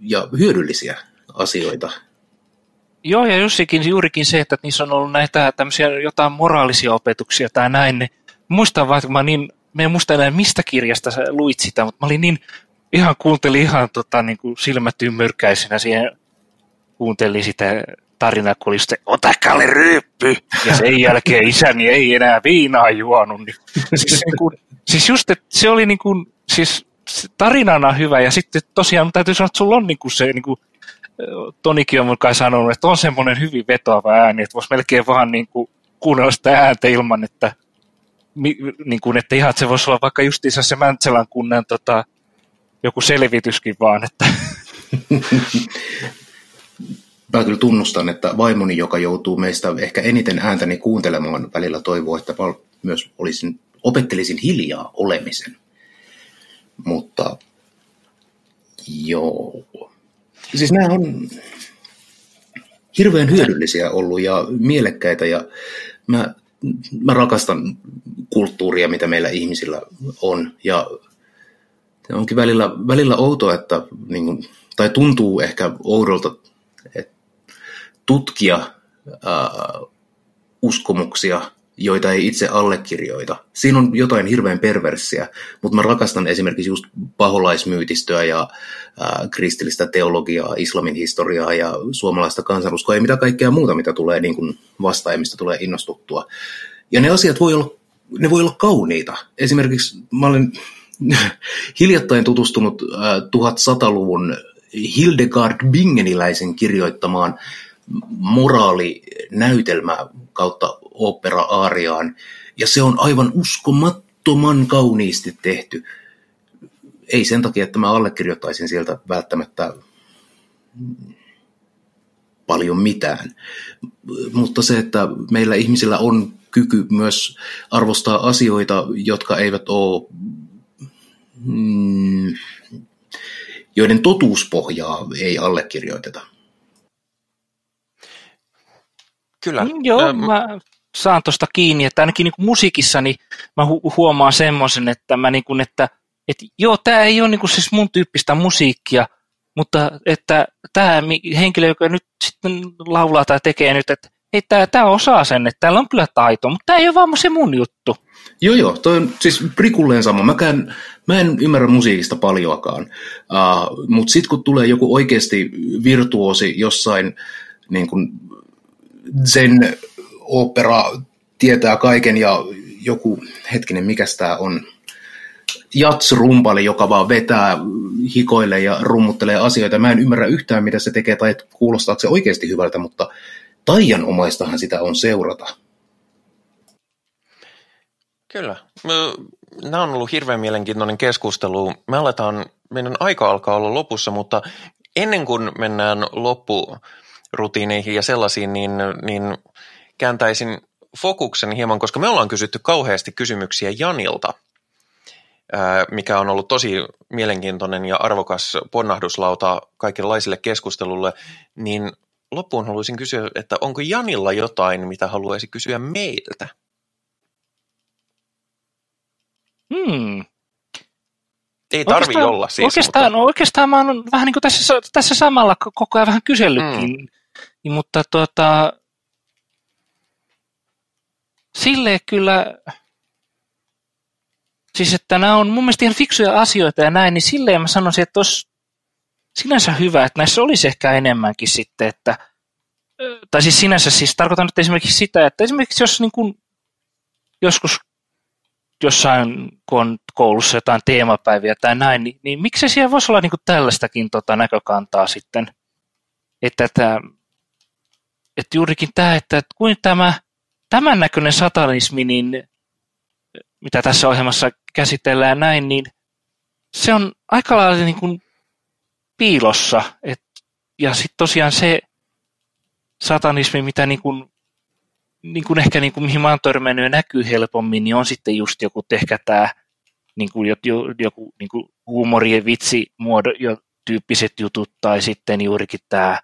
ja hyödyllisiä asioita. Joo, ja justikin, juurikin se, että niissä on ollut näitä tämmöisiä jotain moraalisia opetuksia tai näin. Niin muistan vaan, että mä niin, me en muista enää mistä kirjasta sä luit sitä, mutta mä olin niin, ihan kuuntelin ihan tota, niin kuin silmät ymmyrkäisenä siihen, kuuntelin sitä tarinaa, kun oli sitten, ota Kalle ryyppy, ja sen jälkeen isäni ei enää viinaa juonut. Niin, siis, niin kuin, siis just, että se oli niin kuin, siis tarinana hyvä, ja sitten tosiaan täytyy sanoa, että sulla on niin kuin se niin kuin, Tonikin on mukaan sanonut, että on semmoinen hyvin vetoava ääni, että voisi melkein vaan niin kuin kuunnella sitä ääntä ilman, että, niin kuin, että ihan että se voisi olla vaikka justiinsa se Mäntsälän kunnan tota, joku selvityskin vaan. Että. Mä kyllä tunnustan, että vaimoni, joka joutuu meistä ehkä eniten ääntäni kuuntelemaan, välillä toivoo, että myös olisin, opettelisin hiljaa olemisen. Mutta joo, Siis nämä on, hirveän hyödyllisiä ollut ja mielekkäitä ja mä, mä rakastan kulttuuria, mitä meillä ihmisillä on. Ja onkin välillä, välillä outoa, että niin kuin, tai tuntuu ehkä oudolta että tutkia ää, uskomuksia joita ei itse allekirjoita. Siinä on jotain hirveän perversiä, mutta mä rakastan esimerkiksi just paholaismyytistöä ja ää, kristillistä teologiaa, islamin historiaa ja suomalaista kansanuskoa ja mitä kaikkea muuta, mitä tulee niin kuin vastaimista tulee innostuttua. Ja ne asiat voi olla, ne voi olla kauniita. Esimerkiksi mä olen hiljattain tutustunut ää, 1100-luvun Hildegard Bingeniläisen kirjoittamaan moraalinäytelmä kautta opera-aariaan, ja se on aivan uskomattoman kauniisti tehty. Ei sen takia, että mä allekirjoittaisin sieltä välttämättä paljon mitään, mutta se, että meillä ihmisillä on kyky myös arvostaa asioita, jotka eivät ole, mm, joiden totuuspohjaa ei allekirjoiteta. Kyllä. Mm, joo, ähm. mä saan tuosta kiinni, että ainakin niin musiikissa niin mä hu- huomaan semmoisen, että mä niin kuin, että, että joo, tämä ei ole niin kuin siis mun tyyppistä musiikkia, mutta että tämä henkilö, joka nyt sitten laulaa tai tekee nyt, että ei, tämä, tämä osaa sen, että täällä on kyllä taito, mutta tämä ei ole vaan se mun juttu. Joo, joo, toi on siis prikulleen sama. Mäkään, mä en ymmärrä musiikista paljoakaan, uh, mutta sitten kun tulee joku oikeasti virtuosi jossain niin kuin zen opera tietää kaiken ja joku, hetkinen, mikä tämä on, jats-rumpali, joka vaan vetää, hikoille ja rummuttelee asioita. Mä en ymmärrä yhtään, mitä se tekee tai kuulostaako se oikeasti hyvältä, mutta taianomaistahan sitä on seurata. Kyllä. Nämä on ollut hirveän mielenkiintoinen keskustelu. Me aletaan, meidän aika alkaa olla lopussa, mutta ennen kuin mennään loppurutiineihin ja sellaisiin, niin, niin kääntäisin fokuksen hieman, koska me ollaan kysytty kauheasti kysymyksiä Janilta, mikä on ollut tosi mielenkiintoinen ja arvokas ponnahduslauta kaikenlaisille keskustelulle, niin loppuun haluaisin kysyä, että onko Janilla jotain, mitä haluaisi kysyä meiltä? Hmm. Ei tarvi olla siis. Oikeastaan, mutta... oikeastaan mä oon vähän niin kuin tässä, tässä samalla koko ajan vähän kysellytkin, hmm. mutta tuota, sille kyllä, siis että nämä on mun mielestä ihan fiksuja asioita ja näin, niin silleen mä sanoisin, että olisi sinänsä hyvä, että näissä olisi ehkä enemmänkin sitten, että tai siis sinänsä siis tarkoitan nyt esimerkiksi sitä, että esimerkiksi jos niin kuin joskus jossain, kun on koulussa jotain teemapäiviä tai näin, niin, niin miksi siellä voisi olla niin kuin tällaistakin tota näkökantaa sitten, että, että, että juurikin tämä, että, että kuin tämä tämän näköinen satanismi, niin, mitä tässä ohjelmassa käsitellään näin, niin se on aika lailla niin kuin piilossa. Et, ja sitten tosiaan se satanismi, mitä niin kuin, niin kuin ehkä niin kuin, mihin mä oon törmännyt ja näkyy helpommin, niin on sitten just joku ehkä tämä niin kuin, joku niin kuin huumori- ja vitsi muodo, jo, tyyppiset jutut, tai sitten juurikin tämä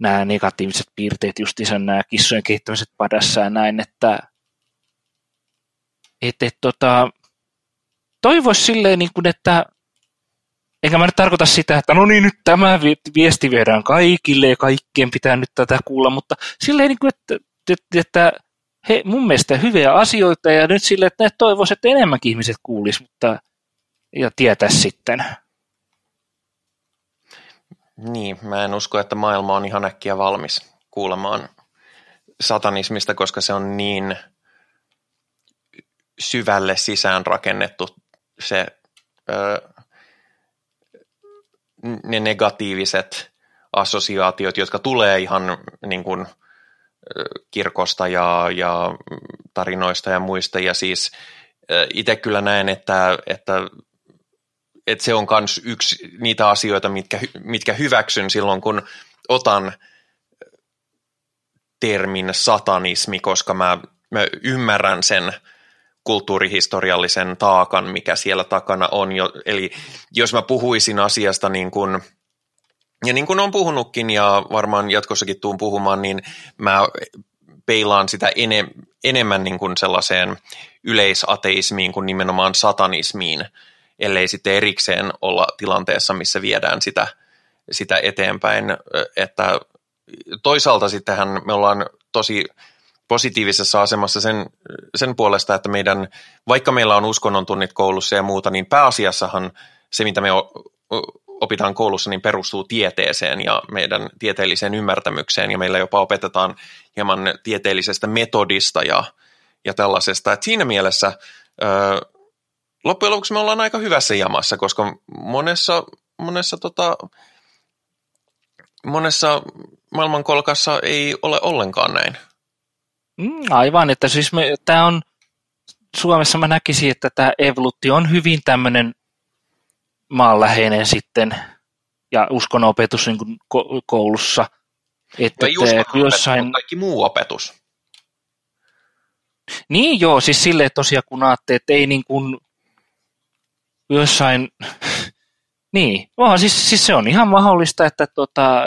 nämä negatiiviset piirteet, justiinsa nämä kissojen kehittämiset padassa ja näin, että et, et, tota, toivoisi silleen, niin kuin, että enkä mä nyt tarkoita sitä, että no niin, nyt tämä viesti viedään kaikille ja kaikkien pitää nyt tätä kuulla, mutta silleen, niin kuin, että, että, että he, mun mielestä hyviä asioita ja nyt silleen, että toivoisi, että enemmänkin ihmiset kuulisi, mutta ja tietäisi sitten. Niin, mä en usko, että maailma on ihan äkkiä valmis kuulemaan satanismista, koska se on niin syvälle sisään rakennettu se, ö, ne negatiiviset assosiaatiot, jotka tulee ihan niin kuin, kirkosta ja, ja tarinoista ja muista. Ja siis itse kyllä näen, että, että että se on myös yksi niitä asioita, mitkä, mitkä hyväksyn silloin, kun otan termin satanismi, koska mä, mä ymmärrän sen kulttuurihistoriallisen taakan, mikä siellä takana on. Jo, eli jos mä puhuisin asiasta niin kuin Ja niin kuin on puhunutkin ja varmaan jatkossakin tuun puhumaan, niin mä peilaan sitä ene, enemmän niin kuin sellaiseen yleisateismiin kuin nimenomaan satanismiin, ellei sitten erikseen olla tilanteessa, missä viedään sitä, sitä eteenpäin. Että toisaalta sittenhän me ollaan tosi positiivisessa asemassa sen, sen puolesta, että meidän, vaikka meillä on uskonnon tunnit koulussa ja muuta, niin pääasiassahan se, mitä me opitaan koulussa, niin perustuu tieteeseen ja meidän tieteelliseen ymmärtämykseen ja meillä jopa opetetaan hieman tieteellisestä metodista ja, ja tällaisesta. Et siinä mielessä ö, loppujen lopuksi me ollaan aika hyvässä jamassa, koska monessa, monessa, tota, monessa maailmankolkassa ei ole ollenkaan näin. Mm, aivan, että siis tämä on, Suomessa mä näkisin, että tämä evoluutio on hyvin tämmöinen maanläheinen sitten ja uskonopetus niin kuin koulussa. Että te, jossain... kaikki muu opetus. Niin joo, siis silleen tosiaan kun ajattelee, että ei niin kuin jossain, niin, vaan siis, siis se on ihan mahdollista, että tota,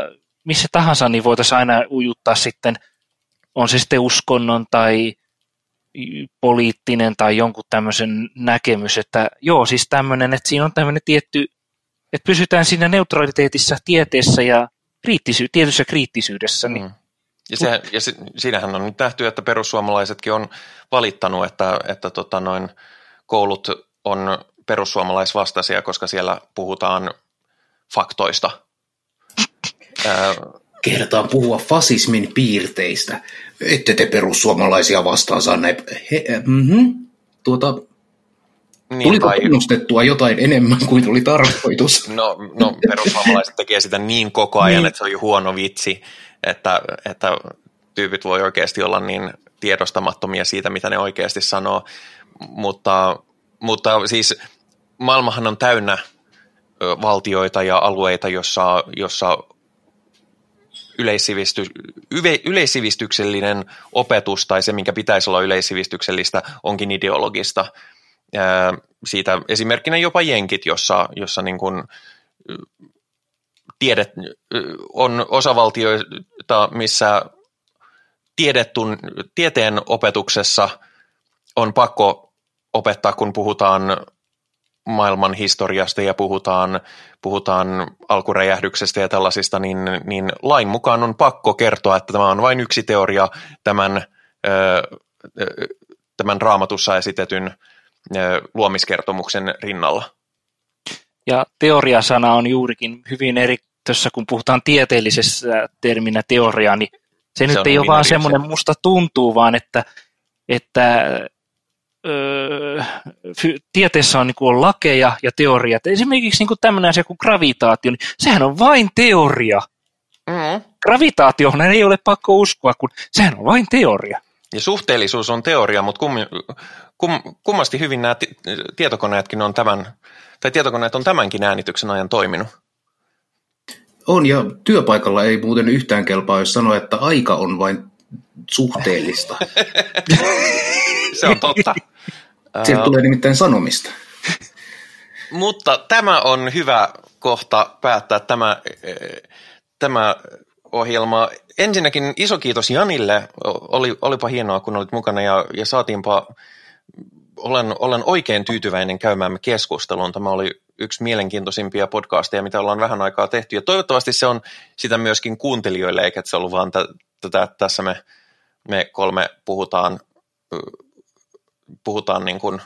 missä tahansa niin voitaisiin aina ujuttaa sitten, on se sitten uskonnon tai poliittinen tai jonkun tämmöisen näkemys, että joo, siis tämmöinen, että siinä on tämmöinen tietty, että pysytään siinä neutraliteetissa tieteessä ja kriittisy- tietyssä kriittisyydessä. Niin. Mm. Ja, se, ja se, siinähän on nyt nähty, että perussuomalaisetkin on valittanut, että, että tota noin, koulut on perussuomalaisvastaisia, koska siellä puhutaan faktoista. Kehdataan puhua fasismin piirteistä. Ette te perussuomalaisia vastaan saa näin. He, mm-hmm. tuota, niin, Tuliko tai... tunnustettua jotain enemmän kuin tuli tarkoitus? No, no perussuomalaiset tekee sitä niin koko ajan, niin. että se on jo huono vitsi, että, että tyypit voi oikeasti olla niin tiedostamattomia siitä, mitä ne oikeasti sanoo. Mutta, mutta siis maailmahan on täynnä valtioita ja alueita, jossa, jossa yleissivistys, yleissivistyksellinen opetus tai se, minkä pitäisi olla yleissivistyksellistä, onkin ideologista. Siitä esimerkkinä jopa jenkit, jossa, jossa niin kuin tiedet, on osavaltioita, missä tiedetun, tieteen opetuksessa on pakko opettaa, kun puhutaan maailman historiasta ja puhutaan, puhutaan alkuräjähdyksestä ja tällaisista, niin, niin lain mukaan on pakko kertoa, että tämä on vain yksi teoria tämän, tämän raamatussa esitetyn luomiskertomuksen rinnalla. Ja teoriasana on juurikin hyvin eri, tuossa kun puhutaan tieteellisessä terminä teoria, niin se, se nyt ei ole vaan semmoinen musta tuntuu, vaan että, että öö, tieteessä on, niin kuin, on lakeja ja teoriat. Esimerkiksi niin tämmöinen asia kuin gravitaatio, niin sehän on vain teoria. Mm. Gravitaatioon ei ole pakko uskoa, kun sehän on vain teoria. Ja suhteellisuus on teoria, mutta kum, kum, kummasti hyvin nämä tietokoneetkin on tämän, tai tietokoneet on tämänkin äänityksen ajan toiminut. On, ja työpaikalla ei muuten yhtään kelpaa, jos sanoo, että aika on vain suhteellista. Se on totta. Sieltä tulee nimittäin sanomista. Mutta tämä on hyvä kohta päättää tämä, tämä ohjelma. Ensinnäkin iso kiitos Janille. Oli, olipa hienoa, kun olit mukana ja, ja saatiinpa, olen, olen oikein tyytyväinen käymäämme keskusteluun. Tämä oli yksi mielenkiintoisimpia podcasteja, mitä ollaan vähän aikaa tehty. Ja toivottavasti se on sitä myöskin kuuntelijoille, eikä se ollut vaan tätä, tässä me, me kolme puhutaan puhutaan niin kuin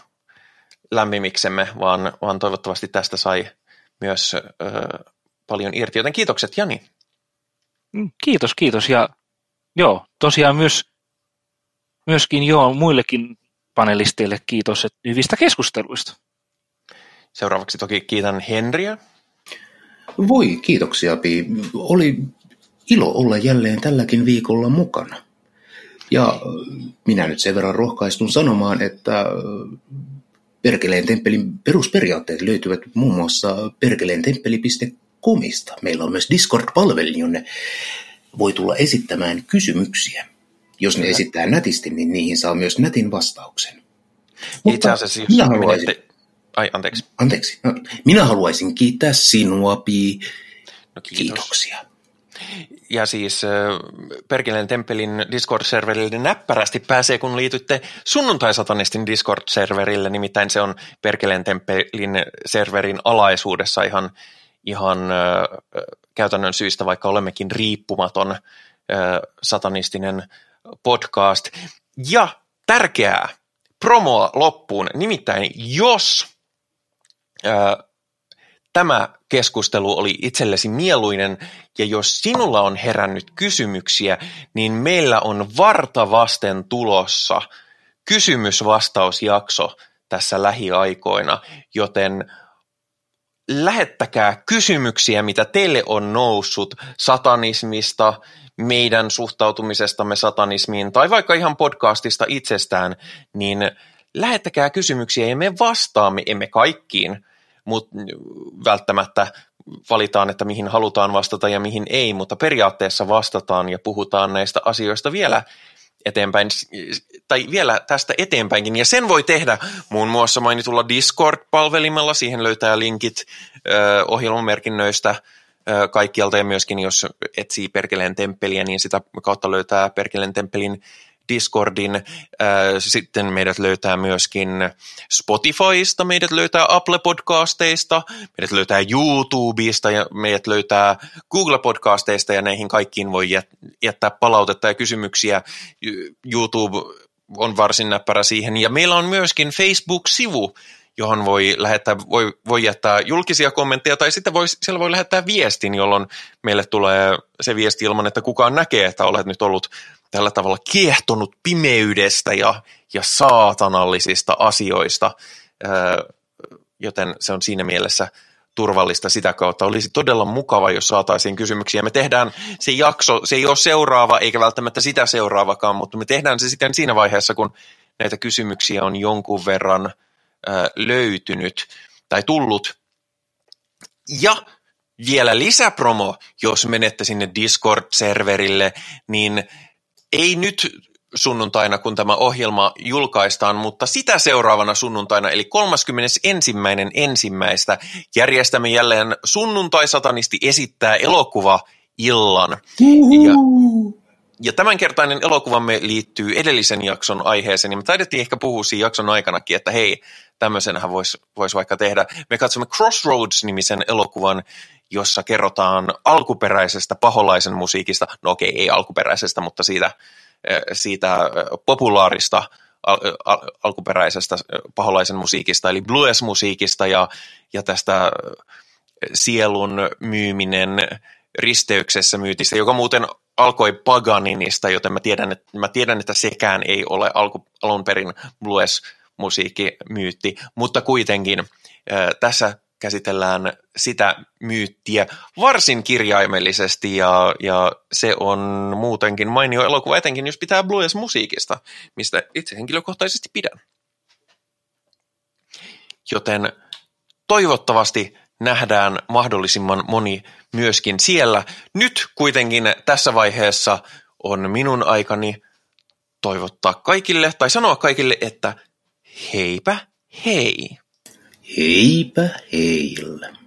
lämpimiksemme, vaan, vaan toivottavasti tästä sai myös ö, paljon irti. Joten kiitokset Jani. Mm, kiitos, kiitos. Ja joo, tosiaan myös, myöskin joo, muillekin panelisteille kiitos että hyvistä keskusteluista. Seuraavaksi toki kiitän Henriä. Voi, kiitoksia Pi. Oli ilo olla jälleen tälläkin viikolla mukana. Ja minä nyt sen verran rohkaistun sanomaan, että Perkeleen temppelin perusperiaatteet löytyvät muun muassa perkeleentemppeli.comista. Meillä on myös Discord-palvelu, jonne voi tulla esittämään kysymyksiä. Jos ne esittää nätisti, niin niihin saa myös nätin vastauksen. Mutta Itse asiassa, jos minä haluaisin... Ai, anteeksi. Anteeksi. No, minä haluaisin kiittää sinua, Pi, No kiitos. Kiitoksia. Ja siis Perkeleen temppelin Discord-serverille näppärästi pääsee, kun liitytte sunnuntai-satanistin Discord-serverille, nimittäin se on Perkeleen temppelin serverin alaisuudessa ihan, ihan käytännön syistä, vaikka olemmekin riippumaton satanistinen podcast. Ja tärkeää promoa loppuun, nimittäin jos tämä keskustelu oli itsellesi mieluinen ja jos sinulla on herännyt kysymyksiä, niin meillä on vartavasten tulossa kysymysvastausjakso tässä lähiaikoina, joten lähettäkää kysymyksiä, mitä teille on noussut satanismista, meidän suhtautumisestamme satanismiin tai vaikka ihan podcastista itsestään, niin lähettäkää kysymyksiä ja me vastaamme, emme kaikkiin, mutta välttämättä valitaan, että mihin halutaan vastata ja mihin ei, mutta periaatteessa vastataan ja puhutaan näistä asioista vielä eteenpäin, tai vielä tästä eteenpäinkin, ja sen voi tehdä muun muassa mainitulla Discord-palvelimella, siihen löytää linkit ohjelmamerkinnöistä kaikkialta, ja myöskin jos etsii Perkeleen temppeliä, niin sitä kautta löytää Perkeleen temppelin Discordin. Sitten meidät löytää myöskin Spotifysta, meidät löytää Apple-podcasteista, meidät löytää YouTubesta ja meidät löytää Google-podcasteista ja näihin kaikkiin voi jättää palautetta ja kysymyksiä. YouTube on varsin näppärä siihen. Ja meillä on myöskin Facebook-sivu, johon voi, lähettää, voi, voi jättää julkisia kommentteja, tai sitten voi, siellä voi lähettää viestin, jolloin meille tulee se viesti ilman, että kukaan näkee, että olet nyt ollut tällä tavalla kiehtonut pimeydestä ja, ja saatanallisista asioista, joten se on siinä mielessä turvallista sitä kautta. Olisi todella mukava, jos saataisiin kysymyksiä. Me tehdään se jakso, se ei ole seuraava eikä välttämättä sitä seuraavakaan, mutta me tehdään se sitten siinä vaiheessa, kun näitä kysymyksiä on jonkun verran löytynyt tai tullut. Ja vielä lisäpromo, jos menette sinne Discord-serverille, niin ei nyt sunnuntaina, kun tämä ohjelma julkaistaan, mutta sitä seuraavana sunnuntaina, eli 31. ensimmäistä järjestämme jälleen sunnuntai-satanisti esittää elokuva illan. Ja, ja tämänkertainen elokuvamme liittyy edellisen jakson aiheeseen, niin me taidettiin ehkä puhua siinä jakson aikanakin, että hei, tämmöisenhän voisi vois vaikka tehdä. Me katsomme Crossroads-nimisen elokuvan, jossa kerrotaan alkuperäisestä paholaisen musiikista, no okei, ei alkuperäisestä, mutta siitä, eh, siitä eh, populaarista al, al, alkuperäisestä eh, paholaisen musiikista, eli blues-musiikista ja, ja tästä sielun myyminen risteyksessä myytistä, joka muuten alkoi Paganinista, joten mä tiedän, että, mä tiedän, että sekään ei ole alku, alun perin blues-musiikkimyytti, mutta kuitenkin tässä käsitellään sitä myyttiä varsin kirjaimellisesti ja, ja se on muutenkin mainio elokuva, etenkin jos pitää blues-musiikista, mistä itse henkilökohtaisesti pidän. Joten toivottavasti nähdään mahdollisimman moni myöskin siellä. Nyt kuitenkin tässä vaiheessa on minun aikani toivottaa kaikille tai sanoa kaikille, että heipä hei! Heipä heillä.